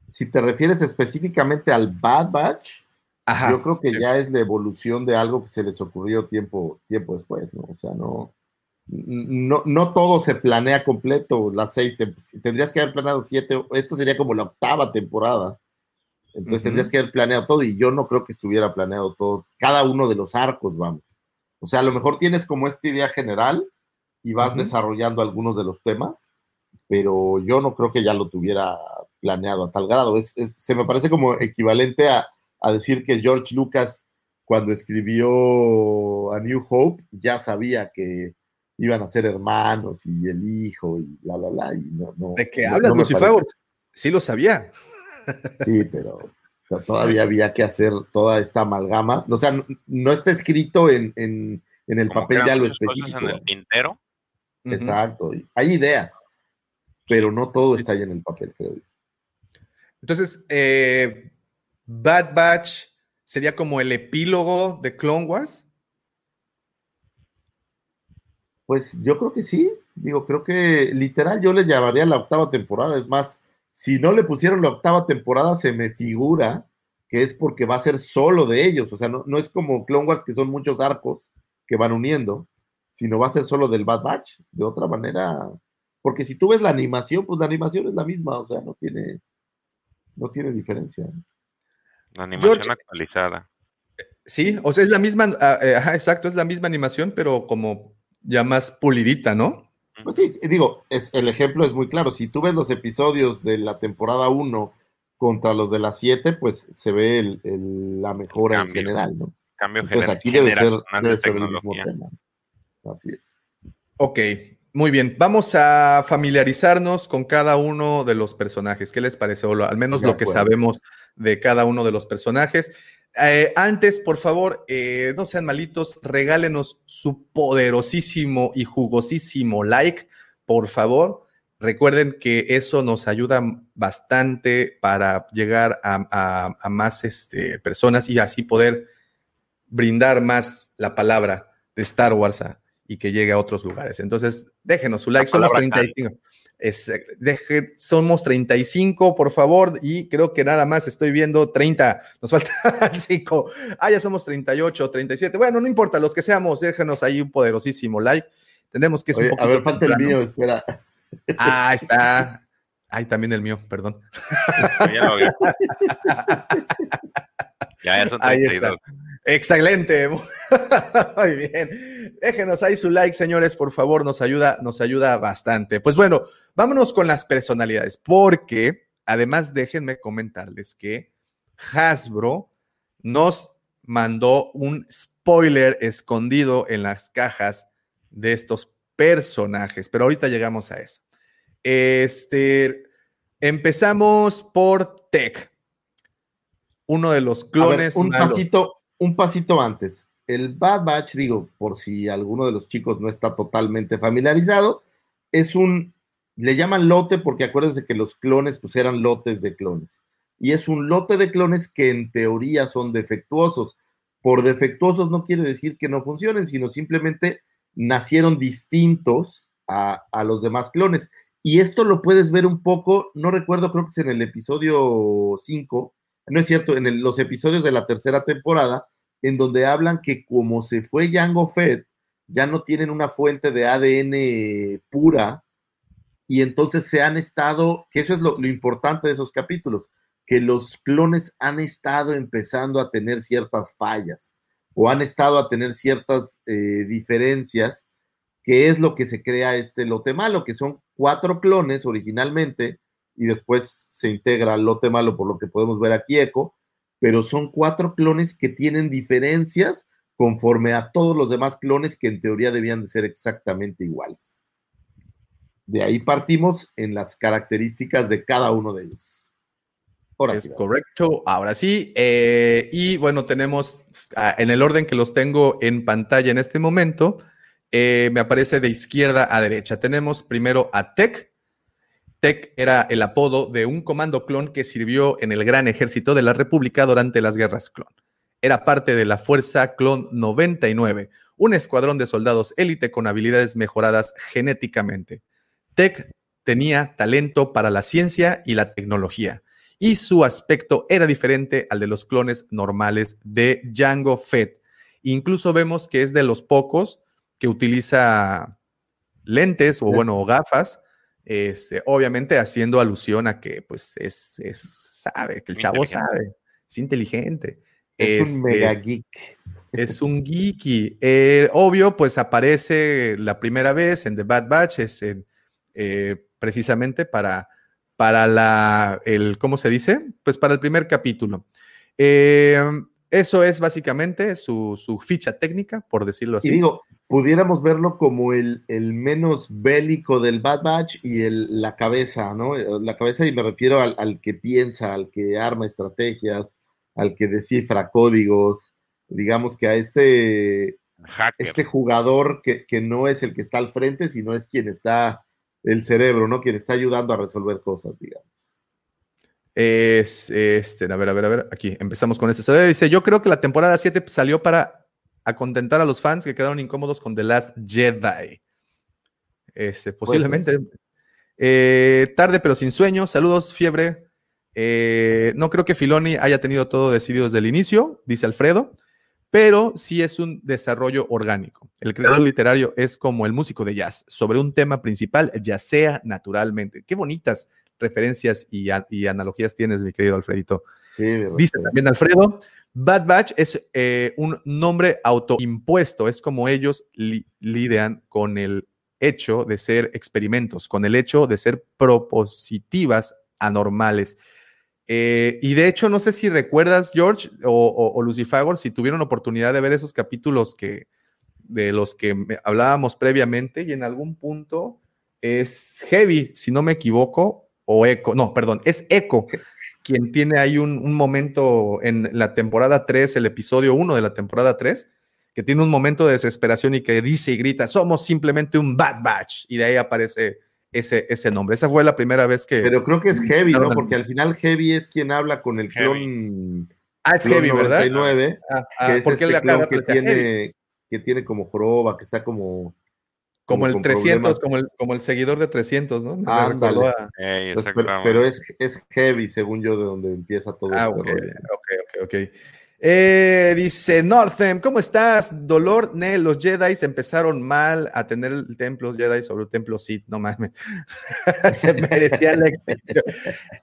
Si te refieres específicamente al Bad Batch, Ajá. yo creo que ya es la evolución de algo que se les ocurrió tiempo, tiempo después, ¿no? O sea, no, no, no todo se planea completo, las seis, tendrías que haber planeado siete, esto sería como la octava temporada. Entonces Ujú. tendrías que haber planeado todo y yo no creo que estuviera planeado todo, cada uno de los arcos, vamos. O sea, a lo mejor tienes como esta idea general y vas Ujú. desarrollando algunos de los temas, pero yo no creo que ya lo tuviera planeado a tal grado. Es, es- se me parece como equivalente a, a decir que George Lucas, cuando escribió A New Hope, ya sabía que iban a ser hermanos y el hijo y bla, bla, bla. Y no, no, ¿De qué no- hablas, no parece. Sí lo sabía. Sí, pero o sea, todavía había que hacer toda esta amalgama. O sea, no, no está escrito en, en- en el Como papel ya lo específico. en el tintero. Exacto. y Hay ideas, pero no todo está ahí en el papel, creo yo. Entonces, eh, Bad Batch sería como el epílogo de Clone Wars. Pues yo creo que sí. Digo, creo que literal yo le llamaría la octava temporada. Es más, si no le pusieron la octava temporada, se me figura que es porque va a ser solo de ellos. O sea, no, no es como Clone Wars, que son muchos arcos que van uniendo, sino va a ser solo del Bad Batch. De otra manera, porque si tú ves la animación, pues la animación es la misma. O sea, no tiene, no tiene diferencia. La animación George- actualizada. Sí, o sea, es la misma, ah, eh, ajá, exacto, es la misma animación, pero como ya más pulidita, ¿no? Pues sí, digo, es, el ejemplo es muy claro. Si tú ves los episodios de la temporada 1 contra los de la 7, pues se ve el- el- la mejora en general, ¿no? Cambio Entonces aquí debe ser, debe de ser el mismo tema. Así es. Ok, muy bien. Vamos a familiarizarnos con cada uno de los personajes. ¿Qué les parece? O al menos lo que acuerdo. sabemos de cada uno de los personajes. Eh, antes, por favor, eh, no sean malitos, regálenos su poderosísimo y jugosísimo like, por favor. Recuerden que eso nos ayuda bastante para llegar a, a- a más este, personas y así poder brindar más la palabra de Star Wars a- y que llegue a otros lugares. Entonces, déjenos su like. Somos palabra 35. Es, deje- somos 35, por favor, y creo que nada más estoy viendo 30. Nos falta [LAUGHS] 5. Ah, ya somos 38, 37. Bueno, no importa, los que seamos, déjenos ahí un poderosísimo like. Entendemos que es Oye, un a ver, falta el mío, espera. Ah, ahí está. Ay, también el mío, perdón. Ya lo vi. [LAUGHS] Ya, ya son Ahí 32. está. Excelente. [LAUGHS] Muy bien. Déjenos ahí su like, señores, por favor, nos ayuda, nos ayuda bastante. Pues bueno, vámonos con las personalidades, porque además déjenme comentarles que Hasbro nos mandó un spoiler escondido en las cajas de estos personajes, pero ahorita llegamos a eso. Este, empezamos por Tech, uno de los A ver, clones un malos. pasito, un pasito antes. El Bad Batch, digo, por si alguno de los chicos no está totalmente familiarizado, es un, le llaman lote porque acuérdense que los clones pues eran lotes de clones. Y es un lote de clones que en teoría son defectuosos. Por defectuosos no quiere decir que no funcionen, sino simplemente nacieron distintos a, a los demás clones. Y esto lo puedes ver un poco, no recuerdo, creo que es en el episodio 5, no es cierto, en los episodios de la tercera temporada, en donde hablan que como se fue Jango Fett, ya no tienen una fuente de ADN pura, y entonces se han estado, que eso es lo, lo importante de esos capítulos, que los clones han estado empezando a tener ciertas fallas, o han estado a tener ciertas eh, diferencias, que es lo que se crea este lote malo, que son cuatro clones originalmente, y después se integra al lote malo por lo que podemos ver aquí, Eco, pero son cuatro clones que tienen diferencias conforme a todos los demás clones que en teoría debían de ser exactamente iguales. De ahí partimos en las características de cada uno de ellos. Ahora es sí, correcto. Ahora sí. eh, y bueno, tenemos ah, en el orden que los tengo en pantalla en este momento, eh, me aparece de izquierda a derecha. Tenemos primero a Tech. Tech era el apodo de un comando clon que sirvió en el Gran Ejército de la República durante las guerras clon. Era parte de la Fuerza Clon 99, un escuadrón de soldados élite con habilidades mejoradas genéticamente. Tech tenía talento para la ciencia y la tecnología, y su aspecto era diferente al de los clones normales de Django Fett. Incluso vemos que es de los pocos que utiliza lentes o bueno, gafas, este, obviamente haciendo alusión a que pues es, es sabe, que el chavo sabe, es inteligente. Es un Este, mega geek. es un geeky. Eh, obvio, pues aparece la primera vez en The Bad Batch, es en, eh, precisamente para, para la, el, ¿cómo se dice? Pues para el primer capítulo. Eh, eso es básicamente su, su ficha técnica, por decirlo así. Y digo, pudiéramos verlo como el, el menos bélico del Bad Batch y el, la cabeza, ¿no? La cabeza, y me refiero al, al que piensa, al que arma estrategias, al que descifra códigos, digamos que a este, Hacker. este jugador que, que no es el que está al frente, sino es quien está el cerebro, ¿no? Quien está ayudando a resolver cosas, digamos. Es, este, a ver, a ver, a ver, aquí empezamos con este. Dice, yo creo que la temporada 7 salió para acontentar a los fans que quedaron incómodos con The Last Jedi. Este, posiblemente. Eh, tarde pero sin sueño. Saludos, fiebre. Eh, no creo que Filoni haya tenido todo decidido desde el inicio, dice Alfredo, pero sí es un desarrollo orgánico. El creador literario es como el músico de jazz, sobre un tema principal, ya sea naturalmente. Qué bonitas referencias y, a- y analogías tienes, mi querido Alfredito. Sí, Dice también Alfredo, Bad Batch es eh, un nombre autoimpuesto, es como ellos li- lidian con el hecho de ser experimentos, con el hecho de ser propositivas anormales. Eh, y de hecho, no sé si recuerdas, George o, o, o Lucifagor, si tuvieron oportunidad de ver esos capítulos que, de los que hablábamos previamente, y en algún punto es Heavy, si no me equivoco, o Echo, no, perdón, es Echo quien tiene ahí un, un momento en la temporada 3, el episodio 1 de la temporada 3, que tiene un momento de desesperación y que dice y grita, somos simplemente un Bad Batch, y de ahí aparece ese, ese nombre. Esa fue la primera vez que... Pero creo que es Heavy, ¿no? Porque al final Heavy es quien habla con el clon, ah, es clon Heavy, ¿verdad? 99, Ah, ah, que es porque él este le acaba clon que de Heavy. tiene, que tiene como joroba, que está como... Como el con 300, problemas. como el, como el seguidor de 300, ¿no? Me Ándale. recordó a- Ey, Pues, pero, pero es, es Heavy, según yo, de donde empieza todo Ah, este ok, rollo. ok, ok, ok. Eh, dice Northem, ¿cómo estás? Dolor, ne, los Jedi empezaron mal a tener el templo Jedi sobre el templo Sith, no mames. [LAUGHS] Se merecía la extensión.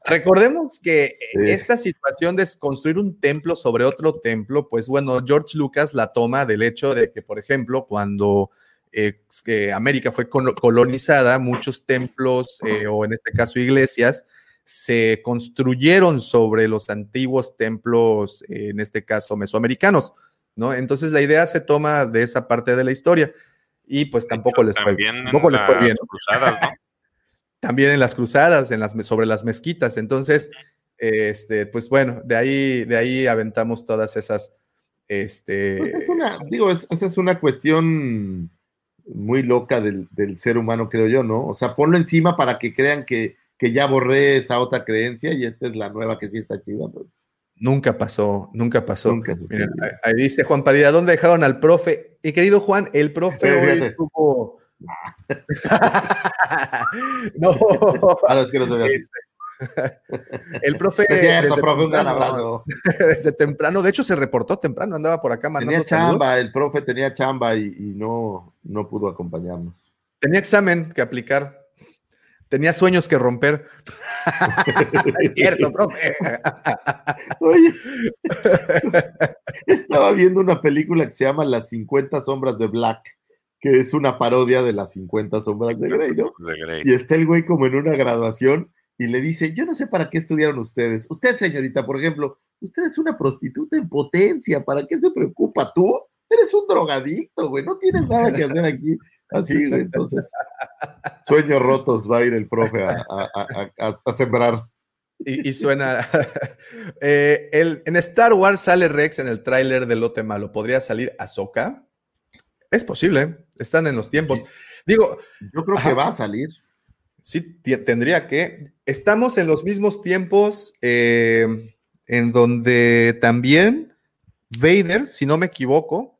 Recordemos que Sí. esta situación de construir un templo sobre otro templo, pues bueno, George Lucas la toma del hecho de que, por ejemplo, cuando eh, América fue colo- colonizada, muchos templos, eh, o en este caso iglesias, se construyeron sobre los antiguos templos, eh, en este caso mesoamericanos, ¿no? Entonces la idea se toma de esa parte de la historia y pues tampoco les fue, tampoco les fue bien, ¿no? cruzadas, ¿no? [LAUGHS] También en las cruzadas, en las, sobre las mezquitas. Entonces, este, pues bueno, de ahí, de ahí aventamos todas esas, este, Pues es una, digo, es- esa es una cuestión muy loca del, del ser humano, creo yo, ¿no? O sea, ponlo encima para que crean que, que ya borré esa otra creencia y esta es la nueva que sí está chida, pues nunca pasó, nunca pasó. nunca. Mira, ahí- dice Juan Padilla, ¿dónde dejaron al profe? Y querido Juan, el profe hoy estuvo... [LAUGHS] [LAUGHS] no, Ahora es que no. El profe... Es cierto, profe, un gran abrazo. [LAUGHS] Desde temprano, de hecho se reportó temprano, andaba por acá mandando Tenía saludos. chamba, el profe tenía chamba y, y no, no pudo acompañarnos. Tenía examen que aplicar. Tenía sueños que romper. [LAUGHS] es cierto, profe. Oye, estaba viendo una película que se llama Las 50 sombras de Black, que es una parodia de las 50 sombras de Grey, ¿no? De Grey. Y está el güey como en una graduación y le dice, yo no sé para qué estudiaron ustedes. Usted, señorita, por ejemplo, usted es una prostituta en potencia, ¿para qué se preocupa tú? Eres un drogadicto, güey, no tienes nada que hacer aquí. Así, güey, entonces, sueños rotos va a ir el profe a, a- a- a- a sembrar. Y, y suena. [LAUGHS] Eh, el- en Star Wars sale Rex en el tráiler de Lote Malo. ¿Podría salir Ahsoka? Es posible, están en los tiempos. Digo, Yo creo Ajá. que va a salir. Sí, tendría que. Estamos en los mismos tiempos eh, en donde también Vader, si no me equivoco,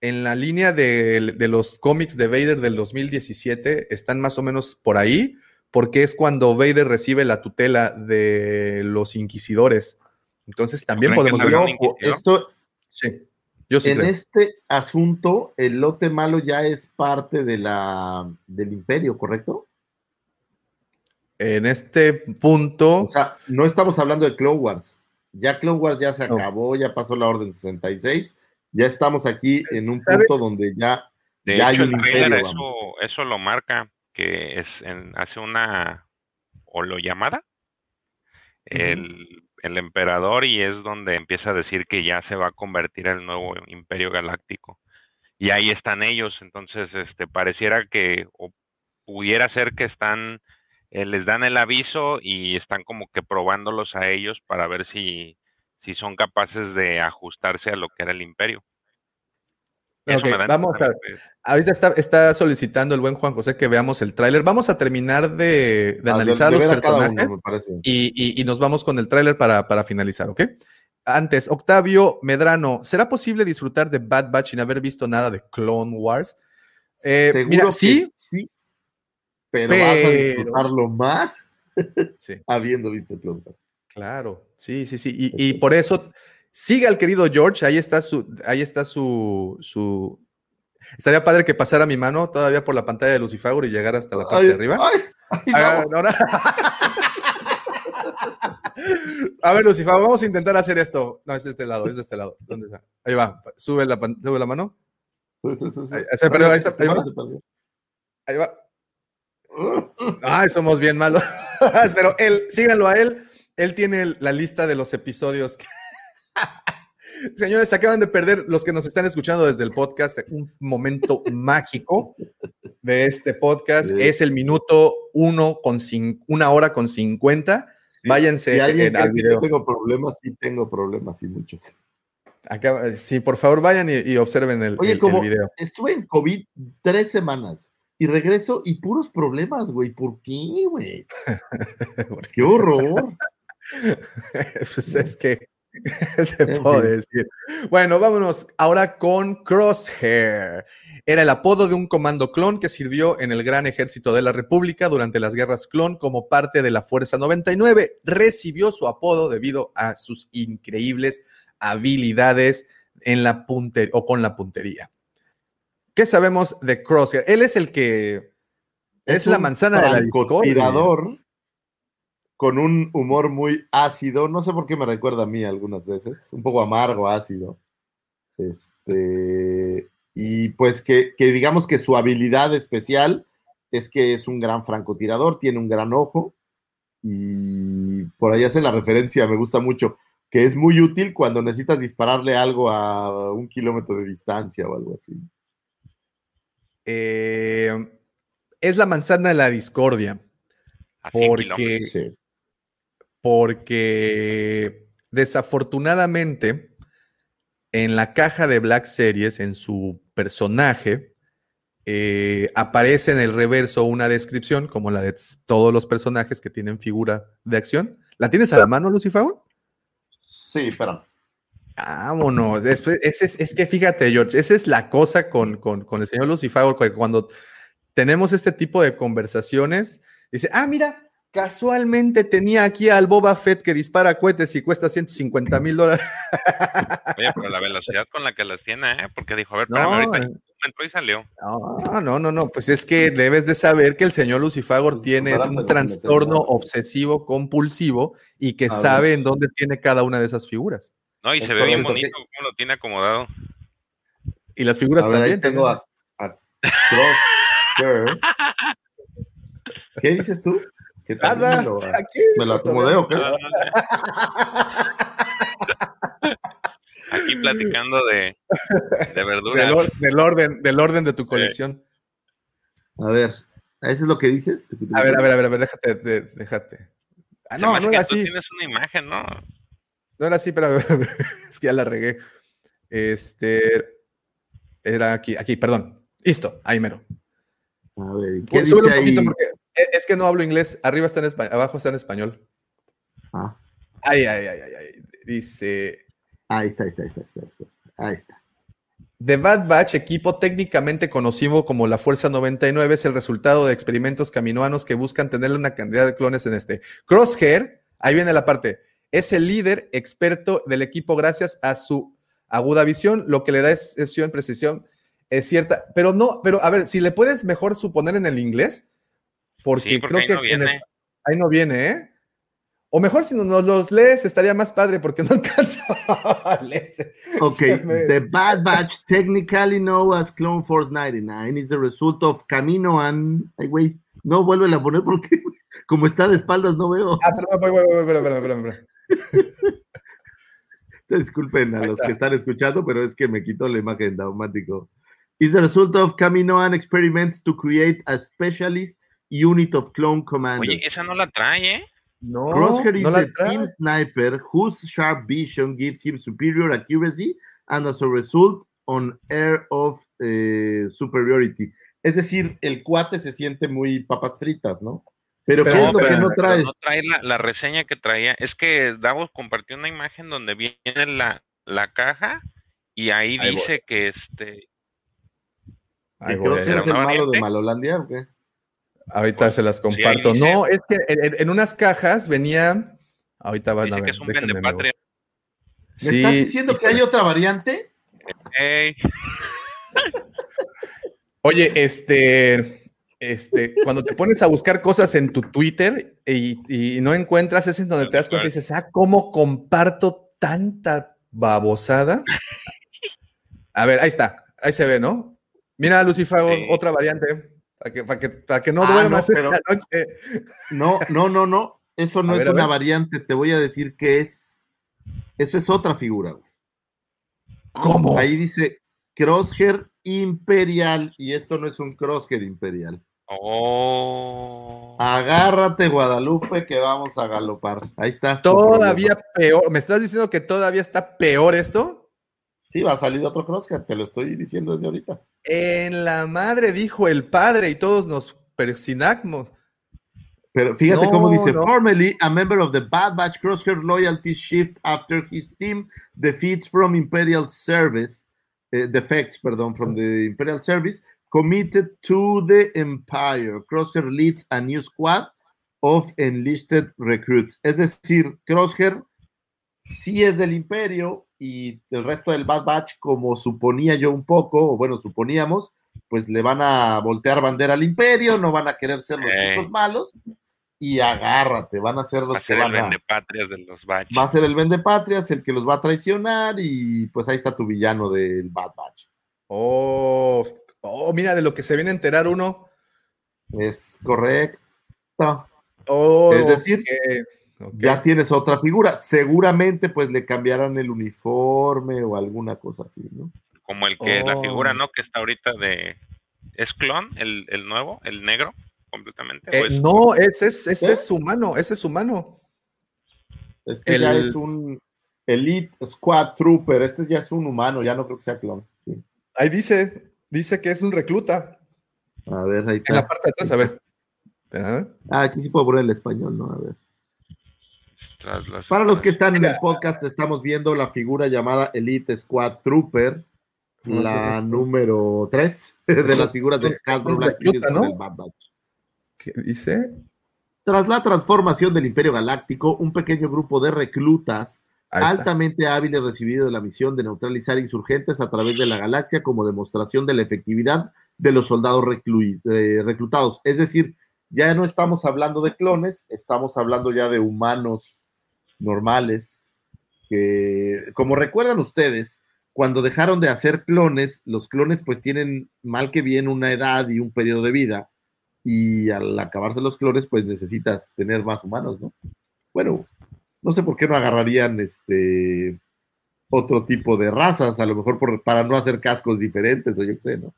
en la línea de, de los cómics de Vader del 2017 están más o menos por ahí, porque es cuando Vader recibe la tutela de los inquisidores. Entonces también ¿Creen que podemos ver. Ojo, esto, Sí, yo sí en creo. este asunto, el lote malo ya es parte de la, del imperio, ¿correcto? En este punto, O sea, no estamos hablando de Clone Wars. Ya Clone Wars ya se No. acabó, ya pasó la Orden 66. Ya estamos aquí en un ¿Sabes? punto donde ya, De ya hay un imperio. eso, eso lo marca, que es en, hace una llamada el, el emperador y es donde empieza a decir que ya se va a convertir el nuevo imperio galáctico. Y ahí están ellos, entonces este pareciera que o pudiera ser que están eh, les dan el aviso y están como que probándolos a ellos para ver si si son capaces de ajustarse a lo que era el imperio. Vamos a Ahorita está, está solicitando el buen Juan José que veamos el tráiler. Vamos a terminar de, de Ah, analizar de los personajes uno, y, y- y nos vamos con el tráiler para, para finalizar, ¿ok? Antes, Octavio Medrano, ¿será posible disfrutar de Bad Batch sin haber visto nada de Clone Wars? Eh, Seguro mira, que sí. sí, pero, vas a Pero- disfrutarlo más [LAUGHS] Sí. habiendo visto Clone Wars. Claro, sí, sí, sí. Y, y por eso siga al querido George, ahí está su, ahí está su, su. Estaría padre que pasara mi mano todavía por la pantalla de Lucifer y llegara hasta la parte Ay, de arriba. ay, ay, no. Ah, A ver, Lucifer, vamos a intentar hacer esto. No, es de este lado, es de este lado. ¿Dónde está? Ahí va. Sube la, sube la mano. Sí, sí, sí, sí. Ahí- se perdió, ahí está, ahí va. Ahí va. Ay, somos bien malos. [LAUGHS] Pero él, síganlo a él. Él tiene la lista de los episodios. que- [LAUGHS] Señores, acaban de perder los que nos están escuchando desde el podcast un momento mágico de este podcast. Sí. Es el minuto uno con cin- una hora con cincuenta. Sí. Váyanse Si alguien en- al video. tengo problemas, sí tengo problemas, y muchos. Acá- sí, por favor, vayan y, y observen el, Oye, el- video. estuve en COVID tres semanas y regreso y puros problemas, güey. ¿Por qué, güey? [LAUGHS] ¡Qué horror! [LAUGHS] pues es que [LAUGHS] te puedo decir. Bueno, vámonos ahora con Crosshair. Era el apodo de un comando clon que sirvió en el Gran Ejército de la República durante las guerras clon como parte de la Fuerza 99. Recibió su apodo debido a sus increíbles habilidades en la punte o con la puntería. ¿Qué sabemos de Crosshair? Él es el que es, la manzana de la discordia. francotirador con un humor muy ácido. No sé por qué me recuerda a mí algunas veces. Un poco amargo, ácido. Este. Y pues que, que digamos que su habilidad especial es que es un gran francotirador, tiene un gran ojo. Y por ahí hace la referencia, me gusta mucho, que es muy útil cuando necesitas dispararle algo a un kilómetro de distancia o algo así. Eh, es la manzana de la discordia. a 100 Porque. Sí. porque desafortunadamente en la caja de Black Series, en su personaje, eh, aparece en el reverso una descripción, como la de todos los personajes que tienen figura de acción. ¿La tienes a la mano, Lucifer? Sí, espera. Vámonos. Es, es, es- es que fíjate, George, esa es la cosa con, con- con el señor Lucifer, que cuando tenemos este tipo de conversaciones, dice, ah, mira, casualmente tenía aquí al Boba Fett que dispara cohetes y cuesta 150 mil dólares. [LAUGHS] Oye, pero la velocidad con la que las tiene, ¿eh? Porque dijo, a ver, No, espérame, ahorita eh. entró y salió. No, no, no, no, pues es que debes de saber que el señor Lucifagor Pues, tiene un trastorno obsesivo compulsivo y que A sabe ver. en dónde tiene cada una de esas figuras. No, y Es se ve bien bonito cómo lo tiene acomodado. Y las figuras A ver, ahí también. tengo a, Crosshair. ¿Qué dices tú? ¿Qué tal? Nada, ¿Me lo, aquí, me lo acomodé o qué? [LAUGHS] Aquí platicando de, de verduras. del, or- del orden, del orden de tu colección. A ver, ¿eso es lo que dices? A ver, a ver, a ver, a ver, déjate, déjate. Ah, no, no era que tú así. tienes una imagen, ¿no? No era así, pero [LAUGHS] es que ya la regué. Este era aquí, aquí, perdón. Listo, ahí mero. A ver, ¿qué Súbelo dice un poquito ahí? porque Es, es que no hablo inglés. Arriba está en español, abajo está en español. Ah, Ay, ay, ay, ay, ay. Dice. ahí está, ahí está, ahí está. Espera, espera. Ahí está. The Bad Batch, equipo técnicamente conocido como la Fuerza 99, es el resultado de experimentos caminoanos que buscan tener una cantidad de clones en este. Crosshair, ahí viene la parte, es el líder experto del equipo gracias a su aguda visión, lo que le da excepción, precisión, es cierta, pero no, pero a ver, si le puedes mejor suponer en el inglés, porque, Sí, porque creo ahí que no el- ahí no viene, ¿eh? O mejor si nos los lees estaría más padre porque no [LAUGHS] alcanzo a leerse. Ok, The Bad Batch, technically known as Clone Force 99, is the result of Camino and. Ay, güey, no vuelve a poner porque [LAUGHS] como está de espaldas no veo. Ah, perdón, voy, perdón, perdón, perdón. [LAUGHS] Disculpen a los que están escuchando, pero es que me quitó la imagen de automático. Is the result of Camino and experiments to create a specialist unit of clone commanders. Oye, esa no la trae, ¿eh? No, Crosshair is no la the trae. team sniper whose sharp vision gives him superior accuracy and as a result on air of eh, superiority. Es decir, el cuate se siente muy papas fritas, ¿no? Pero, Pero ¿qué no, es lo pero- que no trae? no trae la, la reseña que traía. Es que Davos compartió una imagen donde viene la, la caja y ahí, Ahí voy. dice que este Ahí ¿Que voy, Crosshair ahí es el ¿Será una malo de? Malolandia o qué? Ahorita se las comparto. dice- No, es que en, en- unas cajas venía. Ahorita van a que ver. es un déjenme. ¿Me Sí, estás diciendo que hay otra variante? Ey, Oye, este, este, cuando te pones a buscar cosas en tu Twitter y, y no encuentras, es en donde te das cuenta y dices, ah, ¿cómo comparto tanta babosada? [LAUGHS] A ver, ahí está, ahí se ve, ¿no? Mira, Lucifer, Sí. otra variante, para que, para que, para que no Ah, duermas no, pero- esta noche. No, no, no, no. Eso no A es ver, una variante. Te voy a decir que es. Eso es otra figura. ¿Cómo? Ahí dice Crosshair Imperial y esto no es un Crosshair Imperial. Oh. Agárrate, Guadalupe, que vamos a galopar. Ahí está. Todavía peor. ¿Me estás diciendo que todavía está peor esto? Sí, va a salir otro Crosshair, te lo estoy diciendo desde ahorita. En la madre dijo el padre y todos nos persinamos. Pero fíjate No, cómo dice, no. formerly a member of the Bad Batch Crosshair loyalty shift after his team defeats from Imperial Service, eh, defects, perdón, from the Imperial Service, committed to the Empire. Crosshair leads a new squad of enlisted recruits. Es decir, Crosshair sí es del Imperio y el resto del Bad Batch, como suponía yo un poco, o bueno, suponíamos, pues le van a voltear bandera al Imperio, no van a querer ser los chicos malos y agárrate, van a ser Va los a que ser el van a... vendepatrias de los Batch. Va a ser el vendepatrias, el que los va a traicionar y pues ahí está tu villano del Bad Batch. Oh, oh, mira, de lo que se viene a enterar uno. Es correcto. Oh, Es decir. Ya tienes otra figura. Seguramente pues le cambiarán el uniforme o alguna cosa así, ¿no? Como el que, la Oh. figura, ¿no? Que está ahorita de. ¿Es clon? El, el nuevo, el negro, completamente. Eh, ¿O es- no, ese es, ese ¿Eh? es humano, ese es humano. Este ya es un Elite Squad Trooper. Este ya es un humano, ya no creo que sea clon. Sí. Ahí dice, dice que es un recluta. A ver, ahí En la está. parte de atrás, a ver. Espera. Ah, aquí sí puedo poner el español, ¿no? A ver. tras las- Para los que están en el podcast, estamos viendo la figura llamada Elite Squad Trooper, la número 3 [LAUGHS] de las figuras de Hasbro Black recluta, Series ¿no? con el Bad Batch. ¿Qué dice? Tras la transformación del Imperio Galáctico, un pequeño grupo de reclutas está. Altamente hábiles recibido la misión de neutralizar insurgentes a través de la galaxia como demostración de la efectividad de los soldados reclutados. Es decir, ya no estamos hablando de clones, estamos hablando ya de humanos normales, que como recuerdan ustedes, cuando dejaron de hacer clones, los clones pues tienen mal que bien una edad y un periodo de vida, y al acabarse los clones pues necesitas tener más humanos, ¿no? Bueno, no sé por qué no agarrarían este otro tipo de razas, a lo mejor por- para no hacer cascos diferentes o yo qué sé, ¿no?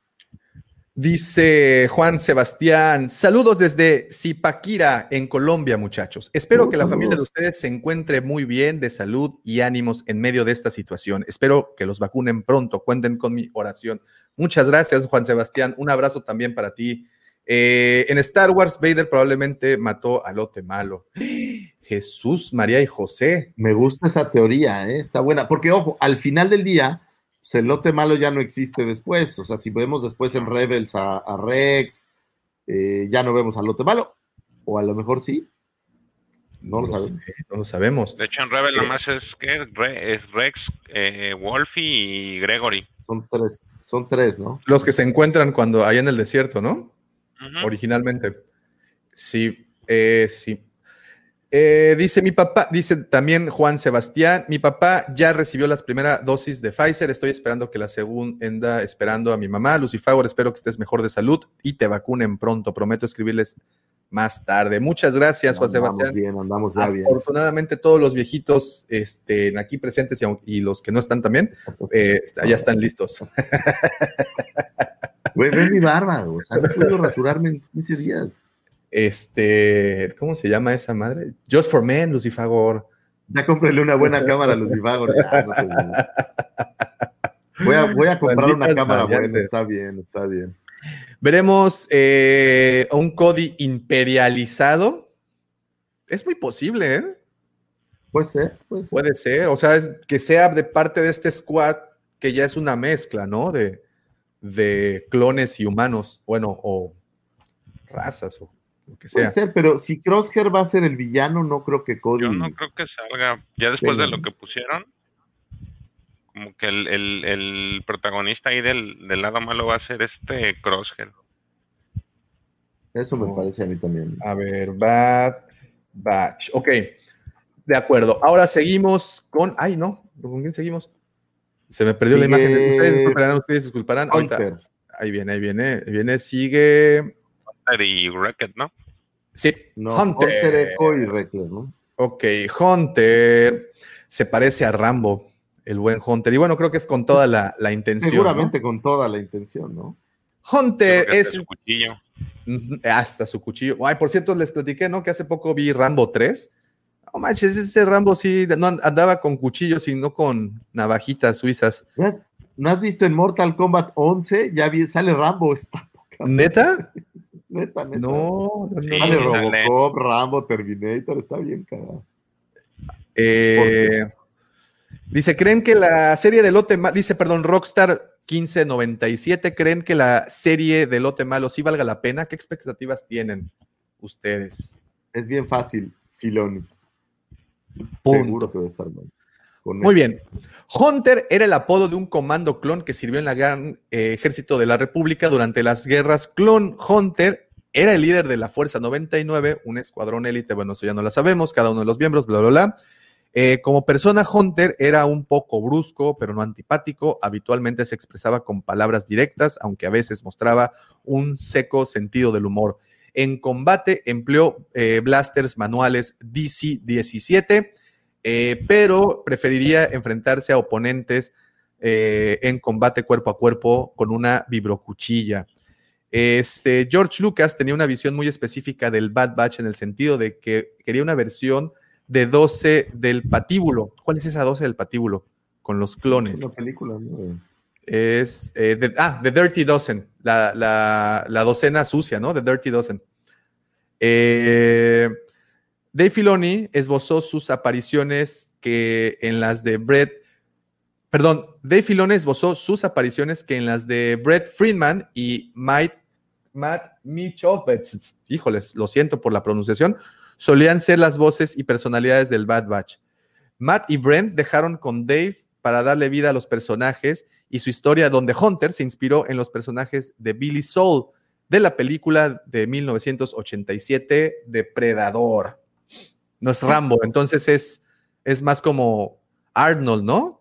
Dice Juan Sebastián, saludos desde Zipaquira, en Colombia, muchachos. Espero que la saludos. familia de ustedes se encuentre muy bien de salud y ánimos en medio de esta situación. Espero que los vacunen pronto. Cuenten con mi oración. Muchas gracias, Juan Sebastián. Un abrazo también para ti. Eh, en Star Wars, Vader probablemente mató al lote malo. Jesús, María y José. Me gusta esa teoría, ¿eh? está buena. Porque, ojo, al final del día, pues, el lote malo ya no existe después. O sea, si vemos después en Rebels a, a Rex, eh, ya no vemos al lote malo. O a lo mejor sí. No lo sabemos. sé, no lo sabemos. De hecho, en Rebel Eh. nomás es, ¿qué? Re- es Rex, eh, Wolfie y Gregory. Son tres, son tres, ¿no? Los que se encuentran cuando hay en el desierto, ¿no? Originalmente. Sí, eh, sí. Eh, dice mi papá, dice también Juan Sebastián, mi papá ya recibió las primeras dosis de Pfizer, estoy esperando que la segunda, esperando a mi mamá, Lucifer, espero que estés mejor de salud y te vacunen pronto, prometo escribirles más tarde. Muchas gracias, Juan andamos Sebastián. bien, andamos ya bien. Afortunadamente todos los viejitos este, aquí presentes y, los que no están también, eh, ya están listos. [LAUGHS] Güey, ve mi barba, o sea, no puedo rasurarme en 15 días. Este, ¿cómo se llama esa madre? Just for Men, Lucifagor. Ya cómprele una buena [LAUGHS] cámara a Lucifago. ya, no sé, güey. voy, a, voy a comprar una cámara buena, está bien, está bien. Veremos eh, un Cody imperializado. Es muy posible, ¿eh? Puede ser, puede ser. Puede ser. O sea, es que sea de parte de este squad que ya es una mezcla, ¿no? De, de clones y humanos. Bueno, o razas o lo que Puede ser, pero si Crosshair va a ser el villano, no creo que Cody. Yo no creo que salga, ya después de lo que pusieron, como que el, el, el protagonista ahí del, del lado malo va a ser este Crosshair. Eso me parece a mí también. A ver, Bad Batch. Ok, de acuerdo. Ahora seguimos con. Ay, no, ¿con quién seguimos? Se me perdió la imagen. Ustedes disculparán, ustedes disculparán. Ahorita, ahí viene, ahí viene, ahí viene, sigue. Hunter y Wrecked, ¿no? Sí, No, Hunter. Hunter, Echo y Reckler, ¿no? Ok, Hunter se parece a Rambo, el buen Hunter. Y bueno, creo que es con toda la, la intención. Seguramente con toda la intención, ¿no? Hunter es. hasta su cuchillo. Ujú, Hasta su cuchillo. Ay, por cierto, les platiqué, ¿no? Que hace poco vi Rambo 3. No manches, ese Rambo sí no and- andaba con cuchillos y no con navajitas suizas. ¿No has- ¿No has visto en Mortal Kombat 11? Ya vi- sale Rambo, está poca. ¿Neta? [LAUGHS] Neta, neta. No, no, no. Sí, sale. Robocop, Rambo, Terminator, está bien cagado. Eh, dice, ¿creen que la serie de Lote Malo, dice, perdón, Rockstar 1597, ¿creen que la serie de Lote Malo sí valga la pena? ¿Qué expectativas tienen ustedes? Es bien fácil, Filoni. Punto. Seguro que va a estar mal. Muy bien. Hunter era el apodo de un comando clon que sirvió en la gran eh, ejército de la República durante las guerras clon. Hunter era el líder de la Fuerza 99, un escuadrón élite, bueno, eso ya no lo sabemos, cada uno de los miembros, bla, bla, bla. Eh, como persona, Hunter era un poco brusco, pero no antipático. Habitualmente se expresaba con palabras directas, aunque a veces mostraba un seco sentido del humor. En combate empleó eh, blasters manuales DC-17, eh, pero preferiría enfrentarse a oponentes eh, en combate cuerpo a cuerpo con una vibrocuchilla. Este, George Lucas tenía una visión muy específica del Bad Batch en el sentido de que quería una versión de 12 del patíbulo. ¿Cuál es esa 12 del patíbulo? Con los clones. Una película, ¿no? Es, eh, the- ah, The Dirty Dozen, la, la- la docena sucia, ¿no? The Dirty Dozen. Eh, Dave Filoni esbozó sus apariciones que en las de Brett, perdón, Dave Filoni esbozó sus apariciones que en las de Brett Friedman y Matt Michovitz, híjoles, lo siento por la pronunciación, solían ser las voces y personalidades del Bad Batch. Matt y Brent dejaron con Dave para darle vida a los personajes y su historia donde Hunter se inspiró en los personajes de Billy Soul de la película de 1987 Depredador. No es Rambo, entonces es, es más como Arnold, ¿no?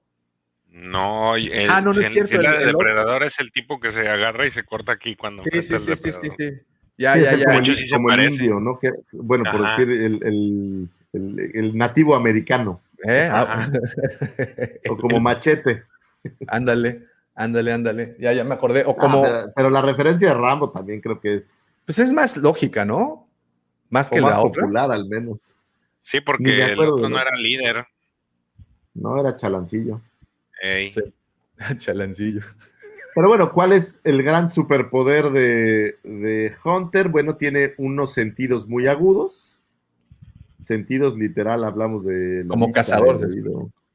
No, el, Ah, no, no es el- cierto, el el- el otro. depredador es el tipo que se agarra y se corta aquí cuando Sí, sí, sí, sí, sí, sí. Ya, Sí, ya, es ya. Como, el, como indio, ¿no? Que, bueno, por decir el, el- el- el nativo americano, ¿Eh? Ah, [LAUGHS] o como machete. ándale, ándale, ándale. Ya, ya me acordé. O Ah, como, pero, pero la referencia de Rambo también creo que es pues es más lógica, ¿no? Más o que más la otra. popular al menos. Sí, porque el otro no era líder. No era chalancillo. Ey. Sí. [LAUGHS] Chalancillo. Pero bueno, ¿cuál es el gran superpoder de, de Hunter? Bueno, tiene unos sentidos muy agudos. Sentidos literal, hablamos de... Como vista, cazador.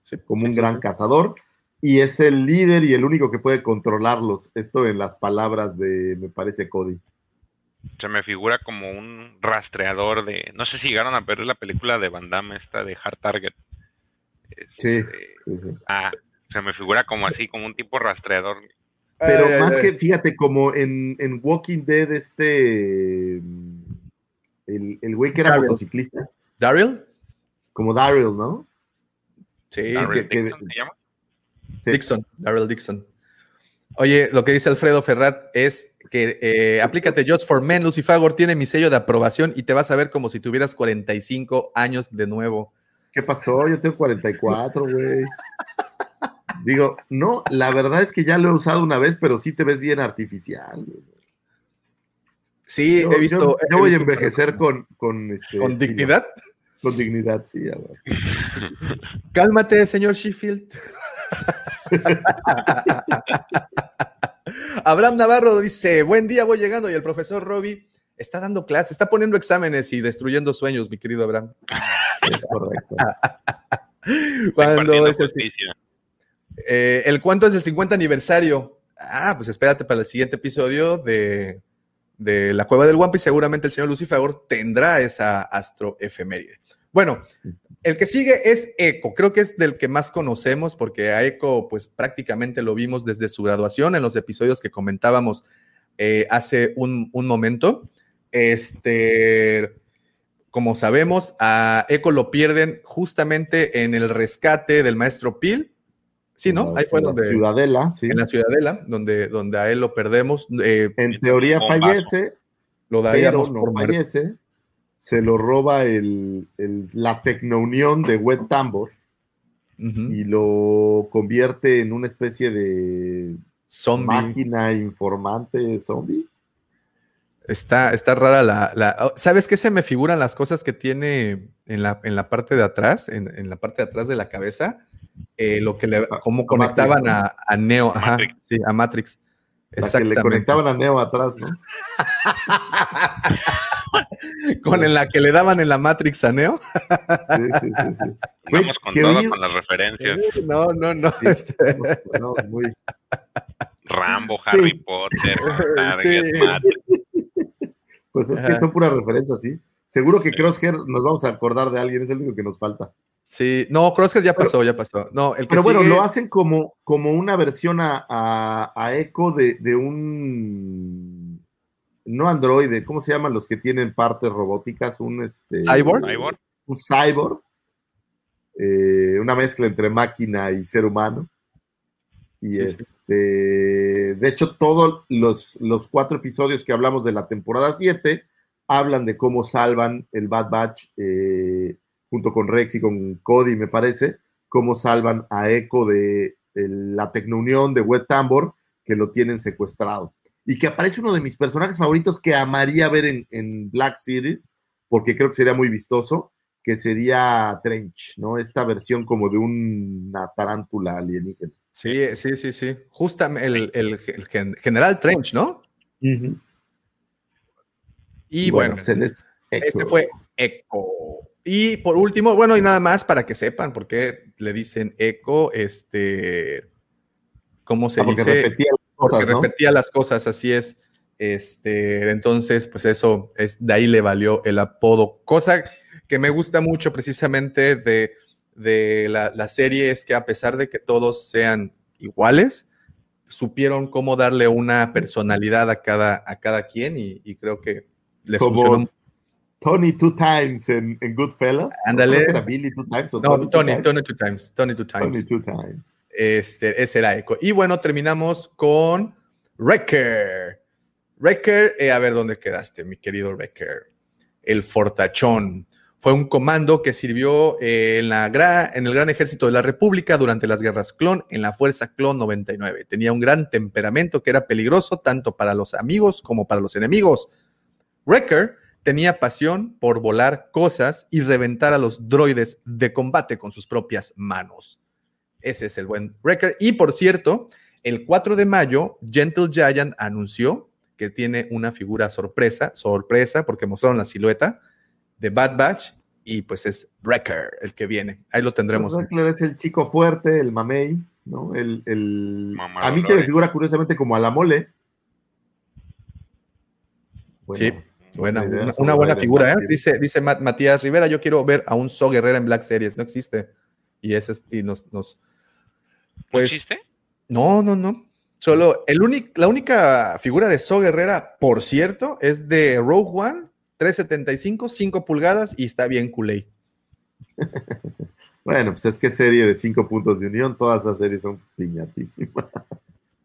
Sí, como sí, un sí, gran sí. cazador. Y es el líder y el único que puede controlarlos. Esto en las palabras de, me parece, Cody. Se me figura como un rastreador de. No sé si llegaron a ver la película de Van Damme, esta de Hard Target. Sí, Este, sí, sí. ah, se me figura como así, como un tipo rastreador. Pero Ay, ay, más ay. que, fíjate, como en, en Walking Dead, este. El, el güey que era Daryl. motociclista, ¿Daryl? como Daryl, ¿no? Sí, Darryl que- que- Dixon se llama. Sí. Dixon, Daryl Dixon. Oye, lo que dice Alfredo Ferrat es que eh, aplícate Just for Men, Lucifagor tiene mi sello de aprobación y te vas a ver como si tuvieras 45 años de nuevo. ¿Qué pasó? Yo tengo 44, güey. Digo, no, la verdad es que ya lo he usado una vez, pero sí te ves bien artificial. güey. Sí, Yo, he visto. yo- he voy a envejecer con, con, este, con dignidad. Con dignidad, sí. a ver. Cálmate, señor Sheffield. [LAUGHS] Abraham Navarro dice: Buen día, voy llegando. Y el profesor Robbie está dando clases, está poniendo exámenes y destruyendo sueños, mi querido Abraham. Es correcto. [LAUGHS] Cuando es el, eh, el cuánto es el 50 aniversario. Ah, pues espérate para el siguiente episodio de, de La Cueva del Wampi. Seguramente el señor Lucifagor tendrá esa astroefeméride. Bueno, el que sigue es Eco. Creo que es del que más conocemos porque a Eco, pues prácticamente lo vimos desde su graduación en los episodios que comentábamos eh, hace un, un momento. Este, como sabemos, a Eco lo pierden justamente en el rescate del maestro Pil. Sí, ¿no? La- Ahí fue en la donde. Ciudadela, sí. En la Ciudadela, donde, donde a él lo perdemos. eh, En teoría fallece, lo pero daríamos no por muerto. fallece. Se lo roba el, el- la Tecnounión de Wet Tambor y lo convierte en una especie de Zombie. máquina informante zombie. Está, está rara la, la- oh, ¿Sabes qué se me figuran las cosas que tiene en la, en la parte de atrás, en, en la parte de atrás de la cabeza? Eh, lo que le, A- cómo a conectaban Matrix, a, a Neo, ajá, Matrix. sí, a Matrix. La que le conectaban a Neo atrás, ¿no? [LAUGHS] Con en la que le daban en la Matrix a Neo. Sí, sí, sí, sí. Vamos con todo, con las referencias. No, no, no. Sí. este, No, muy- Rambo, Sí. Harry Potter, [LAUGHS] Target, Sí. Matrix. Pues es que son puras referencias, sí. Seguro que Crosshair nos vamos a acordar de alguien, es el único que nos falta. Sí, no, Crosshair ya pasó, ya pasó. No, el que Pero bueno, lo hacen como, como una versión a, a, a Echo de, de un. No androide, ¿cómo se llaman los que tienen partes robóticas? Un este, ¿Cyborg? Cyborg. Un cyborg. Eh, una mezcla entre máquina y ser humano. Y Sí, sí. este, de hecho, todos los, los cuatro episodios que hablamos de la temporada 7 hablan de cómo salvan el Bad Batch eh, junto con Rex y con Cody, me parece, cómo salvan a Echo de, de la Tecnounión de Wet Tambor, que lo tienen secuestrado. Y que aparece uno de mis personajes favoritos que amaría ver en, en Black Series, porque creo que sería muy vistoso, que sería Trench, ¿no? Esta versión como de una tarántula alienígena. Sí, sí, sí, sí. Justamente el, el- el gen- general Trench, ¿no? Y bueno, este fue Echo. Y por último, bueno, y nada más para que sepan por qué le dicen Echo, este, ¿cómo se Ah, porque dice? repetía porque cosas, ¿no? repetía las cosas, así es. Este, entonces, pues eso es de ahí le valió el apodo. Cosa que me gusta mucho precisamente de, de la, la serie es que a pesar de que todos sean iguales, supieron cómo darle una personalidad a cada, a cada quien y, y creo que les Como funcionó. Tony Two Times en, en Goodfellas. Ándale. Creo que era Billy Two Times o No, Tony, Tony, Two Times. Tony two times, Tony two times. Tony Two Times. Este, ese era Echo. Y bueno, terminamos con Wrecker. Wrecker, eh, a ver dónde quedaste, mi querido Wrecker. El Fortachón. Fue un comando que sirvió eh, en, la en el Gran Ejército de la República durante las guerras clon, en la Fuerza Clon 99. Tenía un gran temperamento que era peligroso tanto para los amigos como para los enemigos. Wrecker tenía pasión por volar cosas y reventar a los droides de combate con sus propias manos. Ese es el buen Wrecker. Y por cierto, el 4 de mayo, Gentle Giant anunció que tiene una figura sorpresa, sorpresa, porque mostraron la silueta de Bad Batch y pues es Wrecker el que viene. Ahí lo tendremos. Wrecker es el chico fuerte, el mamey, ¿no? El, el... A mí se me figura curiosamente como a la mole. sí, buena, una, buena figura, ¿eh? Dice, dice Matías Rivera, yo quiero ver a un So Guerrera en Black Series, no existe. Y ese y nos, nos pues, ¿No existe? No, no, no. Solo el la única figura de So Guerrera, por cierto, es de Rogue One, 375, 5 pulgadas y está bien culé. [LAUGHS] bueno, pues es que serie de 5 puntos de unión, todas esas series son piñatísimas.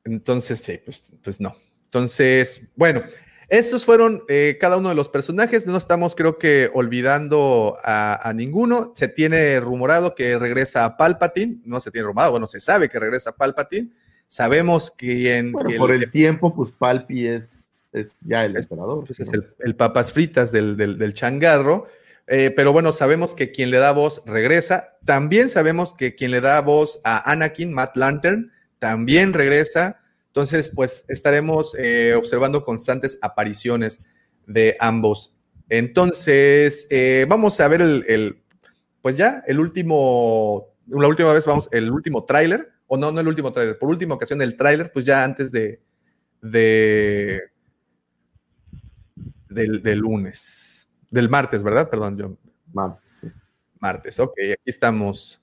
Entonces, sí, pues, pues no. Entonces, bueno, estos fueron eh, cada uno de los personajes. No estamos, creo que, olvidando a, ninguno. Se tiene rumorado que regresa a Palpatine. No se tiene rumorado, bueno, se sabe que regresa a Palpatine. Sabemos que por el, tiempo, pues Palpi es, es ya el emperador. Pues, es el, papas fritas del, changarro. Eh, pero bueno, sabemos que quien le da voz regresa. También sabemos que quien le da voz a Anakin, Matt Lantern, también regresa. Entonces, pues estaremos eh, observando constantes apariciones de ambos. Entonces, eh, vamos a ver el, pues ya, el último, la última vez vamos, el último tráiler, o no, no el último tráiler, por última ocasión el tráiler, pues ya antes de, de del, lunes, del martes, ¿verdad? Perdón, yo. Martes. Martes, ok, aquí estamos.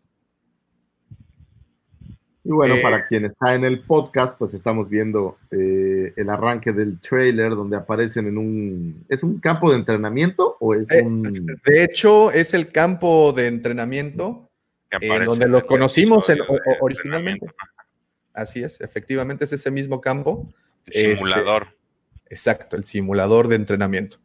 Y bueno, para eh, quien está en el podcast, pues estamos viendo eh, el arranque del trailer donde aparecen en un... ¿Es un campo de entrenamiento o es eh, un...? De hecho, es el campo de entrenamiento donde lo conocimos originalmente. Así es, efectivamente es ese mismo campo. El simulador. Este, exacto, el simulador de entrenamiento.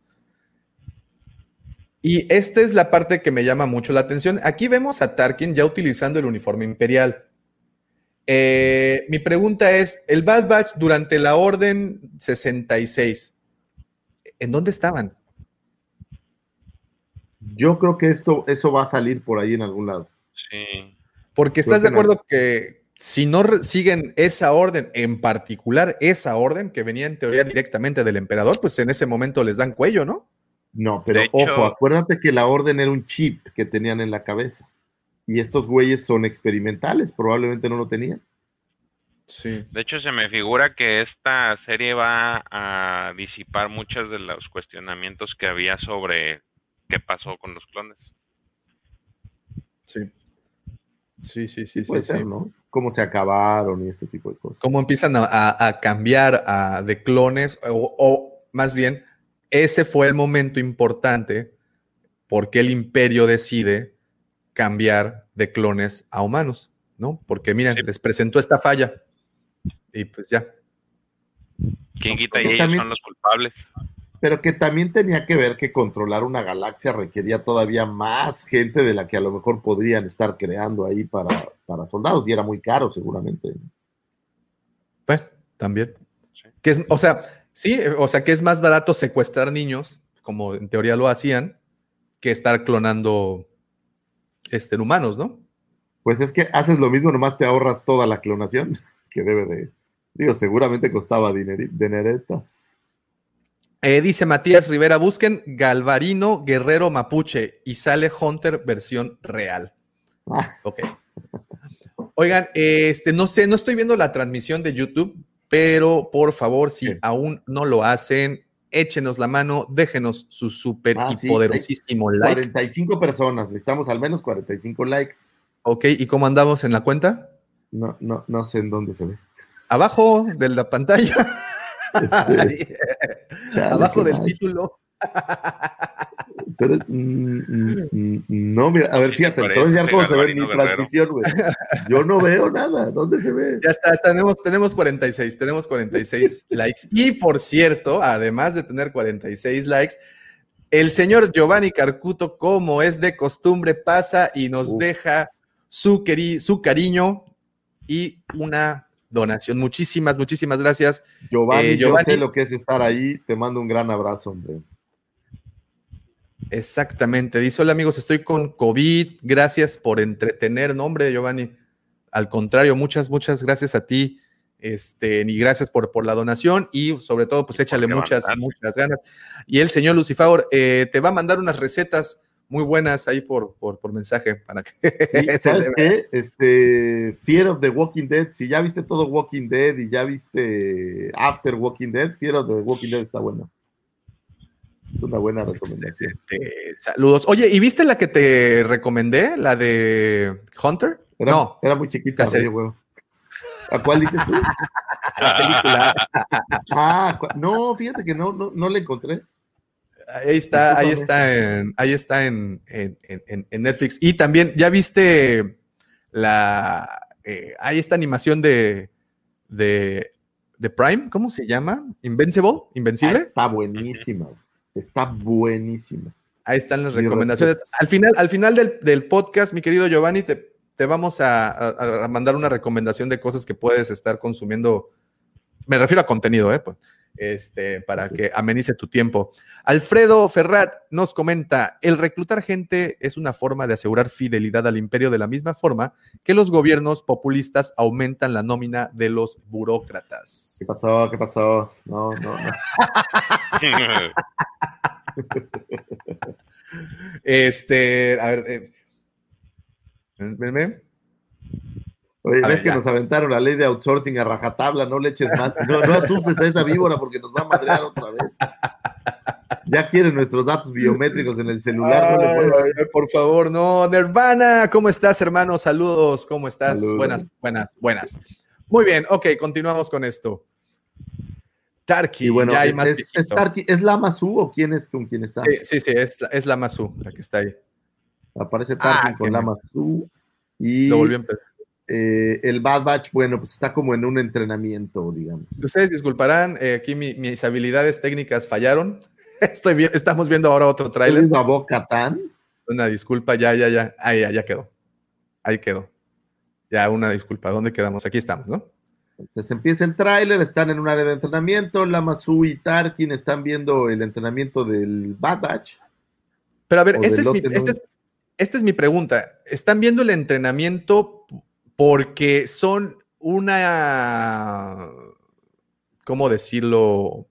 Y esta es la parte que me llama mucho la atención. Aquí vemos a Tarkin ya utilizando el uniforme imperial. Eh, mi pregunta es, el Bad Batch durante la Orden 66, ¿en dónde estaban? Yo creo que esto, eso va a salir por ahí en algún lado. Sí. Porque estás de acuerdo que si no siguen esa orden, en particular esa orden que venía en teoría directamente del emperador, pues en ese momento les dan cuello, ¿no? No, pero ojo, acuérdate que la orden era un chip que tenían en la cabeza. Y estos güeyes son experimentales, probablemente no lo tenían. Sí. De hecho, se me figura que esta serie va a disipar muchos de los cuestionamientos que había sobre qué pasó con los clones. Sí. Sí, sí, sí. Puede ser, ¿no? Cómo se acabaron y este tipo de cosas. Cómo empiezan a, cambiar de clones, o, o, más bien, ese fue el momento importante porque el imperio decide cambiar de clones a humanos, ¿no? Porque miren, les presentó esta falla y pues ya. ¿Quién quita y ellos son los culpables? Pero que también tenía que ver que controlar una galaxia requería todavía más gente de la que a lo mejor podrían estar creando ahí para, para soldados y era muy caro seguramente. Pues, también. Que es, o sea, sí, o sea que es más barato secuestrar niños, como en teoría lo hacían, que estar clonando este, humanos, ¿no? Pues es que haces lo mismo, nomás te ahorras toda la clonación, [LAUGHS] que debe de, digo, seguramente costaba dineretas. Eh, dice Matías Rivera, busquen Galvarino Guerrero Mapuche y sale Hunter versión real. Ah. Ok. Oigan, este, no sé, no estoy viendo la transmisión de YouTube, pero por favor, si aún no lo hacen, échenos la mano, déjenos su súper ah, y poderosísimo like. 45 personas, necesitamos al menos 45 likes. Ok, ¿y cómo andamos en la cuenta? No, no, no sé en dónde se ve. Abajo de la pantalla. Este, [LAUGHS] Abajo del título. [LAUGHS] Pero, mm, mm, mm, no, mira, a ver, fíjate, entonces ya cómo se ve mi transmisión, güey. Yo no veo nada, ¿dónde se ve? Ya está, tenemos, tenemos 46, tenemos 46 [LAUGHS] likes. Y por cierto, además de tener 46 likes, el señor Giovanni Carcuto, como es de costumbre, pasa y nos deja su, su cariño y una donación. Muchísimas, muchísimas gracias. Giovanni, Giovanni, yo sé lo que es estar ahí. Te mando un gran abrazo, hombre. Exactamente. Dice, hola amigos, estoy con COVID. Gracias por entretener. nombre Giovanni. Al contrario, muchas, muchas gracias a ti. Este, y gracias por, por la donación y sobre todo, pues échale muchas, muchas ganas. Y el señor Lucifer eh, te va a mandar unas recetas muy buenas ahí por, por, por mensaje para que Sí, [LAUGHS] ¿Sabes qué? Este, Fear of the Walking Dead, si ya viste todo Walking Dead y ya viste After Walking Dead, Fear of the Walking Dead está bueno. Es una buena recomendación. Este, saludos. Oye, ¿y viste la que te recomendé? La de Hunter? Era, no, era muy chiquita, medio huevo. ¿A cuál dices tú? [LAUGHS] la película. Ah, no, fíjate que no, no, no la encontré. Ahí está, ahí está en, ahí está en, en- en- en Netflix. Y también, ¿ya viste la eh, hay esta animación de, de, de Prime? ¿Cómo se llama? Invincible, Ah, Invencible. está buenísima. Está buenísima. Ahí están las recomendaciones. Al final, al final del, del podcast, mi querido Giovanni, te, te vamos a, a- a mandar una recomendación de cosas que puedes estar consumiendo. Me refiero a contenido, ¿eh? Pues, Este, para Sí. que amenice tu tiempo. Alfredo Ferrat nos comenta: el reclutar gente es una forma de asegurar fidelidad al imperio de la misma forma que los gobiernos populistas aumentan la nómina de los burócratas. ¿Qué pasó? ¿Qué pasó? No, no, no. [LAUGHS] Este, a ver, eh, venme. Oye, A ves ver, que ya. nos aventaron la ley de outsourcing a rajatabla, no le eches más, no, no asustes a esa víbora porque nos va a madrear otra vez. Ya quieren nuestros datos biométricos en el celular, no le Ay, muevas. ay, ay, por favor, no. Nirvana, ¿cómo estás, hermano? Saludos, ¿cómo estás? Saludos. Buenas, buenas, buenas. Muy bien, ok, continuamos con esto. Tarki, Y bueno, ya hay es, más es, es Tarki- ¿es Lama Su o quién es con quién está? Sí, sí, sí, es, la- es la Masu, la que está ahí. Aparece Tarki Ah, con qué Lama Su y Lo a eh, el Bad Batch, bueno, pues está como en un entrenamiento, digamos. Ustedes disculparán, eh, aquí mi- mis habilidades técnicas fallaron. [LAUGHS] Estoy bien, estamos viendo ahora otro ¿Has tráiler. oído a Boca Tan? Una disculpa, ya, ya, ya. Ahí, ya, ya quedó. Ahí quedó. Ya, una disculpa. ¿Dónde quedamos? Aquí estamos, ¿no? Entonces empieza el tráiler, están en un área de entrenamiento, Lama Su y Tarkin están viendo el entrenamiento del Bad Batch. Pero a ver, esta del es, mi, lote, ¿no? esta es- esta es mi pregunta. ¿Están viendo el entrenamiento porque son una, ¿cómo decirlo?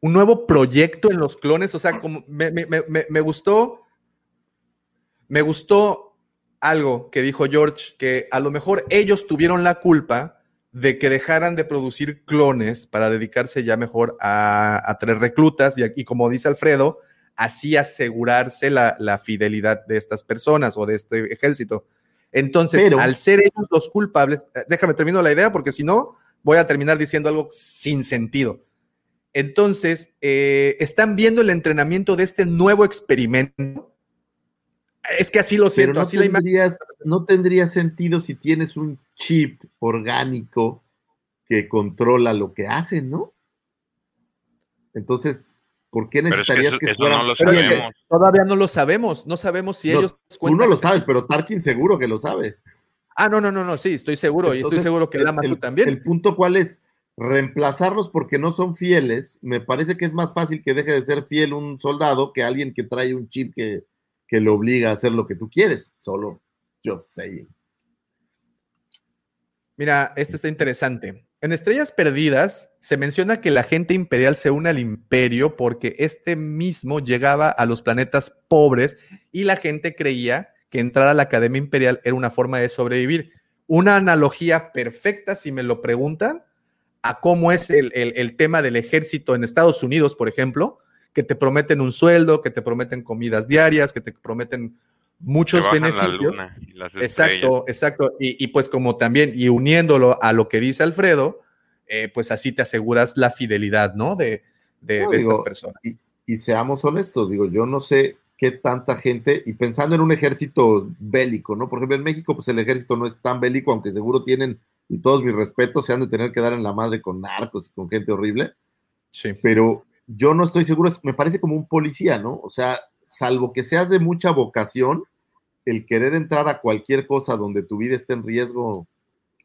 Un nuevo proyecto en los clones. O sea, como me, me- me- me- me gustó, me gustó algo que dijo George, que a lo mejor ellos tuvieron la culpa de que dejaran de producir clones para dedicarse ya mejor a, a traer reclutas y, y como dice Alfredo, así asegurarse la, la fidelidad de estas personas o de este ejército. Entonces, Pero- al ser ellos los culpables, eh, déjame termino la idea porque si no, voy a terminar diciendo algo sin sentido. Entonces, eh, están viendo el entrenamiento de este nuevo experimento. Es que así lo siento, no así la imagen. tendrías, no tendría sentido si tienes un chip orgánico que controla lo que hacen, ¿no? Entonces, ¿por qué Pero es que necesitarías eso- que, eso fueran no todavía no lo sabemos, no sabemos si No, ellos Tú no lo sabes, pero Tarkin seguro que lo sabe. Ah, no, no, no, no, sí, estoy seguro, y estoy seguro que el- Lama tú el- también. El punto cuál es reemplazarlos porque no son fieles. Me parece que es más fácil que deje de ser fiel un soldado que alguien que trae un chip que, que lo obliga a hacer lo que tú quieres. Solo just saying. Mira, este está interesante. En Estrellas Perdidas se menciona que la gente imperial se une al imperio porque este mismo llegaba a los planetas pobres y la gente creía que entrar a la Academia Imperial era una forma de sobrevivir. Una analogía perfecta, si me lo preguntan, a cómo es el, el- el tema del ejército en Estados Unidos, por ejemplo, que te prometen un sueldo, que te prometen comidas diarias, que te prometen muchos bajan la beneficios. luna y las estrellas. Exacto, exacto. Y, y pues como también, y uniéndolo a lo que dice Alfredo, eh, pues así te aseguras la fidelidad, ¿no? De, de, No, de digo, estas personas. Y, y seamos honestos, digo, yo no sé qué tanta gente, y pensando en un ejército bélico, ¿no? Por ejemplo, en México, pues el ejército no es tan bélico, aunque seguro tienen, y todos mis respetos, se han de tener que dar en la madre con narcos y con gente horrible. Sí. pero yo no estoy seguro, me parece como un policía, ¿no? O sea, salvo que seas de mucha vocación, el querer entrar a cualquier cosa donde tu vida esté en riesgo,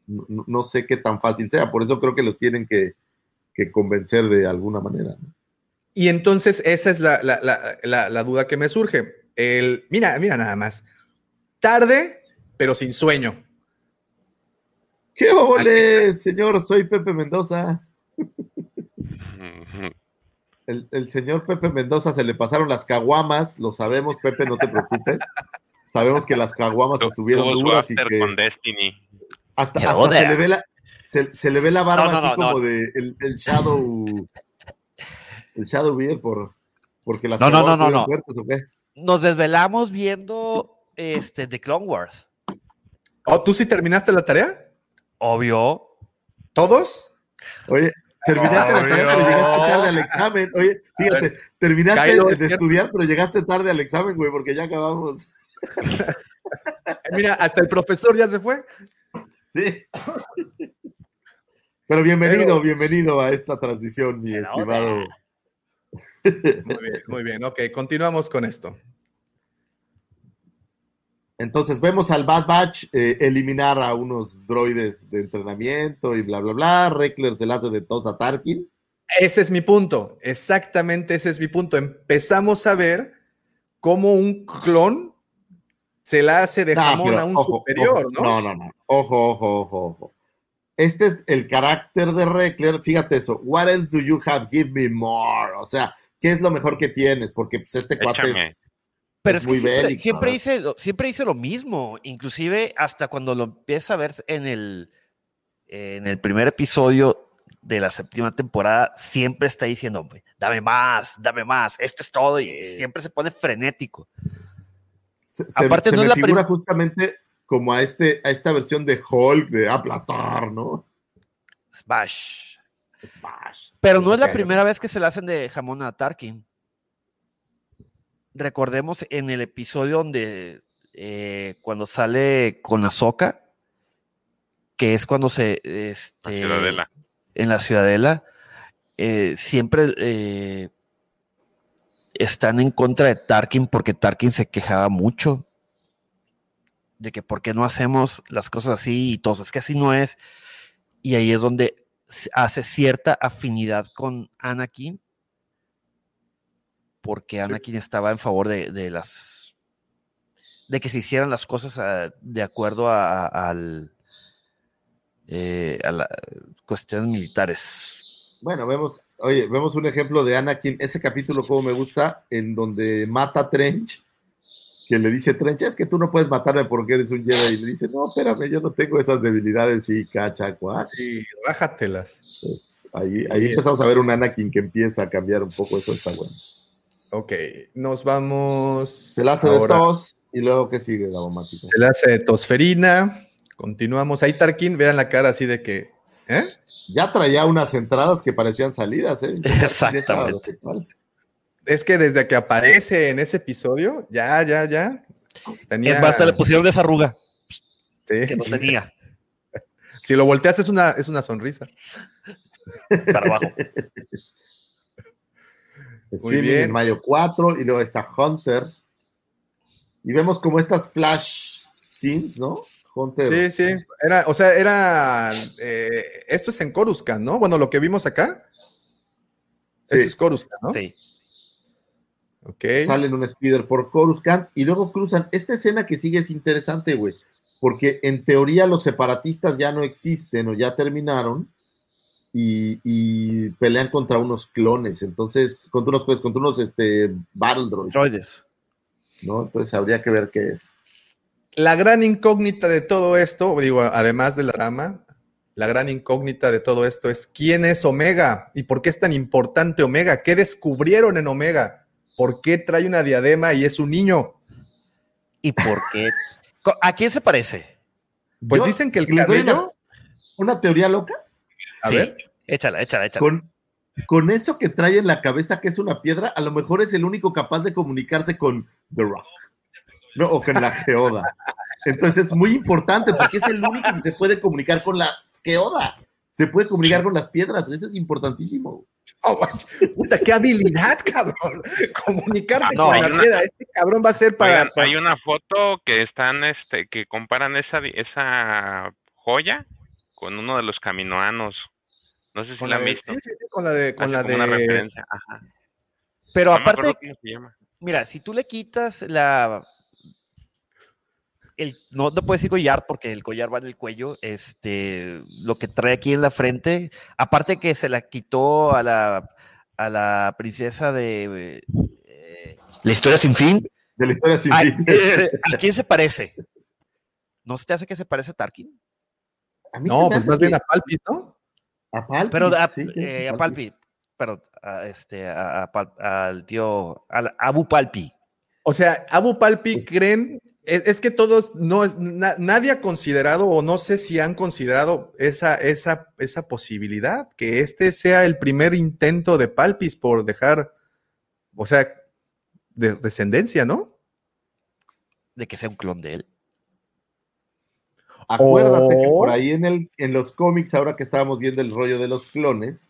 no, sé qué tan fácil sea, por eso creo que los tienen que, que convencer de alguna manera. ¿no? Y entonces esa es la, la- la- la- la duda que me surge. El, mira, mira nada más. Tarde, pero sin sueño. ¿Qué ole, señor? Soy Pepe Mendoza. El, el señor Pepe Mendoza se le pasaron las caguamas, lo sabemos, Pepe, no te preocupes. Sabemos que las caguamas Tu- estuvieron duras y que con Destiny. hasta, se le ve la se, se le ve la barba No, no, así no, como no. de el, el Shadow el Shadow Beer por porque las No, caguamas no, no. fuertes, ¿o qué? Nos desvelamos viendo este, The Clone Wars. Oh, ¿tú sí terminaste la tarea? Obvio. ¿Todos? Oye, terminaste la tarea, pero llegaste tarde al examen. Oye, fíjate, terminaste Kylo, de estudiar, pero llegaste tarde al examen, güey, porque ya acabamos. Mira, hasta el profesor ya se fue. Sí. Pero bienvenido, Pero- bienvenido a esta transición, mi estimado. [LAUGHS] Muy bien, muy bien. Ok, continuamos con esto. Entonces vemos al Bad Batch eh, eliminar a unos droides de entrenamiento y bla, bla, bla. Reckler se la hace de tos a Tarkin. Ese es mi punto. Exactamente ese es mi punto. Empezamos a ver cómo un clon se la hace de No, jamón pero, a un ojo, superior, ojo, ¿no? No, no, no. Ojo, ojo, ojo, ojo. Este es el carácter de Reckler. Fíjate eso. What else do you have? Give me more. O sea, ¿qué es lo mejor que tienes? Porque pues, este cuate Échame. es. Pero Es es, que siempre, bélico, siempre hice, lo- siempre hice lo mismo, inclusive hasta cuando lo empieza a ver en el, en el primer episodio de la séptima temporada, siempre está diciendo, dame más, dame más, esto es todo, y siempre se pone frenético. Se, Aparte, se no me es la figura justamente como a, este, a esta versión de Hulk de aplastar, ¿no? Smash. Smash. Pero no es la primera vez que se le hacen de jamón a Tarkin. Recordemos en el episodio donde eh, cuando sale con Ahsoka, que es cuando se La este, ciudadela. en la ciudadela, eh, siempre eh, están en contra de Tarkin porque Tarkin se quejaba mucho de que por qué no hacemos las cosas así y todo, es que así no es. Y ahí es donde hace cierta afinidad con Anakin porque Anakin estaba en favor de, de las de que se hicieran las cosas ah, de acuerdo a, a- al eh, a las cuestiones militares. Bueno, vemos, oye, vemos un ejemplo de Anakin, ese capítulo como me gusta, en donde mata a Trench, que le dice Trench, es que tú no puedes matarme porque eres un Jedi, y le dice, no, espérame, yo no tengo esas debilidades, y cacha, cuac. Sí, rájatelas. Pues, ahí, ahí empezamos a ver un Anakin que empieza a cambiar un poco, eso está bueno. Ok, nos vamos. Se la hace ahora- de tos, y luego, ¿qué sigue, Davomático? Se le hace de tosferina. Continuamos. Ahí Tarkin, vean la cara así de que. ¿Eh? Ya traía unas entradas que parecían salidas, ¿eh? Exactamente. Es que desde que aparece en ese episodio, ya, ya, ya. Tenía. Es más, hasta le pusieron desarruga Sí. que no tenía [LAUGHS] Si lo volteas es una, es una sonrisa. para abajo. [LAUGHS] Streaming bien. en mayo 4 y luego está Hunter. Y vemos como estas flash scenes, ¿no? Hunter. Sí, sí. Era, o sea, era. eh, esto es en Coruscant, ¿no? Bueno, lo que vimos acá. Sí. Esto es Coruscant, ¿no? Sí. Ok. Sale en un speeder por Coruscant y luego cruzan. Esta escena que sigue es interesante, güey. Porque en teoría los separatistas ya no existen o ya terminaron y, y pelean contra unos clones. Entonces, contra unos, pues, contra unos este, Battle Droids, Droides. ¿no? Entonces habría que ver qué es. La gran incógnita de todo esto, digo, además de la trama, la gran incógnita de todo esto es quién es Omega y por qué es tan importante Omega. ¿Qué descubrieron en Omega? ¿Por qué trae una diadema y es un niño? ¿Y por qué? ¿A quién se parece? Pues Yo dicen que el doy una- cabello. Una teoría loca. A Sí. ver. Échala, échala, échala. Con, con eso que trae en la cabeza, que es una piedra, a lo mejor es el único capaz de comunicarse con The Rock. ¿no? O con la Geoda. Entonces es muy importante porque es el único que se puede comunicar con la Geoda. Se puede comunicar con las piedras. Eso es importantísimo. Oh, puta, qué habilidad, cabrón. Comunicarte Ah, no, con la una- piedra. Este cabrón va a ser para. Hay una foto que están, este, que comparan esa, esa joya con uno de los caminoanos. No sé si con la han de, visto. sí, sí, sí, con la de. Con Hace la como una de referencia. Ajá. Pero No aparte, acuerdo cómo se llama. mira, si tú le quitas la el, no te puedes decir collar porque el collar va en el cuello. Este, lo que trae aquí en la frente, aparte que se la quitó a la, a la princesa de eh, La historia sin fin. De la historia sin Ay, fin. eh, [LAUGHS] ¿A quién se parece? ¿No se te hace que se parece a Tarkin? A mí se No, me pues hace más bien a Palpis, ¿no? A Palpis, Pero a, sí, eh, a. Palpi, perdón, a este, a- a Pal- al tío, al Abu Palpi. O sea, Abu Palpi creen, es, es que todos, no es, na- nadie ha considerado, o no sé si han considerado esa, esa, esa posibilidad, que este sea el primer intento de Palpis por dejar, o sea, de descendencia, ¿no? de que sea un clon de él. Acuérdate que por ahí en, el, en los cómics, ahora que estábamos viendo el rollo de los clones,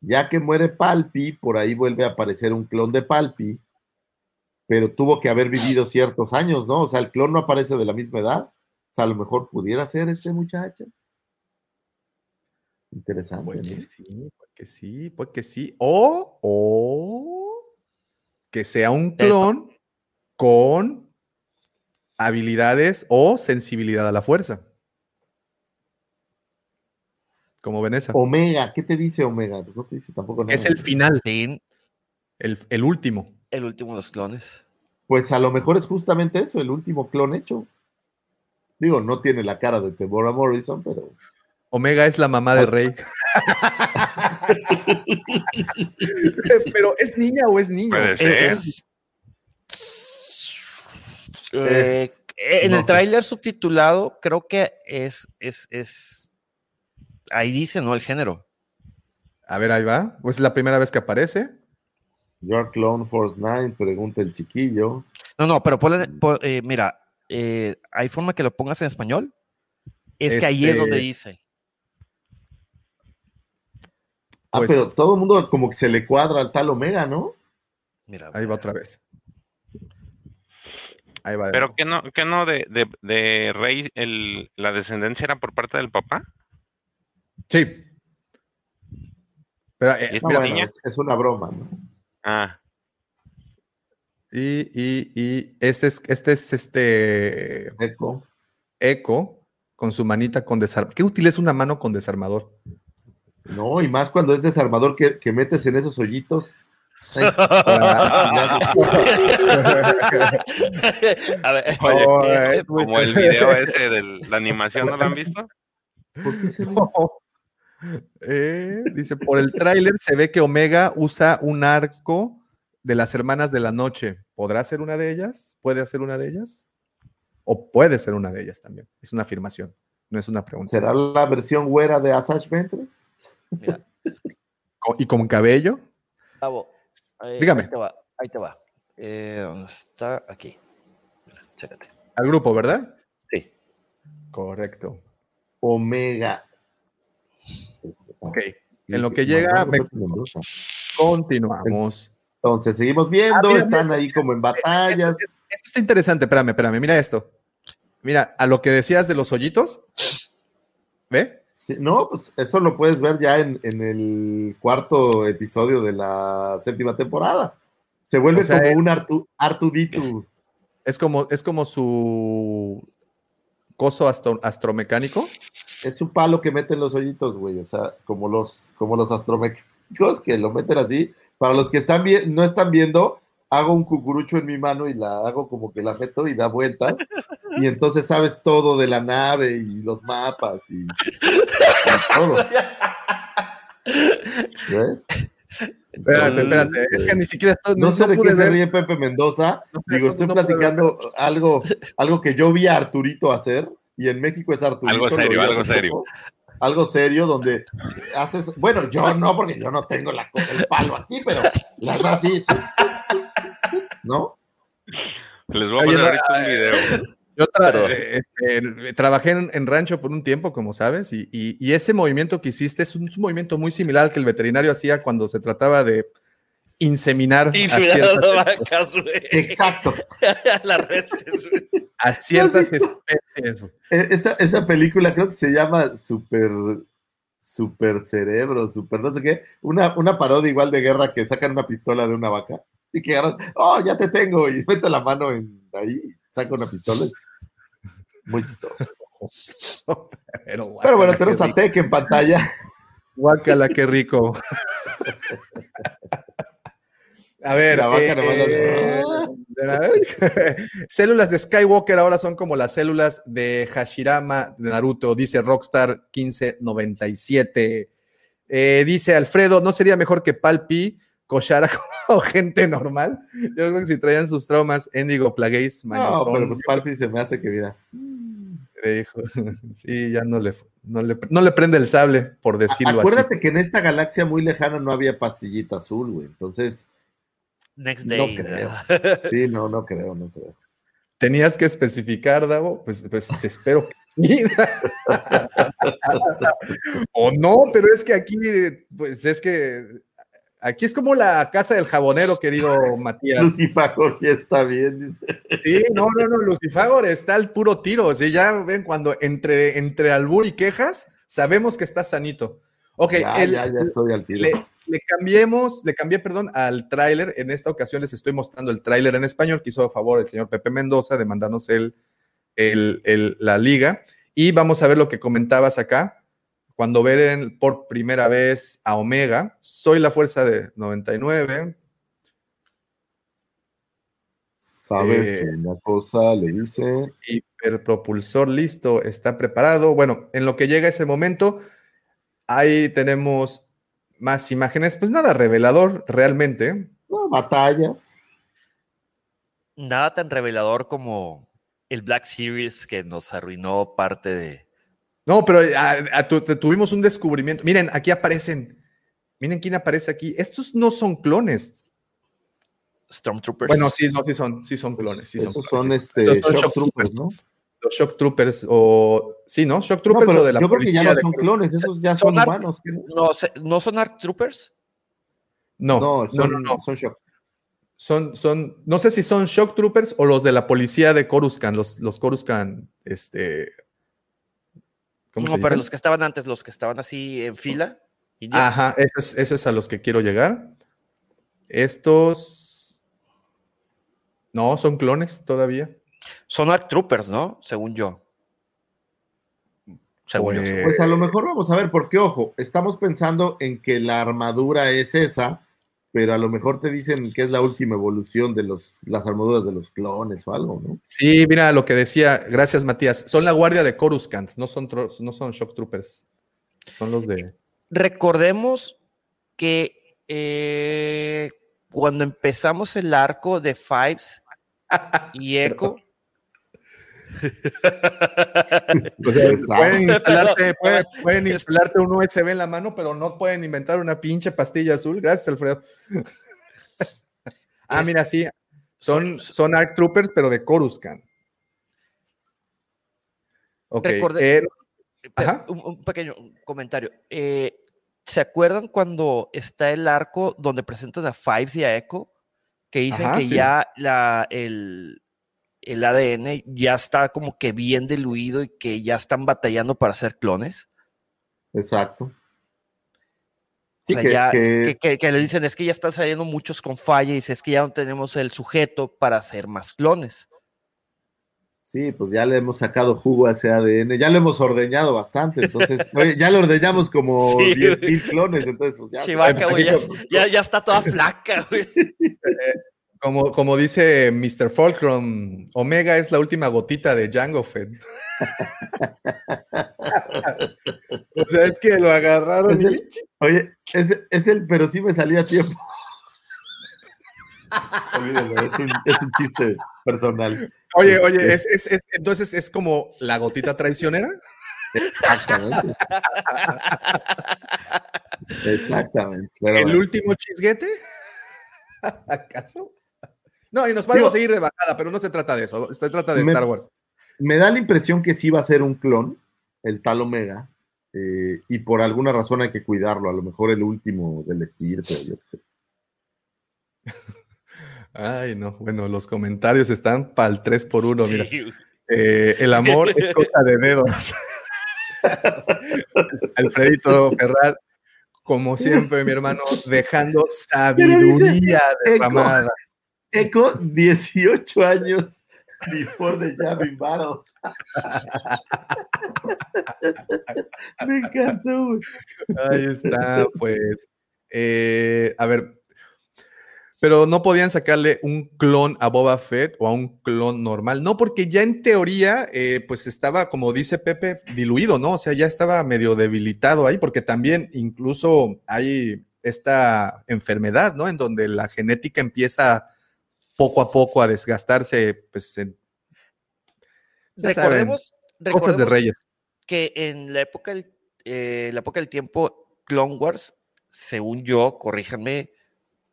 ya que muere Palpi, por ahí vuelve a aparecer un clon de Palpi, pero tuvo que haber vivido ciertos años, ¿no? O sea, el clon no aparece de la misma edad. O sea, a lo mejor pudiera ser este muchacho. Interesante. Pues que ¿no? sí, pues que sí, pues que sí. O, o que sea un clon con habilidades o sensibilidad a la fuerza. Como Vanessa. Omega, ¿qué te dice Omega? Pues no te dice tampoco nada. es el final, Fin, el, el último. el último de los clones. Pues a lo mejor es justamente eso, el último clon hecho. Digo, no tiene la cara de Deborah Morrison, pero Omega es la mamá de Rey. [LAUGHS] Pero ¿es niña o es niño? Ser. Es- Eh, en no el tráiler subtitulado creo que es, es, es, ahí dice, ¿no? El género. A ver, ahí va. Pues es la primera vez que aparece. Your Clone Force 9, pregunta el chiquillo. No, no, pero ponle- pon- eh, mira, eh, ¿hay forma que lo pongas en español? Es que ahí es Este- donde dice. Ah, Pues- pero todo el mundo como que se le cuadra al tal Omega, ¿no? Mira, Ahí va otra vez. Ahí va. Pero que no, que no de, de, de Rey, el, la descendencia era por parte del papá. Sí. Pero, eh, ¿Y es No, mira, bueno, niña? es, es una broma, ¿no? Ah, y, y, y este es, este es este Echo. Echo con su manita con desarmador. Qué útil es una mano con desarmador. No, y más cuando es desarmador que, que metes en esos hoyitos. Ay, [LAUGHS] A ver, oye, Oh, como el video ese de la animación, ¿no lo han visto? ¿Por qué se [LAUGHS] ríe? Eh, dice, por el tráiler se ve que Omega usa un arco de las hermanas de la noche. ¿Podrá ser una de ellas? ¿Puede ser una de ellas? O puede ser una de ellas también. Es una afirmación, no es una pregunta. ¿Será la versión güera de Asajj Ventress? mira, ¿Y con cabello? Eh, Dígame. Ahí te va. Ahí te va. Eh, ¿Dónde está? Aquí. Mira. Al grupo, ¿verdad? Sí. Correcto. Omega. Ok. En lo que llega, me- continuamos. Entonces, seguimos viendo, Ah, mira, están mira, ahí como en Esto, batallas. es- esto está interesante, espérame, espérame, mira esto. Mira, a lo que decías de los hoyitos. ¿Ve? Sí, no, pues eso lo puedes ver ya en, en el cuarto episodio de la séptima temporada. Se vuelve O sea, como es- un Artu, Artuditu. Es como, es como su coso astro- astromecánico. Es su palo que mete en los hoyitos, güey. O sea, como los, como los astromecánicos que lo meten así. Para los que están no están viendo, hago un cucurucho en mi mano y la hago como que la meto y da vueltas. Y entonces sabes todo de la nave y los mapas y, y todo. ¿Ves? Espérate, espérate. Es que ni siquiera estoy, No, sé de qué se ver- ríe Pepe Mendoza. No sé, Digo, estoy platicando algo, algo que yo vi a Arturito hacer, y en México es Arturito. Algo serio, algo serio. poco. Algo serio, donde haces. Bueno, yo no, porque yo no tengo la, el palo aquí, pero las así. ¿No? Les voy a poner ahorita un eh, video. Yo tra- Pero- este, trabajé en, en rancho por un tiempo, como sabes, y, y- y ese movimiento que hiciste es un, es un movimiento muy similar al que el veterinario hacía cuando se trataba de inseminar a ciertas, vacas, güey. Exacto. [LAUGHS] Las reses, güey. a ciertas especies. E- Esa, esa película creo que se llama Super. Super cerebro, super no sé qué. Una, una parodia igual de guerra que sacan una pistola de una vaca y que agarran, oh, ya te tengo, y [LAUGHS] mete la mano en ahí, y saca una pistola. Es Muy chistoso. Pero, Pero bueno, tenemos a. Tech en pantalla. Guácala, qué rico. A ver, La vaca eh, [LAUGHS] a ver. [LAUGHS] células de Skywalker ahora son como las células de Hashirama de Naruto, dice Rockstar 1597. Eh, dice Alfredo, ¿no sería mejor que Palpi cochara [LAUGHS] como gente normal? Yo creo que si traían sus traumas, Endigo Plagueis, No, pero pues Palpi se me hace que mira. le dijo, sí, ya no le, no le, no le prende el sable, por decirlo Acuérdate que en esta galaxia muy lejana no había pastillita azul, güey. Entonces, Next no day. creo. [LAUGHS] Sí, no, no creo, no creo. Tenías que especificar, Davo, pues, pues espero que [LAUGHS] o no, pero es que aquí, pues es que aquí es como la casa del jabonero, querido Matías. Lucifagor ya está bien, dice. Sí, no, no, no, Lucifagor está al puro tiro. Sí, ya ven, cuando entre, entre albur y quejas, sabemos que está sanito. Ok, ya, el- ya, ya estoy al tiro. le, le cambiemos, le cambié, perdón, al tráiler. En esta ocasión les estoy mostrando el tráiler en español que hizo a favor el señor Pepe Mendoza de mandarnos el, el- el- la liga. Y vamos a ver lo que comentabas acá. Cuando ven por primera vez a Omega, soy la fuerza de 99. ¿Sabes eh, una cosa? Le dice. Hiperpropulsor listo, está preparado. Bueno, en lo que llega ese momento, ahí tenemos más imágenes. Pues nada revelador realmente. No, batallas. Nada tan revelador como el Black Series que nos arruinó parte de. No, pero a- a tu- te- tuvimos un descubrimiento. Miren, aquí aparecen. Miren quién aparece aquí. Estos no son clones. Stormtroopers. Bueno, sí, no, sí son, sí son clones. Sí son Esos clones, son sí. este, Esos son Shock Shock Troopers, ¿no? Los Shock Troopers o... Sí, ¿no? Shock No, Troopers pero o de la yo creo que ya policía no son clones, esos ya son humanos. ¿qué no? No, ¿no son Arc Troopers? No, No, no, son, no, no. son Shock. Son, son, no sé si son Shock Troopers o los de la policía de Coruscant, los, los Coruscant, este... ¿Cómo No, se pero dicen? los que estaban antes, los que estaban así en fila. y ya. Ajá, eso es, eso es a los que quiero llegar. Estos... No, son clones todavía. Son Arc Troopers, ¿no? Según yo. Según yo. Pues- Pues a lo mejor vamos a ver, porque ojo, estamos pensando en que la armadura es esa, pero a lo mejor te dicen que es la última evolución de los, las armaduras de los clones o algo, ¿no? Sí, mira lo que decía, gracias Matías. Son la guardia de Coruscant, no son, tro- no son Shock Troopers. Son los de. Recordemos que eh, cuando empezamos el arco de Fives y [LAUGHS] Echo, [LAUGHS] O sea, Exacto. pueden, instalarte, Pero- pueden, pueden instalarte un USB en la mano, pero no pueden inventar una pinche pastilla azul. Gracias, Alfredo. [LAUGHS] ah, mira, sí. Son, son Arc Troopers, pero de Coruscant. Ok. Recordé- eh. Un, un pequeño comentario. Eh, ¿Se acuerdan cuando está el arco donde presentan a Fives y a Echo? Que dicen Ajá, que sí. ya la, el, el ADN ya está como que bien diluido y que ya están batallando para hacer clones. Exacto. O Sí, sea, que- ya, que- que, que- que le dicen es que ya están saliendo muchos con falla y dice es que ya no tenemos el sujeto para hacer más clones. Sí, pues ya le hemos sacado jugo a ese ADN, ya lo hemos ordeñado bastante, entonces, [LAUGHS] oye, ya lo ordeñamos como Sí. 10 mil clones, entonces pues ya. Chivaca, güey, ya, poquito. ya- ya está toda flaca, güey. [LAUGHS] como, como dice Mr. Fulcrum, Omega es la última gotita de Django Fett. [LAUGHS] o sea, es que lo agarraron. Es y- el- Oye, es, es el, pero sí me salía a tiempo. [LAUGHS] Olvídalo, es un, es un chiste personal. Oye, Este- oye, es, es- es- entonces es como la gotita traicionera. Exactamente. [LAUGHS] Exactamente. pero ¿El bueno. último chisguete? ¿Acaso? No, y nos podemos Digo- seguir de bajada, pero no se trata de eso, se trata de Me- Star Wars. Me da la impresión que sí va a ser un clon, el tal Omega, eh, y por alguna razón hay que cuidarlo, a lo mejor el último del estirpe, yo qué sé. Ay, no, bueno, los comentarios están para el 3 por 1 mira. Sí. Eh, el amor es [LAUGHS] cosa de dedos. Alfredito Ferraz, como siempre, mi hermano, dejando sabiduría derramada. Eco, 18 años Before the Jamming Battle. [LAUGHS] Me encantó. Ahí está, pues. Eh, a ver. Pero no podían sacarle un clon a Boba Fett o a un clon normal. No, porque ya en teoría, eh, pues estaba, como dice Pepe, diluido, ¿no? O sea, ya estaba medio debilitado ahí, porque también incluso hay esta enfermedad, ¿no? En donde la genética empieza poco a poco a desgastarse, pues en, saben, Recordemos, cosas de reyes. que en la época del, eh, la época del tiempo, Clone Wars, según yo, corríjanme,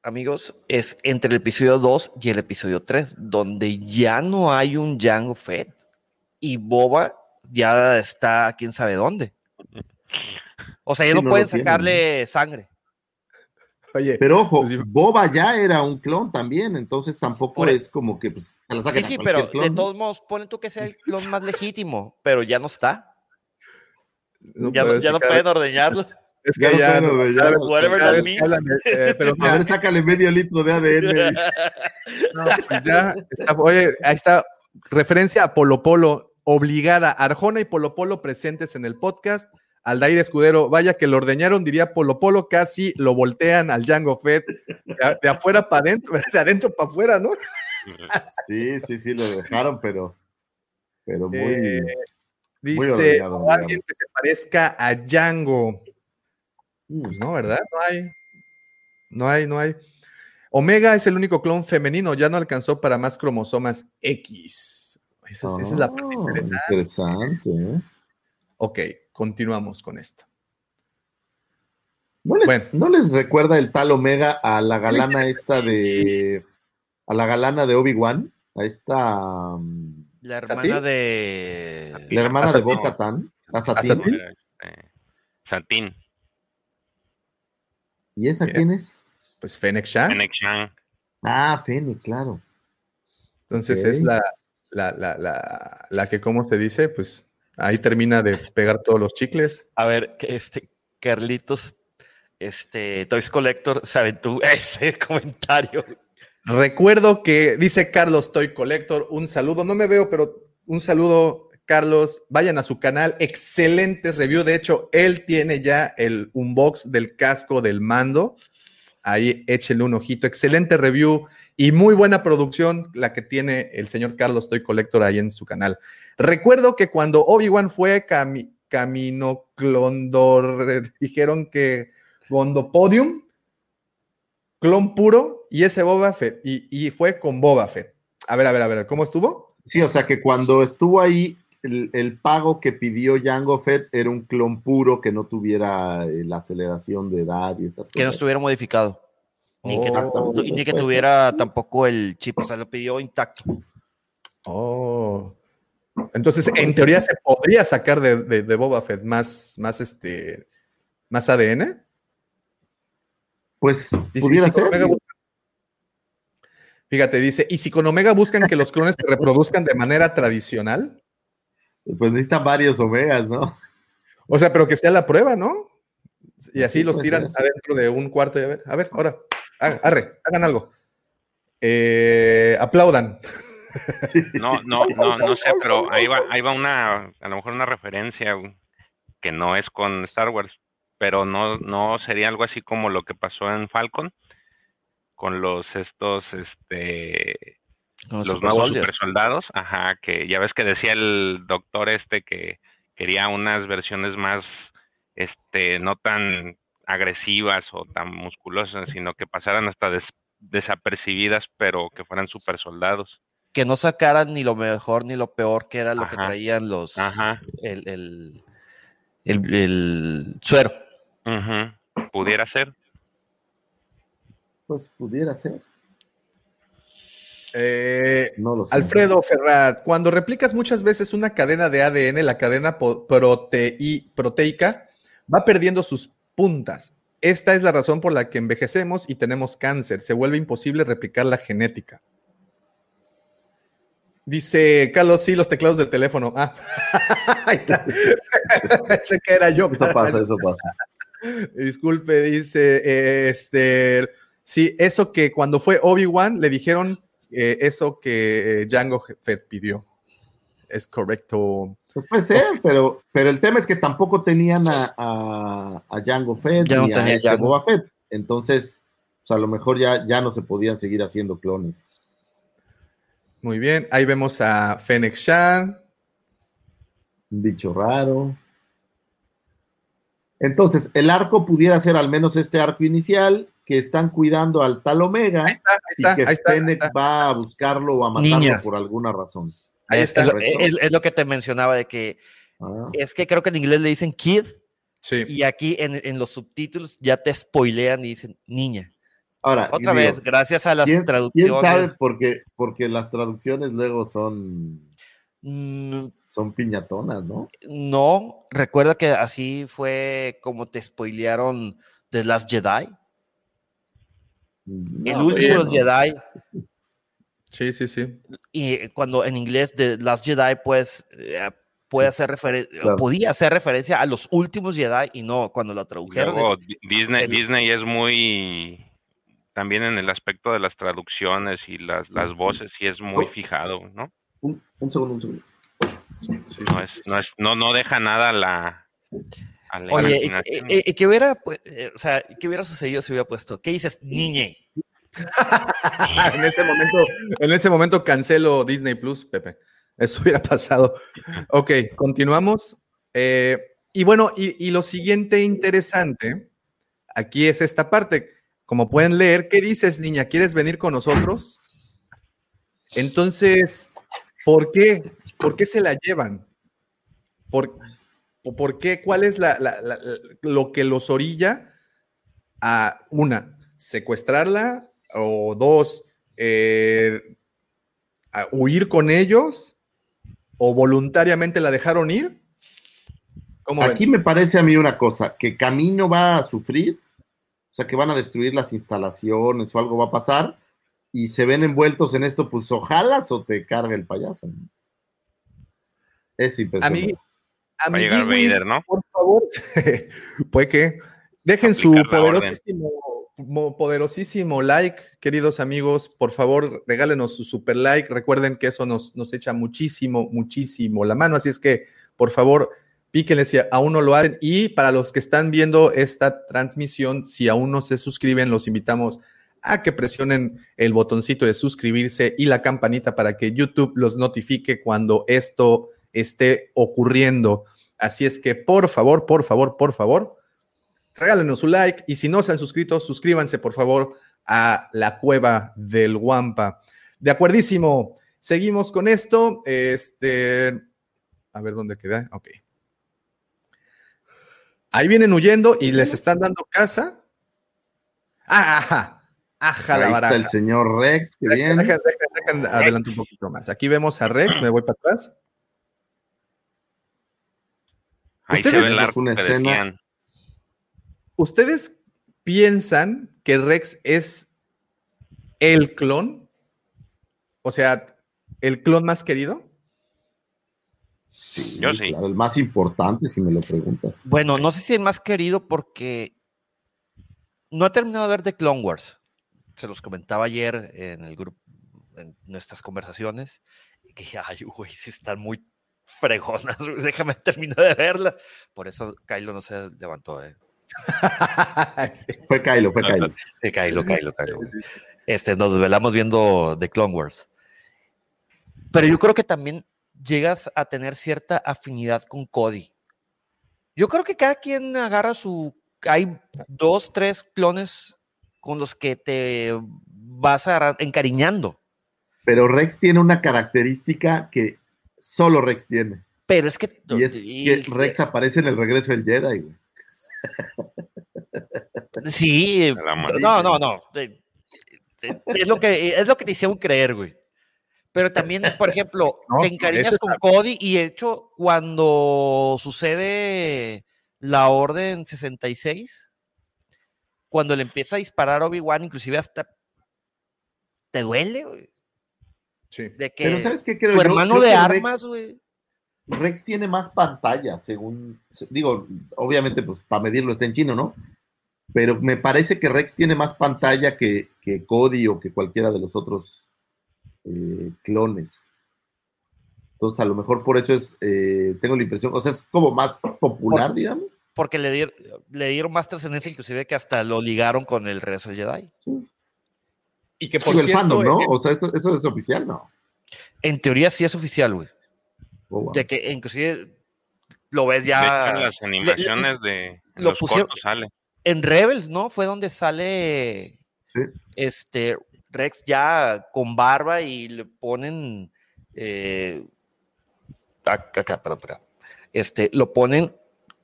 amigos, es entre el episodio 2 y el episodio 3, donde ya no hay un Jango Fett y Boba ya está quién sabe dónde. O sea, ya Sí, no, pueden sacarle sangre. Oye, Pero ojo, Pues sí. Boba ya era un clon también, entonces tampoco Por- es como que pues, se la Sí, saquen a sí, cualquier pero clon, de ¿no? todos modos, ponen tú que sea el clon más legítimo, pero ya no está. no ya no, puedes ya no sacar- pueden ordeñarlo. Es Ya que no ya, no- ya- de- eh, pero A ver, sácale medio litro de ADN. [LAUGHS] No, pues ya está, oye, ahí está, referencia a Polo Polo, obligada, Arjona y Polo Polo presentes en el podcast. Aldair Escudero, vaya que lo ordeñaron, diría Polo Polo, casi lo voltean al Django Fett, de, afuera para adentro, [LAUGHS] de adentro para afuera, ¿no? Sí, sí, sí, lo dejaron, pero, pero muy. Eh, Muy Dice, o alguien que se parezca a Django. Mm. Pues no, ¿verdad? No hay. No hay, no hay. Omega es el único clon femenino, ya no alcanzó para más cromosomas X. Eso es- esa es la parte Ah, interesante. interesante, ¿eh? Ok, continuamos con esto. ¿No les, Bueno. ¿No les recuerda el tal Omega a la galana esta de. a la galana de Obi-Wan? A esta. mm, La ¿Satín? hermana de. La hermana ¿A de? Bo-Katan, a ¿A Satín. Satín? Satín, ¿Y esa Mira. quién es? Pues Fennec. Fennec Shand. Ah, Fene, claro. Entonces es la, la, la, la, la que, ¿cómo se dice? Pues ahí termina de pegar todos los chicles. A ver, este Carlitos, este Toys Collector, se aventó [LAUGHS] ese comentario. Recuerdo que dice Carlos Toy Collector, un saludo, no me veo, pero un saludo, Carlos. Vayan a su canal, excelente review. De hecho, él tiene ya el unbox del casco del mando. Ahí échenle un ojito. Excelente review y muy buena producción la que tiene el señor Carlos Toy Collector ahí en su canal. Recuerdo que cuando Obi-Wan fue cami Camino Clondor, [LAUGHS] dijeron que Gondopodium, clon puro, y ese Boba Fett, y, y fue con Boba Fett. A ver, a ver, a ver, ¿cómo estuvo? Sí, o sea que cuando estuvo ahí, el, el pago que pidió Jango Fett era un clon puro que no tuviera eh, la aceleración de edad y estas Que no cosas. estuviera modificado. Ni que, y ni que pues, tuviera tampoco el chip, o sea, lo pidió intacto. Oh. Entonces, en teoría se podría sacar de, de- de Boba Fett más, más este, más ADN. Pues Y si- pudiera si con ser. Omega buscan- Fíjate, dice, y si con Omega buscan que los clones se reproduzcan de manera tradicional, Pues necesitan varios omegas, ¿no? o sea, pero que sea la prueba, ¿no? Y así Sí, los tiran ser. adentro de un cuarto y a ver, a ver, ahora, ha- arre, hagan algo. Eh, aplaudan. No, no, no, no sé, pero ahí va, ahí va una, a lo mejor una referencia que no es con Star Wars, pero no, no sería algo así como lo que pasó en Falcon con los estos, este, los super nuevos soldiers. super soldados, ajá, que ya ves que decía el doctor este que quería unas versiones más, este, no tan agresivas o tan musculosas, sino que pasaran hasta des- desapercibidas, pero que fueran super soldados. Que no sacaran ni lo mejor ni lo peor, que era lo que traían los. Ajá. El, el, el, el suero. Pudiera ser. Pues pudiera ser. Eh, No lo sé. Alfredo Ferrat, cuando replicas muchas veces una cadena de ADN, la cadena protei- proteica va perdiendo sus puntas. Esta es la razón por la que envejecemos y tenemos cáncer. Se vuelve imposible replicar la genética. Dice Carlos, sí, los teclados del teléfono. Ah, [LAUGHS] ahí está. [LAUGHS] Pensé que era yo. Eso pasa, eso pasa. [LAUGHS] Disculpe, dice, eh, este, sí, eso que cuando fue Obi-Wan le dijeron eh, eso que eh, Django Fett pidió. Es correcto. Pues puede ser, pero, pero el tema es que tampoco tenían a, a, a Django Fett Ya no ni a este Django. Boba Fett. Entonces, pues a lo mejor ya, ya no se podían seguir haciendo clones. Muy bien. Ahí vemos a Fennec Shan. Un bicho raro. Entonces, el arco pudiera ser al menos este arco inicial, que están cuidando al tal Omega Ahí está, ahí está, y que ahí está. ahí Fennec está. va a buscarlo o a matarlo Niña. por alguna razón. Ahí es, está. es es- es lo que te mencionaba de que Ah, es que creo que en inglés le dicen kid Sí. y aquí en, en los subtítulos ya te spoilean y dicen niña. Ahora, Otra digo, vez, gracias a las ¿quién, traducciones. quién sabe? Porque, porque las traducciones luego son, Mm, son piñatonas, ¿no? No, recuerda que así fue como te spoilearon The Last Jedi. No, el último de los. Jedi. Sí, sí, sí. Y cuando en inglés The Last Jedi, pues eh, puede hacer referencia, claro. podía hacer referencia a los últimos Jedi y no cuando la tradujeron. Luego, es- Di- Disney, el- Disney es muy también en el aspecto de las traducciones y las, las voces sí es muy Oh. fijado, ¿no? Un, un segundo, un segundo. sí, No es, no es, no, no deja nada a la, a la Oye, que hubiera, pues, eh, o sea, ¿qué hubiera sucedido si hubiera puesto? ¿Qué dices, niñe? [LAUGHS] en ese momento, en ese momento cancelo Disney Plus, Pepe. Eso hubiera pasado. Ok, continuamos. Eh, y bueno, y, y lo siguiente interesante, aquí es esta parte. Como pueden leer, ¿qué dices, niña? ¿Quieres venir con nosotros? Entonces, ¿por qué? ¿Por qué se la llevan? ¿Por, por qué? ¿Cuál es la- la- lo que los orilla a una, secuestrarla o dos, eh, a huir con ellos o voluntariamente la dejaron ir? Aquí me parece a mí una cosa, que Camino va a sufrir, sea, que van a destruir las instalaciones o algo va a pasar, y se ven envueltos en esto, pues ojalá o te carga el payaso. ¿no? Es A impresionante. mí, a Va a mi llegar Vader, ¿no? por favor, [LAUGHS] puede que dejen su Aplicar poderosísimo, mo- poderosísimo like, queridos amigos. Por favor, regálenos su super like. Recuerden que eso nos, nos echa muchísimo, muchísimo la mano. Así es que, por favor, píquenle si aún no lo hacen. Y para los que están viendo esta transmisión, si aún no se suscriben, los invitamos a que presionen el botoncito de suscribirse y la campanita para que YouTube los notifique cuando esto esté ocurriendo. Así es que, por favor, por favor, por favor, regálenos su like y si no se han suscrito, suscríbanse, por favor, a la cueva del Guampa. De acuerdísimo. Seguimos con esto. Este, a ver dónde queda. Ok. Ahí vienen huyendo y les están dando casa. Ah, ajá. Ajá, la Ahí está baraja. el señor Rex, que Deja- bien. deja- deja- deja adelante un poquito más. Aquí vemos a Rex, me voy para atrás. Ahí se ustedes- ve el Fue arco una escena-. ¿Ustedes piensan que Rex es el clon? O sea, el clon más querido. Sí, Yo sí. claro, el más importante, si me lo preguntas. Bueno, no sé si el más querido porque no he terminado de ver The Clone Wars. Se los comentaba ayer en el grupo, en nuestras conversaciones. y Que dije, ay, güey, sí están muy fregonas. Déjame [LAUGHS] terminar de verlas. Por eso Kylo no se levantó. Eh. [LAUGHS] Fue Kylo, fue Kylo. Sí, Kylo, Kylo, Kylo. [LAUGHS] Este, nos desvelamos viendo The Clone Wars. Pero yo creo que también llegas a tener cierta afinidad con Cody. Yo creo que cada quien agarra su. Hay dos, tres clones con los que te vas agarra- encariñando. Pero Rex tiene una característica que solo Rex tiene. Pero es que. Y es y- que Rex aparece en el regreso del Jedi, güey. Sí, no, no, no. Es lo que es lo que te hicieron creer, güey. Pero también, por ejemplo, [LAUGHS] No, te encariñas con Cody y de hecho, cuando sucede la Orden 66, cuando le empieza a disparar Obi-Wan, inclusive hasta te duele, güey. Sí. De que Pero ¿sabes qué creo tu yo? hermano de Rex- armas, güey. Rex tiene más pantalla, según, digo, obviamente, pues para medirlo está en chino, ¿no? Pero me parece que Rex tiene más pantalla que, que Cody o que cualquiera de los otros eh, clones. Entonces, a lo mejor por eso es, eh, tengo la impresión, o sea, es como más popular, digamos. Porque le, dieron, le dieron más trascendencia, inclusive que hasta lo ligaron con el regreso del Jedi. Y que por el cierto, fandom, ¿no? eh, O sea, eso, eso es oficial, ¿no? En teoría sí es oficial, güey. Oh, wow. De que inclusive lo ves ya. en las animaciones de en lo los pusieron- sale. En Rebels, ¿no? Fue donde sale Sí. este Rex ya con barba y le ponen eh, acá, acá, perdón, perdón. Este, lo ponen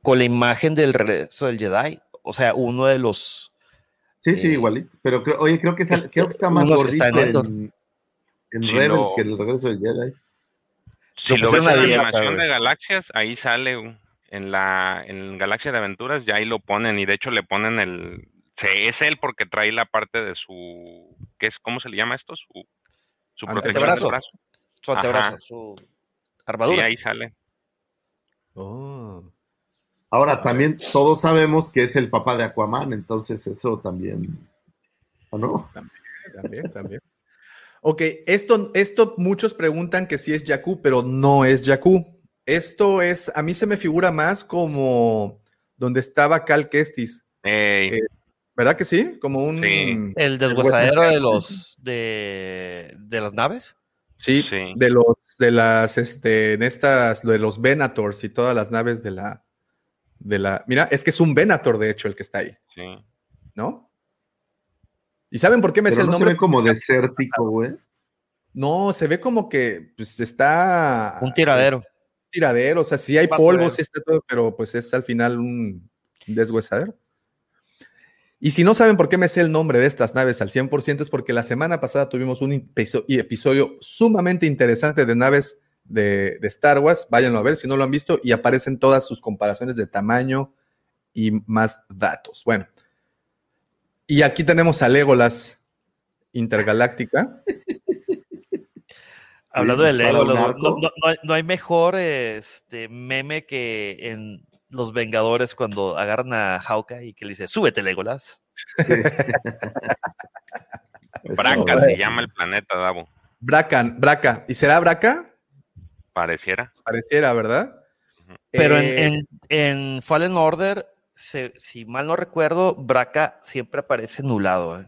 con la imagen del regreso del Jedi. O sea, uno de los Sí, sí, Eh, igualito. Pero creo, oye, creo que, sale- este, creo que está más gordito está en en, Endor. en Sí, Rebels lo- que en el regreso del Jedi. Si Lo lo ves en la animación de Galaxias, ahí sale en la en Galaxia de Aventuras, ya ahí lo ponen y de hecho le ponen el se, es él porque trae la parte de su ¿qué es cómo se le llama esto? Su su protección del brazo. su antebrazo, Ajá. su Sí, armadura. ahí sale. oh. Ahora, también todos sabemos que es el papá de Aquaman, entonces eso también. ¿O no? También, también. Ok, esto, esto muchos preguntan que si es Jakku, pero no es Jakku. Esto es, a mí se me figura más como donde estaba Cal Kestis, Ey, Eh, ¿verdad que sí? Como un... Sí. El deshuesadero de los de, de las naves. Sí, Sí. de los, de las, este, en estas, de los Venators y todas las naves de la, de la, mira, es que es un Venator, de hecho, el que está ahí, sí. ¿no? ¿Y saben por qué me sé Pero el no se nombre? ve como desértico, güey. No, se ve como que, pues, está... Un tiradero. tiradero, o sea, sí hay Basurero. polvo, sí está todo, pero pues es al final un deshuesadero. Y si no saben por qué me sé el nombre de estas naves al 100%, es porque la semana pasada tuvimos un episodio sumamente interesante de naves de, de Star Wars. Váyanlo a ver si no lo han visto y aparecen todas sus comparaciones de tamaño y más datos. Bueno, y aquí tenemos a Legolas Intergaláctica. [LAUGHS] Hablando de para Lego, un los- arco. no, no- no hay, no hay mejor este, meme que en Los Vengadores cuando agarran a Hawkeye y que le dice, súbete, Legolas. [LAUGHS] Braca se llama el planeta, Davo. Bracan, Braca. ¿Y será Braca? Pareciera. Pareciera, ¿verdad? Pero en- Eh, en, en Fallen Order, se- si mal no recuerdo, Braca siempre aparece nulado. ¿eh?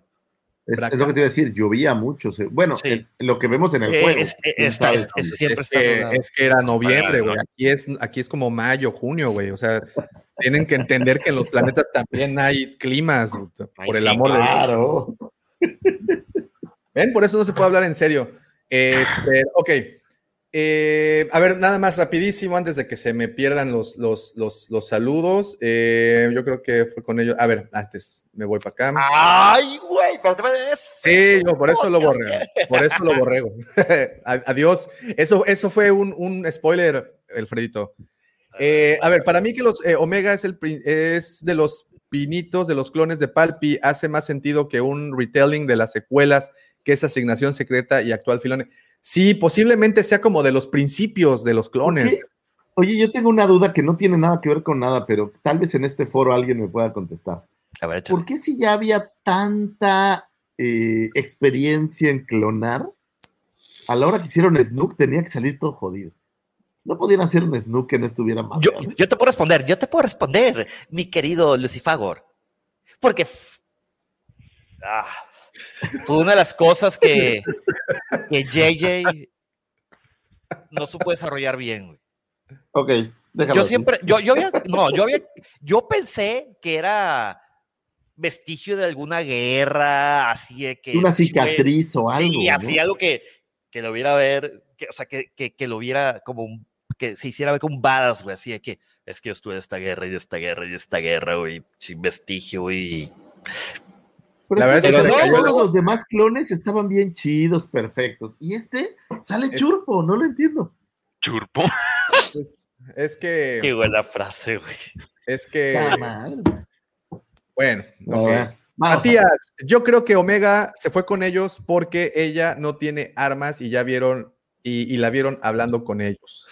Es, lo que te iba a decir, llovía mucho. Bueno, Sí. el- lo que vemos en el Eh, juego. es- eh, sabe es- siempre que, nublado. es que era noviembre, güey. Aquí es, aquí es como mayo, junio, güey. O sea, tienen que entender que en los planetas también hay climas, por el amor de Dios. Claro. ¿Ven? Por eso no se puede hablar en serio. [LAUGHS] Este, ok. Eh, a ver, nada más rapidísimo antes de que se me pierdan los, los, los, los saludos. Eh, yo creo que fue con ellos. A ver, antes me voy para acá. ¡Ay, güey! Pero te ves- Sí, yo por eso lo borré. Por eso lo. [LAUGHS] A- Adiós. Eso, eso fue un, un spoiler, Alfredito. Eh, a ver, para mí que los eh, Omega es, el, es de los pinitos, de los clones de Palpi, hace más sentido que un retelling de las secuelas, que es asignación secreta y actual filone. Sí, posiblemente sea como de los principios de los clones. Oye, Oye, yo tengo una duda que no tiene nada que ver con nada, pero tal vez en este foro alguien me pueda contestar. A ver. ¿Por qué si ya había tanta eh, experiencia en clonar, a la hora que hicieron Snook tenía que salir todo jodido? No podían hacer un Snook que no estuviera mal. Yo, yo te puedo responder, yo te puedo responder, mi querido Lucifagor. Porque ah, fue una de las cosas que, que JJ no supo desarrollar bien. güey. Ok, déjalo. Yo así. siempre, yo, yo había, no, yo había, yo pensé que era vestigio de alguna guerra, así de que. Una güey, cicatriz o algo. Sí, así algo que, que lo viera ver, que, o sea, que, que, que lo viera como un, que se hiciera ver como un badass, güey, así de que es que yo estuve en esta guerra y de esta guerra y de esta guerra, güey, sin vestigio, güey. Pero La verdad es que todos los demás clones estaban bien chidos, perfectos. Y este sale Es- churpo, no lo entiendo. Churpo. Es que, Qué buena frase, güey. es que, madre. bueno, Matías, yo creo que Omega se fue con ellos porque ella no tiene armas y ya vieron y, y la vieron hablando con ellos.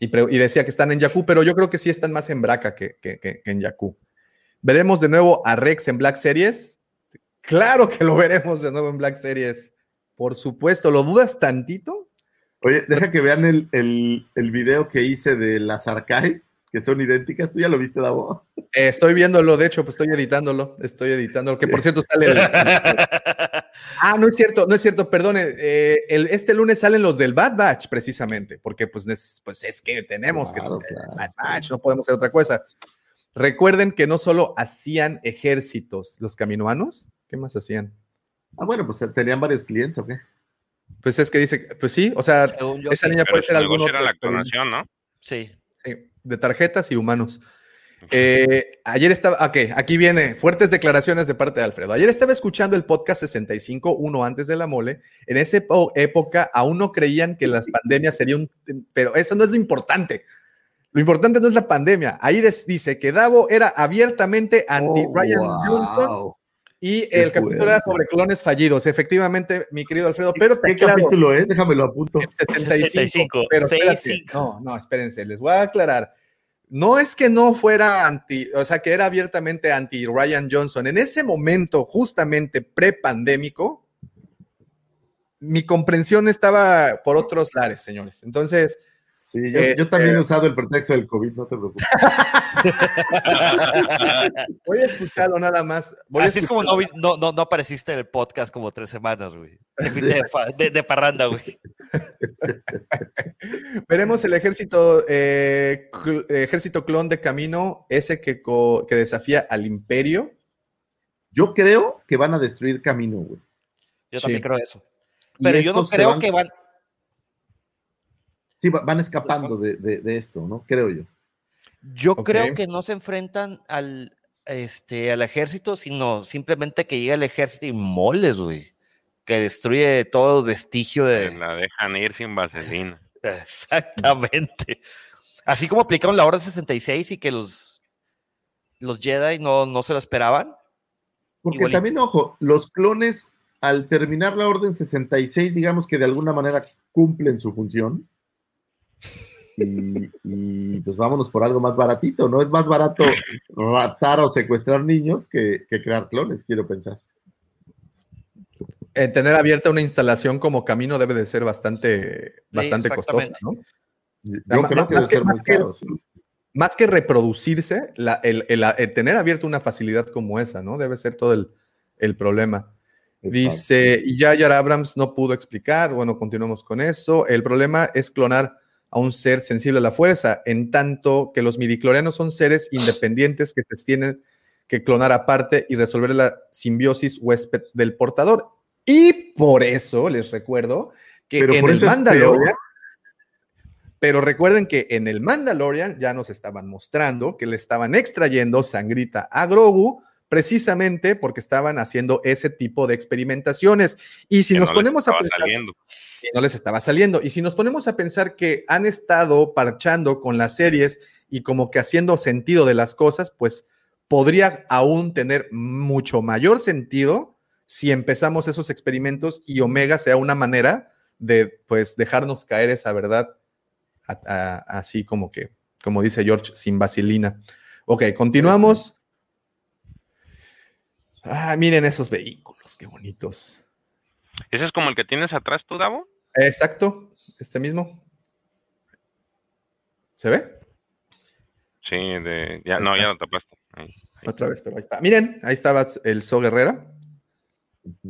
Y, pre- y decía que están en Jakku, pero yo creo que sí están más en Braca que, que- que- que en Jakku. ¿Veremos de nuevo a Rex en Black Series? Claro que lo veremos de nuevo en Black Series. por supuesto. ¿Lo dudas tantito? Oye, deja que vean el, el, el video que hice de las Arcade, que son idénticas. ¿Tú ya lo viste, Davo? Eh, estoy viéndolo, de hecho, pues estoy editándolo. Estoy editándolo, que por cierto sale. el- [LAUGHS] ah, no es cierto, no es cierto, perdone. eh, este lunes salen los del Bad Batch, precisamente, porque pues es, pues es que tenemos Claro, que. claro, Bad Batch, no podemos hacer otra cosa. Recuerden que no solo hacían ejércitos los caminoanos, ¿qué más hacían? Ah, bueno, pues tenían varios clientes, ¿o qué? Pues es que dice, pues sí, o sea, yo, esa sí. niña puede ser algún otro la clonación, ¿no? Sí. Sí, de tarjetas y humanos. Eh, ayer estaba, ok, aquí viene fuertes declaraciones de parte de Alfredo. Ayer estaba escuchando el podcast 65, uno antes de la mole. En esa época aún no creían que las pandemias serían pero eso no es lo importante. Lo importante no es la pandemia. Ahí des- dice que Davo era abiertamente anti Oh, Ryan wow. Johnson y Qué el capítulo era fuerte. sobre clones fallidos. Efectivamente, mi querido Alfredo, pero te ¿Qué aclaro, capítulo es? Déjame lo apunto. el 75, 65, pero espérate, 65. no, no, espérense, les voy a aclarar. No es que no fuera anti, o sea, que era abiertamente anti Ryan Johnson. En ese momento, justamente pre-pandémico, mi comprensión estaba por otros lares, señores. Entonces, Sí, yo, Eh, yo también eh, he usado el pretexto del COVID, no te preocupes. [LAUGHS] voy a escucharlo nada más. Voy a Así es como no, no, no, no apareciste en el podcast como tres semanas, güey. De, de, de- de parranda, güey. [LAUGHS] Veremos el ejército, eh, cl- ejército clon de camino, ese que, que desafía al imperio. Yo creo que van a destruir Camino, güey. Yo Sí. también creo eso. Pero yo no creo van- que van. Sí, va- van escapando de, de- de esto, ¿no? Creo yo. Yo creo que no se enfrentan al, este, al ejército, sino simplemente que llega el ejército y moles, güey. Que destruye todo vestigio de. La dejan ir sin vaselina. [LAUGHS] Exactamente. Así como aplicaron la Orden 66 y que los, los Jedi no, no se lo esperaban. Porque Igualito. también, ojo, los clones, al terminar la Orden 66, digamos que de alguna manera cumplen su función. Y, y, pues vámonos por algo más baratito, ¿no? Es más barato raptar o secuestrar niños que, que crear clones, quiero pensar. Eh, tener abierta una instalación como camino debe de ser bastante, bastante costosa, exactamente. ¿no? Yo creo que más debe que- ser muy más que- caro. sí. Más que reproducirse, la- el, el- el tener abierto una facilidad como esa, ¿no? Debe ser todo el, el problema. Dice, y Jar Abrams no pudo explicar, bueno, continuamos con eso. El problema es clonar a un ser sensible a la fuerza, en tanto que los midiclorianos son seres independientes que se tienen que clonar aparte y resolver la simbiosis huésped del portador. Y por eso les recuerdo que Pero en el Mandalorian, pero recuerden que en el Mandalorian ya nos estaban mostrando que le estaban extrayendo sangrita a Grogu precisamente porque estaban haciendo ese tipo de experimentaciones. Y si Que nos no ponemos a estaba pensar, saliendo. Y no les estaba saliendo. Y si nos ponemos a pensar que han estado parchando con las series y como que haciendo sentido de las cosas, pues podría aún tener mucho mayor sentido si empezamos esos experimentos y Omega sea una manera de pues dejarnos caer esa verdad a- así como que, como dice George, sin vaselina. Ok, continuamos. Ah, miren esos vehículos, qué bonitos. ¿Ese es como el que tienes atrás tú, Davo? Exacto, este mismo. ¿Se ve? Sí, de... ya, no, ya lo tapaste. Ahí. Otra vez, pero ahí está. Miren, ahí estaba el So Guerrera.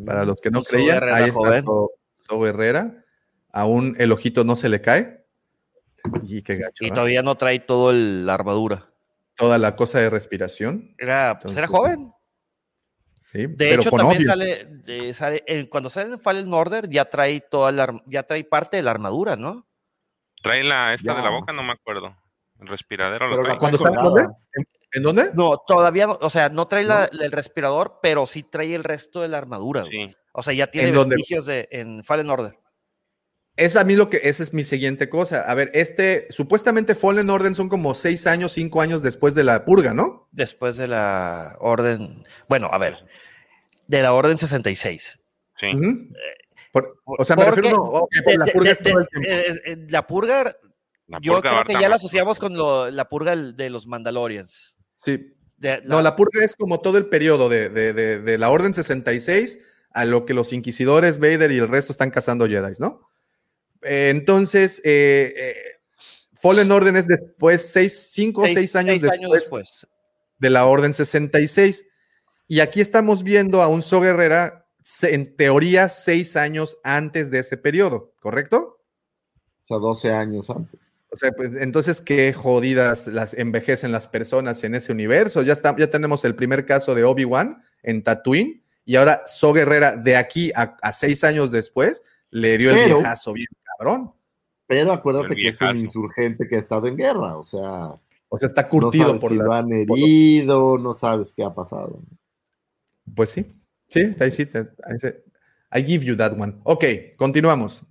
Para los que no So creían, Guerrera ahí está joven. So, So Guerrera. Aún el ojito no se le cae. Y qué gacho. Y todavía no trae todo el- la armadura. Toda la cosa de respiración. Era, pues era joven. ¿Sí? De Pero hecho, con también odio. sale, sale- en- cuando sale en Fallen Order, ya trae toda la, ya trae parte de la armadura, ¿no? Trae la esta de la boca, no me acuerdo. El respiradero Pero lo la trae. ¿Cuándo trae sale? ¿Dónde? colgada. ¿En, en dónde? No, todavía no, o sea, no trae la- el respirador, pero sí trae el resto de la armadura. Sí. O sea, ya tiene ¿En dónde? vestigios de, en Fallen Order. Es a mí lo que, esa es mi siguiente cosa. A ver, este, supuestamente Fallen Order son como seis años, cinco años después de la purga, ¿no? Después de la orden, bueno, a ver, de la orden 66. Sí. Ujú. Por- o sea, me Porque refiero, no, ok, por la purga de- es todo el de- tiempo. eh, eh, la purga, La yo purga creo que ya la asociamos con lo- la purga de los Mandalorians. Sí. De- No, la purga es como todo el periodo de, de- de- de la Orden 66 a lo que los inquisidores, Vader y el resto están cazando Jedi, ¿no? Eh, entonces, eh, eh, Fallen Order es después, seis, cinco o seis años, después, de la Orden 66. Y aquí estamos viendo a un So Guerrera, en teoría, seis años antes de ese periodo, ¿correcto? O sea, 12 años antes. O sea, pues entonces qué jodidas las envejecen las personas en ese universo. Ya, está, ya tenemos el primer caso de Obi-Wan en Tatooine y ahora So Guerrera de aquí a, seis años después le dio el viejazo bien cabrón. Pero acuérdate que es un insurgente que ha estado en guerra, o sea. O sea, está curtido por si lo han herido, no sabes qué ha pasado. Pues sí, sí, ahí sí, I give you that one. Ok, continuamos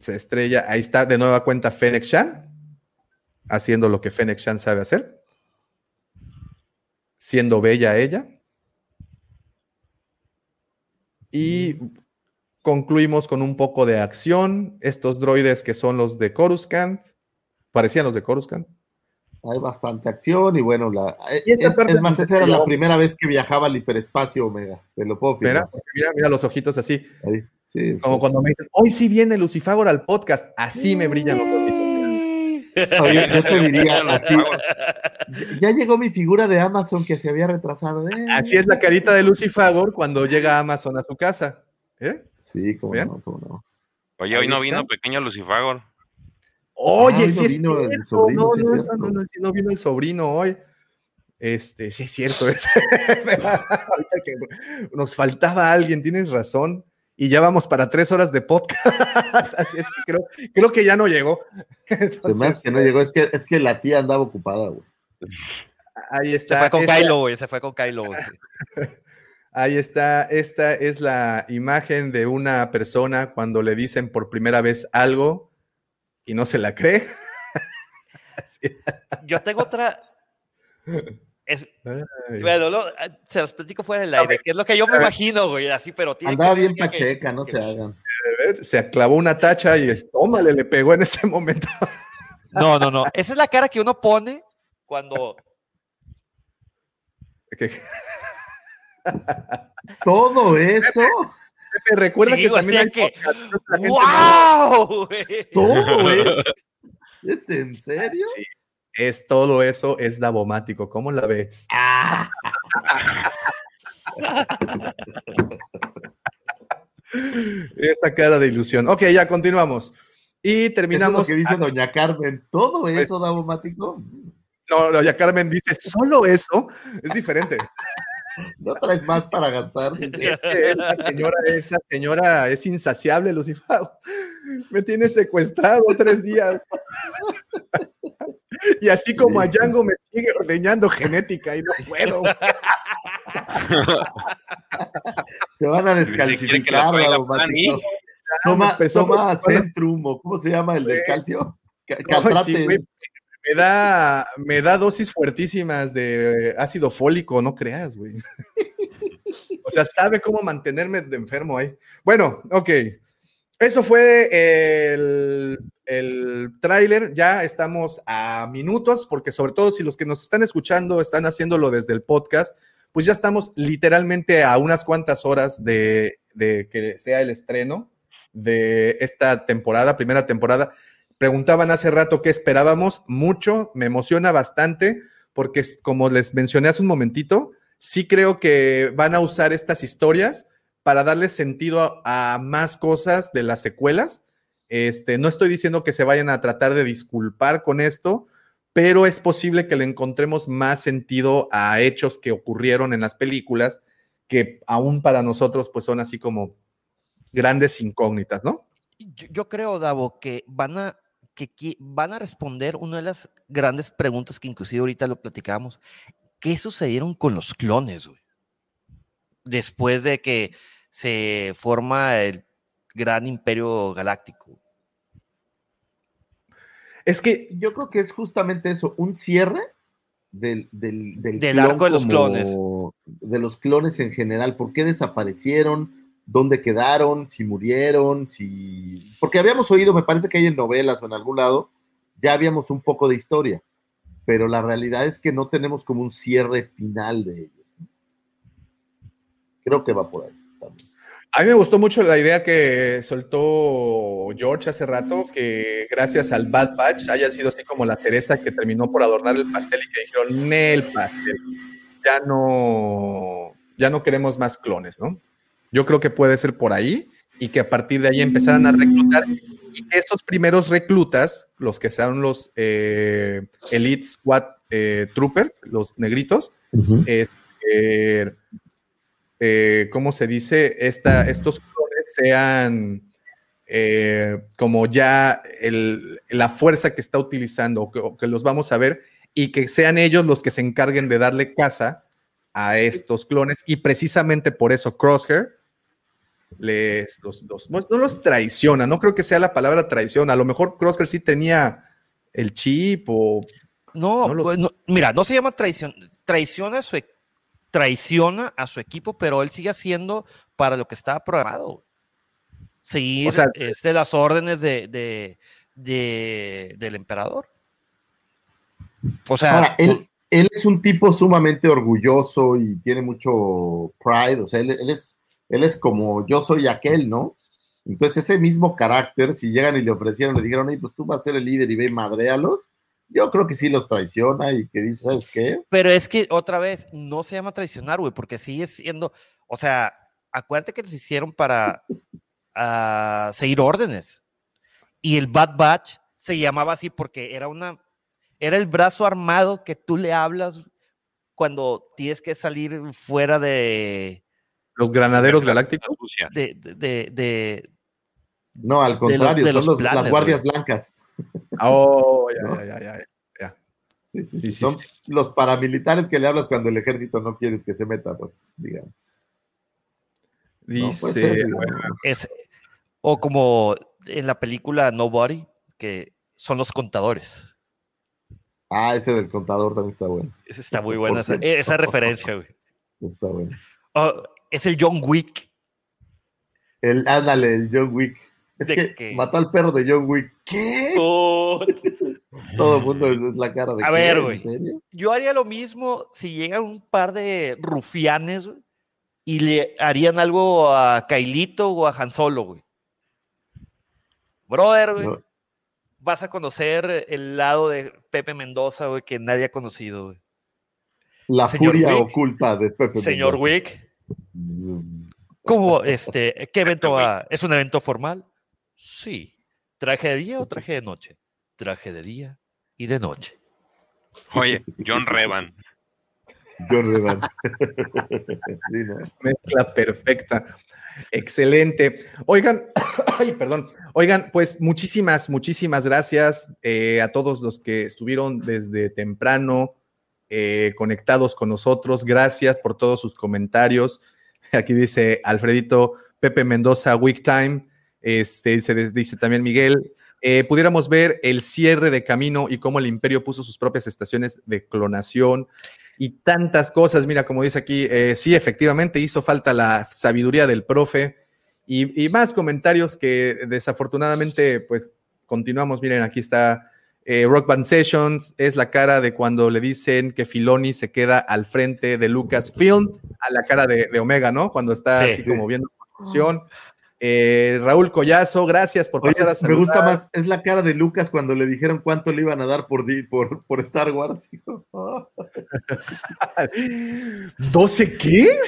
se estrella, ahí está de nueva cuenta Fennec Shan, haciendo lo que Fennec Shan sabe hacer, siendo bella ella. Y concluimos con un poco de acción. Estos droides que son los de Coruscant, parecían los de Coruscant. Hay bastante acción y bueno, la, es, más, esa era la primera vez que viajaba al hiperespacio, Omega. Te lo puedo Mira, mira, los ojitos así. Ahí. Como cuando me dicen, hoy sí viene Lucifagor al podcast, así me brillan los ojitos. Oye, yo te diría [LAUGHS] así. Ya llegó mi figura de Amazon que se había retrasado. ¿eh? Así es la carita de Lucifagor cuando llega Amazon a su casa. ¿Eh? Sí, como no, cómo no. Oye, hoy no vino pequeño Lucifagor. Oye, sí, es vino el sobrino, no, no, no, no, no, vino el sobrino hoy. Este, sí es cierto. [LAUGHS] nos faltaba alguien, tienes razón y ya vamos para tres horas de podcast. [LAUGHS] Así es que creo, creo que ya no llegó. [LAUGHS] Se me hace que no llegó, es que, es que la tía andaba ocupada, güey. Ahí está. Se fue con Kylo, güey, se fue con Kylo. Ahí está, esta es la imagen de una persona cuando le dicen por primera vez algo y no se la cree. [LAUGHS] Yo tengo otra, bueno, se los platico fuera del aire, que es lo que yo me imagino, güey, así, pero tiene Andaba bien pacheca, no se hagan. se clavó una tacha y es, tómale, le pegó en ese momento. No, no, no. Esa es la cara que uno pone cuando. [LAUGHS] Todo eso. recuerda que también hay que. ¡Wow! [LAUGHS] Todo eso. ¿Es en serio? Sí es todo eso, es davomático. ¿Cómo la ves? Esa cara de ilusión. Ok, ya continuamos. Y terminamos. Eso que dice Doña Carmen, ¿todo pues eso davomático? No, Doña Carmen dice, solo eso es diferente. No traes más para gastar. esa señora, esa señora es insaciable, Lucifer. Me tiene secuestrado tres días. Y así como a Django me sigue ordeñando genética y no puedo. Te van a descalcificar, Toma, toma Centrum, ¿cómo se llama el descalcio? Me da, me da dosis fuertísimas de ácido fólico, no creas, güey. [LAUGHS] O sea, sabe cómo mantenerme de enfermo ahí. Bueno, ok. Eso fue el, el tráiler. Ya estamos a minutos, porque sobre todo si los que nos están escuchando están haciéndolo desde el podcast, pues ya estamos literalmente a unas cuantas horas de, de que sea el estreno de esta temporada, primera temporada. Preguntaban hace rato qué esperábamos. Mucho, me emociona bastante, porque como les mencioné hace un momentito, sí creo que van a usar estas historias para darle sentido a, más cosas de las secuelas. Este, no estoy diciendo que se vayan a tratar de disculpar con esto, pero es posible que le encontremos más sentido a hechos que ocurrieron en las películas que aún para nosotros pues son así como grandes incógnitas, ¿no? Yo, creo, Davo, que van a que van a responder una de las grandes preguntas que inclusive ahorita lo platicábamos. ¿Qué sucedieron con los clones, güey? después de que se forma el gran imperio galáctico. Es que yo creo que es justamente eso, un cierre del, del, arco de los clones. De los clones en general, ¿por qué desaparecieron? ¿Dónde quedaron? ¿Si murieron? Si... Porque habíamos oído, me parece que hay en novelas o en algún lado, ya habíamos un poco de historia, pero la realidad es que no tenemos como un cierre final de ellos. Creo que va por ahí también. A mí me gustó mucho la idea que soltó George hace rato, que gracias al Bad Batch haya sido así como la cereza que terminó por adornar el pastel y que dijeron, Nel pastel, ya no, ya no queremos más clones, ¿no? Yo creo que puede ser por ahí y que a partir de ahí empezaran a reclutar y que estos primeros reclutas, los que sean los eh, Elite Squad eh, Troopers, los negritos, eh, ¿cómo se dice? Esta, estos clones sean eh, como ya el- la fuerza que está utilizando o que, o que los vamos a ver y que sean ellos los que se encarguen de darle caza a estos clones y precisamente por eso Crosshair les, los, los- no los traiciona, no creo que sea la palabra traición, a lo mejor Crosshair sí tenía el chip o No, No lo- pues, no, mira, no se llama traición, traiciona a su, e- traiciona a su equipo, pero él sigue haciendo para lo que estaba programado. Seguir O sea, este, las órdenes de, de- de- del emperador. O sea, Ahora, él, él es un tipo sumamente orgulloso y tiene mucho pride, o sea, él, él es, él es como yo soy aquel, ¿no? Entonces, ese mismo carácter, si llegan y le ofrecieron, le dijeron, "Ey, pues tú vas a ser el líder y ve y yo creo que sí los traiciona y que dice, ¿sabes qué? Pero es que otra vez no se llama traicionar, güey, porque sigue siendo, o sea, acuérdate que los hicieron para ah, seguir órdenes. Y el Bad Batch se llamaba así porque era una, era el brazo armado que tú le hablas cuando tienes que salir fuera de, los granaderos galácticos. de, de, de- de- No, al contrario, de son los los- planes, las guardias blancas. Oh, ya, ¿No? ya, ya, ya, ya. Sí, sí, Sí, sí, sí, son los paramilitares que le hablas cuando el ejército no quieres que se meta, pues, digamos. No, puede ser, Dice, digamos. es, o como en la película Nobody, que son los contadores. Ah, ese del contador también está bueno. Está muy buena esa, referencia, güey. Está bueno. Oh, es el John Wick. El, ándale, el John Wick. Es que, que- mató al perro de John Wick. ¿Qué? Oh, [LAUGHS] Todo el mundo es, es la cara de A ver, ¿En güey. Yo haría lo mismo si llegan un par de rufianes y le harían algo a Kailito o a Han Solo, güey. Brother, güey, No. vas a conocer el lado de Pepe Mendoza, güey, que nadie ha conocido, güey. La Señor furia Wick. oculta de Pepe. Señor Mendoza. Wick. ¿Cómo, este, qué evento va? ¿Es un evento formal? Sí. ¿Traje de día o traje de noche? Traje de día y de noche. Oye, John Revan. John Revan. [LAUGHS] Sí, ¿no? mezcla perfecta. Excelente. Oigan, [COUGHS] ay, perdón. Oigan, pues muchísimas, muchísimas gracias eh, a todos los que estuvieron desde temprano eh, conectados con nosotros. Gracias por todos sus comentarios. [LAUGHS] Aquí dice Alfredito Pepe Mendoza, Week Time. Este, dice, dice también Miguel. eh, pudiéramos ver el cierre de camino y cómo el imperio puso sus propias estaciones de clonación y tantas cosas. Mira, como dice aquí, eh, sí, efectivamente hizo falta la sabiduría del profe y, y más comentarios que desafortunadamente, pues continuamos. Miren, aquí está eh, Rock Band Sessions, es la cara de cuando le dicen que Filoni se queda al frente de Lucasfilm, a la cara de, de Omega, ¿no? Cuando está Sí. así como viendo la producción. Eh, Raúl Collazo, gracias por Oye, pasar a me gusta más, es la cara de Lucas cuando le dijeron cuánto le iban a dar por, por, por Star Wars. ¿12 [LAUGHS] qué?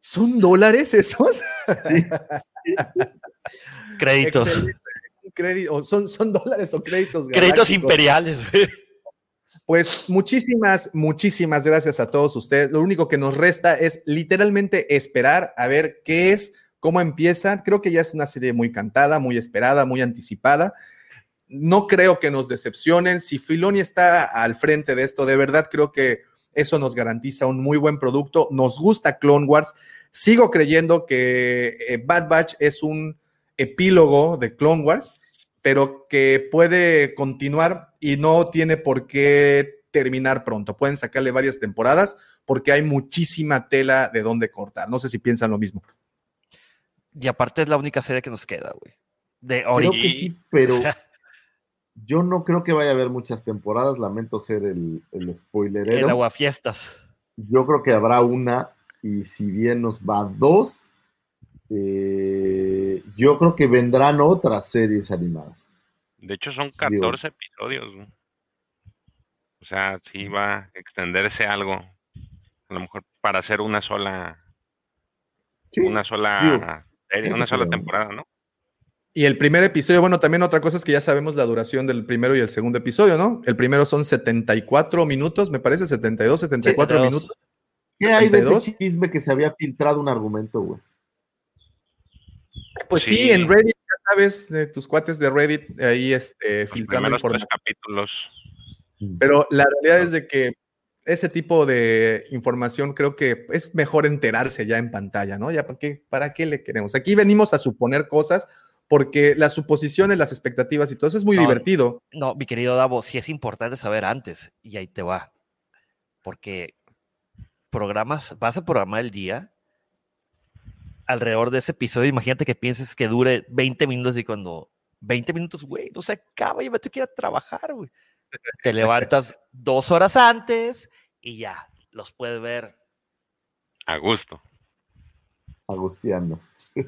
¿Son dólares esos? Sí, [LAUGHS] Créditos. Excelente. Crédito- son, son dólares o créditos. Créditos galácticos. imperiales, güey. Pues muchísimas, muchísimas gracias a todos ustedes. Lo único que nos resta es literalmente esperar a ver qué es, cómo empieza. Creo que ya es una serie muy cantada, muy esperada, muy anticipada. No creo que nos decepcionen. Si Filoni está al frente de esto, de verdad creo que eso nos garantiza un muy buen producto. Nos gusta Clone Wars. Sigo creyendo que eh, Bad Batch es un epílogo de Clone Wars, pero que puede continuar y no tiene por qué terminar pronto. Pueden sacarle varias temporadas porque hay muchísima tela de dónde cortar. No sé si piensan lo mismo. Y aparte es la única serie que nos queda, güey. De creo ahorita. que sí, pero [LAUGHS] O sea, yo no creo que vaya a haber muchas temporadas. Lamento ser el, el spoilerero. el aguafiestas. yo creo que habrá una, y si bien nos va dos, eh, yo creo que vendrán otras series animadas. De hecho, son 14 episodios. ¿no? O sea, sí va a extenderse algo. A lo mejor para hacer una sola. Sí, una sola digo, serie, una sola temporada, ¿no? Y el primer episodio, bueno, también otra cosa es que ya sabemos la duración del primero y el segundo episodio, ¿no? El primero son 74 minutos, me parece, 72, 74 72. minutos. ¿Qué hay de 72? ese chisme que se había filtrado un argumento, güey? Pues sí, Sí. en Reddit, ya sabes, de tus cuates de Reddit, ahí este, Los filtrando información. capítulos. Pero la realidad es de que ese tipo de información creo que es mejor enterarse ya en pantalla, ¿no? Ya, ¿para qué, ¿para qué le queremos? Aquí venimos a suponer cosas porque las suposiciones, las expectativas y todo eso es muy No, divertido. No, mi querido Davo, sí es importante saber antes, y ahí te va. Porque programas, vas a programar el día alrededor de ese episodio. Imagínate que pienses que dure 20 minutos y cuando 20 minutos, güey, no se acaba, yo me tengo que ir a trabajar, güey. Te [LAUGHS] levantas dos horas antes y ya, los puedes ver. A gusto. Agustiano. [LAUGHS]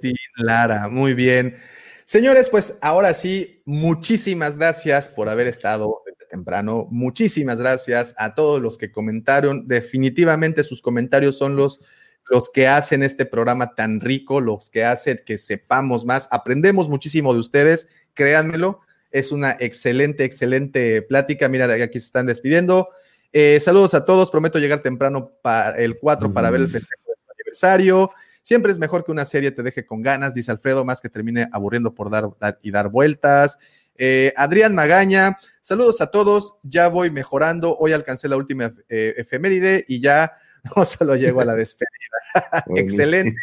Sí, Lara, muy bien. Señores, pues ahora sí, muchísimas gracias por haber estado desde temprano. Muchísimas gracias a todos los que comentaron. Definitivamente sus comentarios son los, los que hacen este programa tan rico, los que hacen que sepamos más. Aprendemos muchísimo de ustedes, créanmelo. Es una excelente, excelente plática. Mira, aquí se están despidiendo. Eh, saludos a todos. Prometo llegar temprano para el 4 para ver el festejo de su aniversario. Siempre es mejor que una serie te deje con ganas, dice Alfredo, más que termine aburriendo por dar, dar y dar vueltas. Eh, Adrián Magaña, saludos a todos, ya voy mejorando, hoy alcancé la última eh, efeméride y ya [LAUGHS] no solo llego a la despedida. [LAUGHS] Excelente.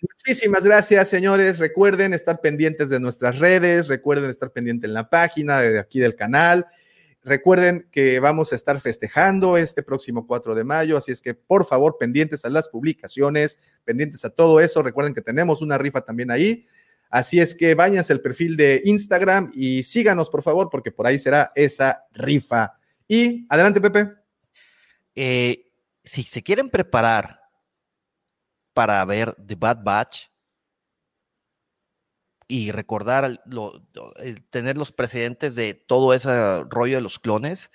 Muchísimas gracias, señores. Recuerden estar pendientes de nuestras redes, recuerden estar pendientes en la página de aquí del canal. Recuerden que vamos a estar festejando este próximo 4 de mayo, así es que por favor pendientes a las publicaciones, pendientes a todo eso. Recuerden que tenemos una rifa también ahí. Así es que váyanse al perfil de Instagram y síganos por favor, porque por ahí será esa rifa. Y adelante, Pepe. Eh, si se quieren preparar para ver The Bad Batch y recordar tener los precedentes de todo ese rollo de los clones,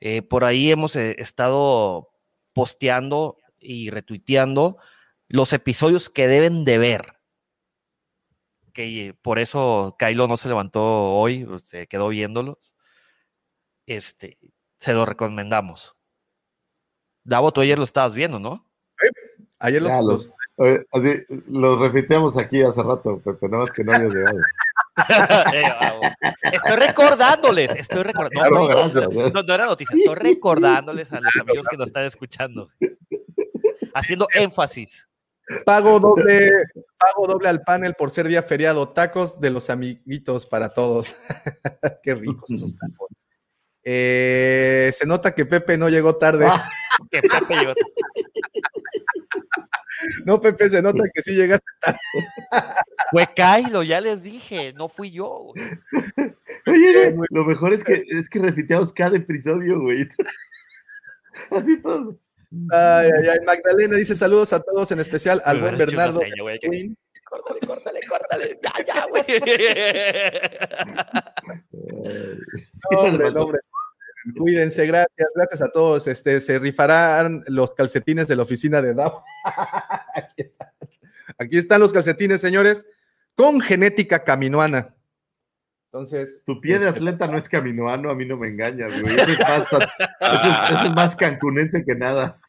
eh, por ahí hemos eh, estado posteando y retuiteando los episodios que deben de ver. Que eh, por eso Kylo no se levantó hoy, se quedó viéndolos. Este, se lo recomendamos. Davo, tú ayer lo estabas viendo, ¿no? Ayer los, Ya, los- los- eh, así, los refiteamos aquí hace rato, Pepe, nada más que no habías llegado. Eh, estoy recordándoles, estoy recordando. Claro, No, no, gracias. no, no era noticia, estoy recordándoles a los amigos que nos están escuchando. Haciendo énfasis. pago doble, pago doble al panel por ser día feriado. Tacos de los amiguitos para todos. [LAUGHS] Qué ricos esos tacos. Eh, se nota que Pepe no llegó tarde. Ah. Que Pepe llegó- [LAUGHS] No, Pepe, se nota que sí llegaste. [LAUGHS] Fue Kylo, ya les dije, no fui yo. güey. Oye, lo mejor es que es que refiteamos cada episodio, güey. [LAUGHS] Así todos. Ay, ay, ay. Magdalena dice saludos a todos, en especial al buen Bernardo. seña, güey, que-. Córtale, córtale, córtale. Ya, ya, güey. No, hombre, no, hombre. [LAUGHS] Cuídense, gracias, gracias a todos. Este, se rifarán los calcetines de la oficina de DAO. [LAUGHS] Aquí están. Aquí están los calcetines, señores, con genética caminoana. Entonces. Tu pie de este, atleta no es caminoano, a mí no me engañas, güey. Ese es más, ese es- más cancunense que nada.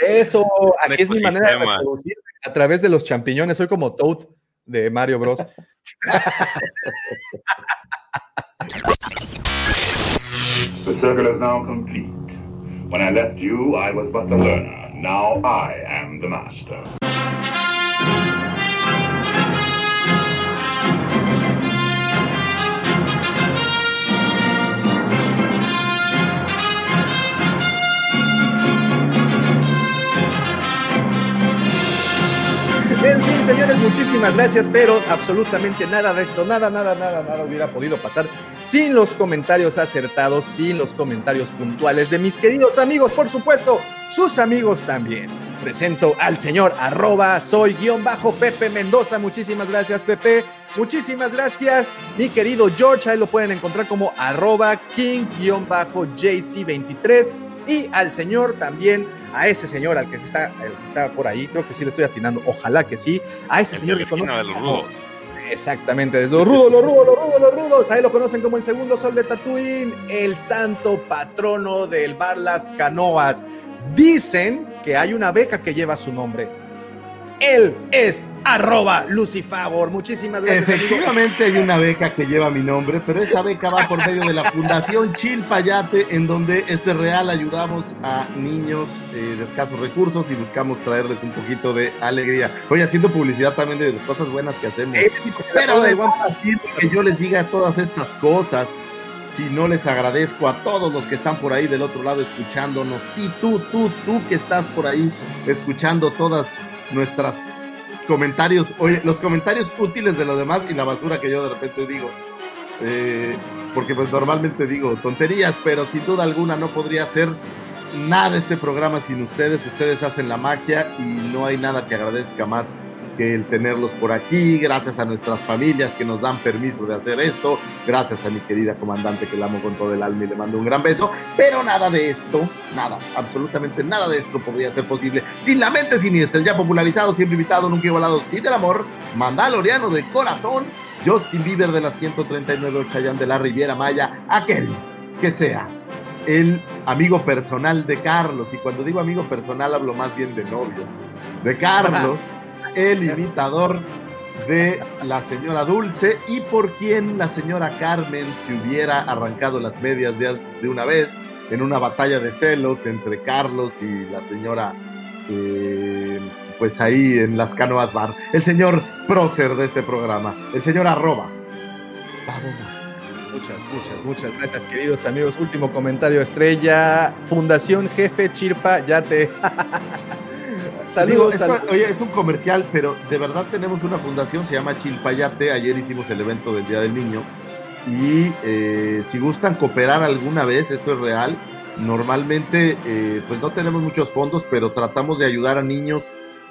Eso, así es mi manera de reproducir a través de los champiñones. Soy como Toad de Mario Bros. [LAUGHS] The circle is now complete. When I left you, I was but the learner. Now I am the master. En fin, señores, muchísimas gracias, pero absolutamente nada de esto, nada, nada, nada, nada hubiera podido pasar sin los comentarios acertados, sin los comentarios puntuales de mis queridos amigos, por supuesto, sus amigos también. Presento al señor arroba soy guion bajo Pepe Mendoza. Muchísimas gracias, Pepe. Muchísimas gracias, mi querido George. Ahí lo pueden encontrar como arroba king guion bajo JC23. Y al señor también, a ese señor al que está, el que está por ahí, creo que sí le estoy atinando, ojalá que sí, a ese señor que rudos. Exactamente, desde los rudos, los rudos, los rudos, los rudos. Ahí lo conocen como el segundo sol de Tatooine, el santo patrono del bar Las Canoas. Dicen que hay una beca que lleva su nombre. Él es arroba Lucifavor. Muchísimas gracias. amigo. Efectivamente hay una beca que lleva mi nombre, pero esa beca va por medio de la Fundación Chilpayate, en donde este real ayudamos a niños eh, de escasos recursos y buscamos traerles un poquito de alegría. Voy haciendo publicidad también de las cosas buenas que hacemos. Porque Pero de que yo les diga todas estas cosas, si no les agradezco a todos los que están por ahí del otro lado escuchándonos, sí, tú, tú, tú que estás por ahí escuchando todas nuestras comentarios, oye, los comentarios útiles de los demás y la basura que yo de repente digo. Eh, porque pues normalmente digo tonterías, pero sin duda alguna no podría ser nada este programa sin ustedes. Ustedes hacen la magia y no hay nada que agradezca más que el tenerlos por aquí, gracias a nuestras familias que nos dan permiso de hacer esto, gracias a mi querida comandante que la amo con todo el alma y le mando un gran beso, pero nada de esto, nada, absolutamente nada de esto podría ser posible. Sin la mente siniestra, ya popularizado, siempre invitado, nunca igualado, sí del amor, mandaloriano de corazón, Justin Bieber de la 139 Chayán de la Riviera Maya, aquel que sea el amigo personal de Carlos, y cuando digo amigo personal hablo más bien de novio, de Carlos [LAUGHS] el imitador de la señora Dulce y por quien la señora Carmen se hubiera arrancado las medias de, de una vez en una batalla de celos entre Carlos y la señora, eh, pues ahí en las canoas bar. El señor prócer de este programa, el señor arroba. Muchas, muchas, muchas gracias, queridos amigos. Último comentario estrella. Fundación Jefe Chirpa, ya te. [LAUGHS] Digo, saludos. esto, al- oye, es un comercial, pero de verdad tenemos una fundación, se llama Chilpayate. Ayer hicimos el evento del Día del Niño. Y eh, si gustan cooperar alguna vez, esto es real. Normalmente, eh, pues no tenemos muchos fondos, pero tratamos de ayudar a niños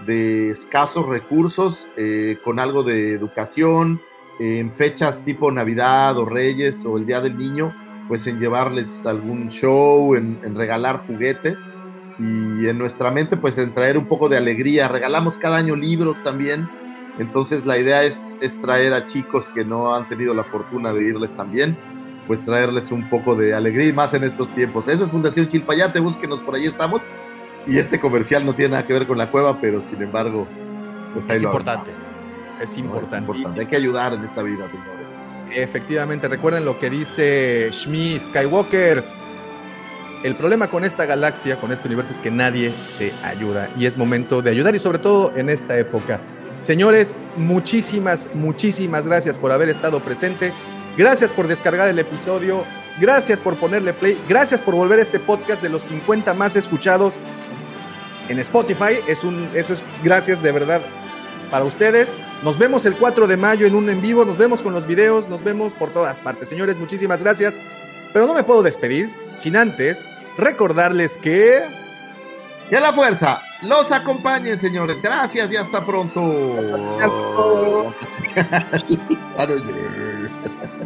de escasos recursos eh, con algo de educación, en fechas tipo Navidad o Reyes o el Día del Niño, pues en llevarles algún show, en, en regalar juguetes y en nuestra mente pues en traer un poco de alegría. Regalamos cada año libros también, entonces la idea es, es traer a chicos que no han tenido la fortuna de irles también, pues traerles un poco de alegría y más en estos tiempos. Eso es Fundación Chilpayate, búsquenos por ahí estamos. Y este comercial no tiene nada que ver con la cueva, pero sin embargo, pues ahí Es lo importante. Es No, importante. es importante. Hay que ayudar en esta vida, señores. Efectivamente, recuerden lo que dice Shmi Skywalker. El problema con esta galaxia, con este universo, es que nadie se ayuda. Y es momento de ayudar y sobre todo en esta época. Señores, muchísimas, muchísimas gracias por haber estado presente. Gracias por descargar el episodio. Gracias por ponerle play. Gracias por volver a este podcast de los 50 más escuchados en Spotify. Es un, eso es gracias de verdad para ustedes. Nos vemos el 4 de mayo en un en vivo. Nos vemos con los videos. Nos vemos por todas partes. Señores, muchísimas gracias. Pero no me puedo despedir sin antes recordarles que. Que la fuerza los acompañe, señores. Gracias y hasta pronto. [LAUGHS]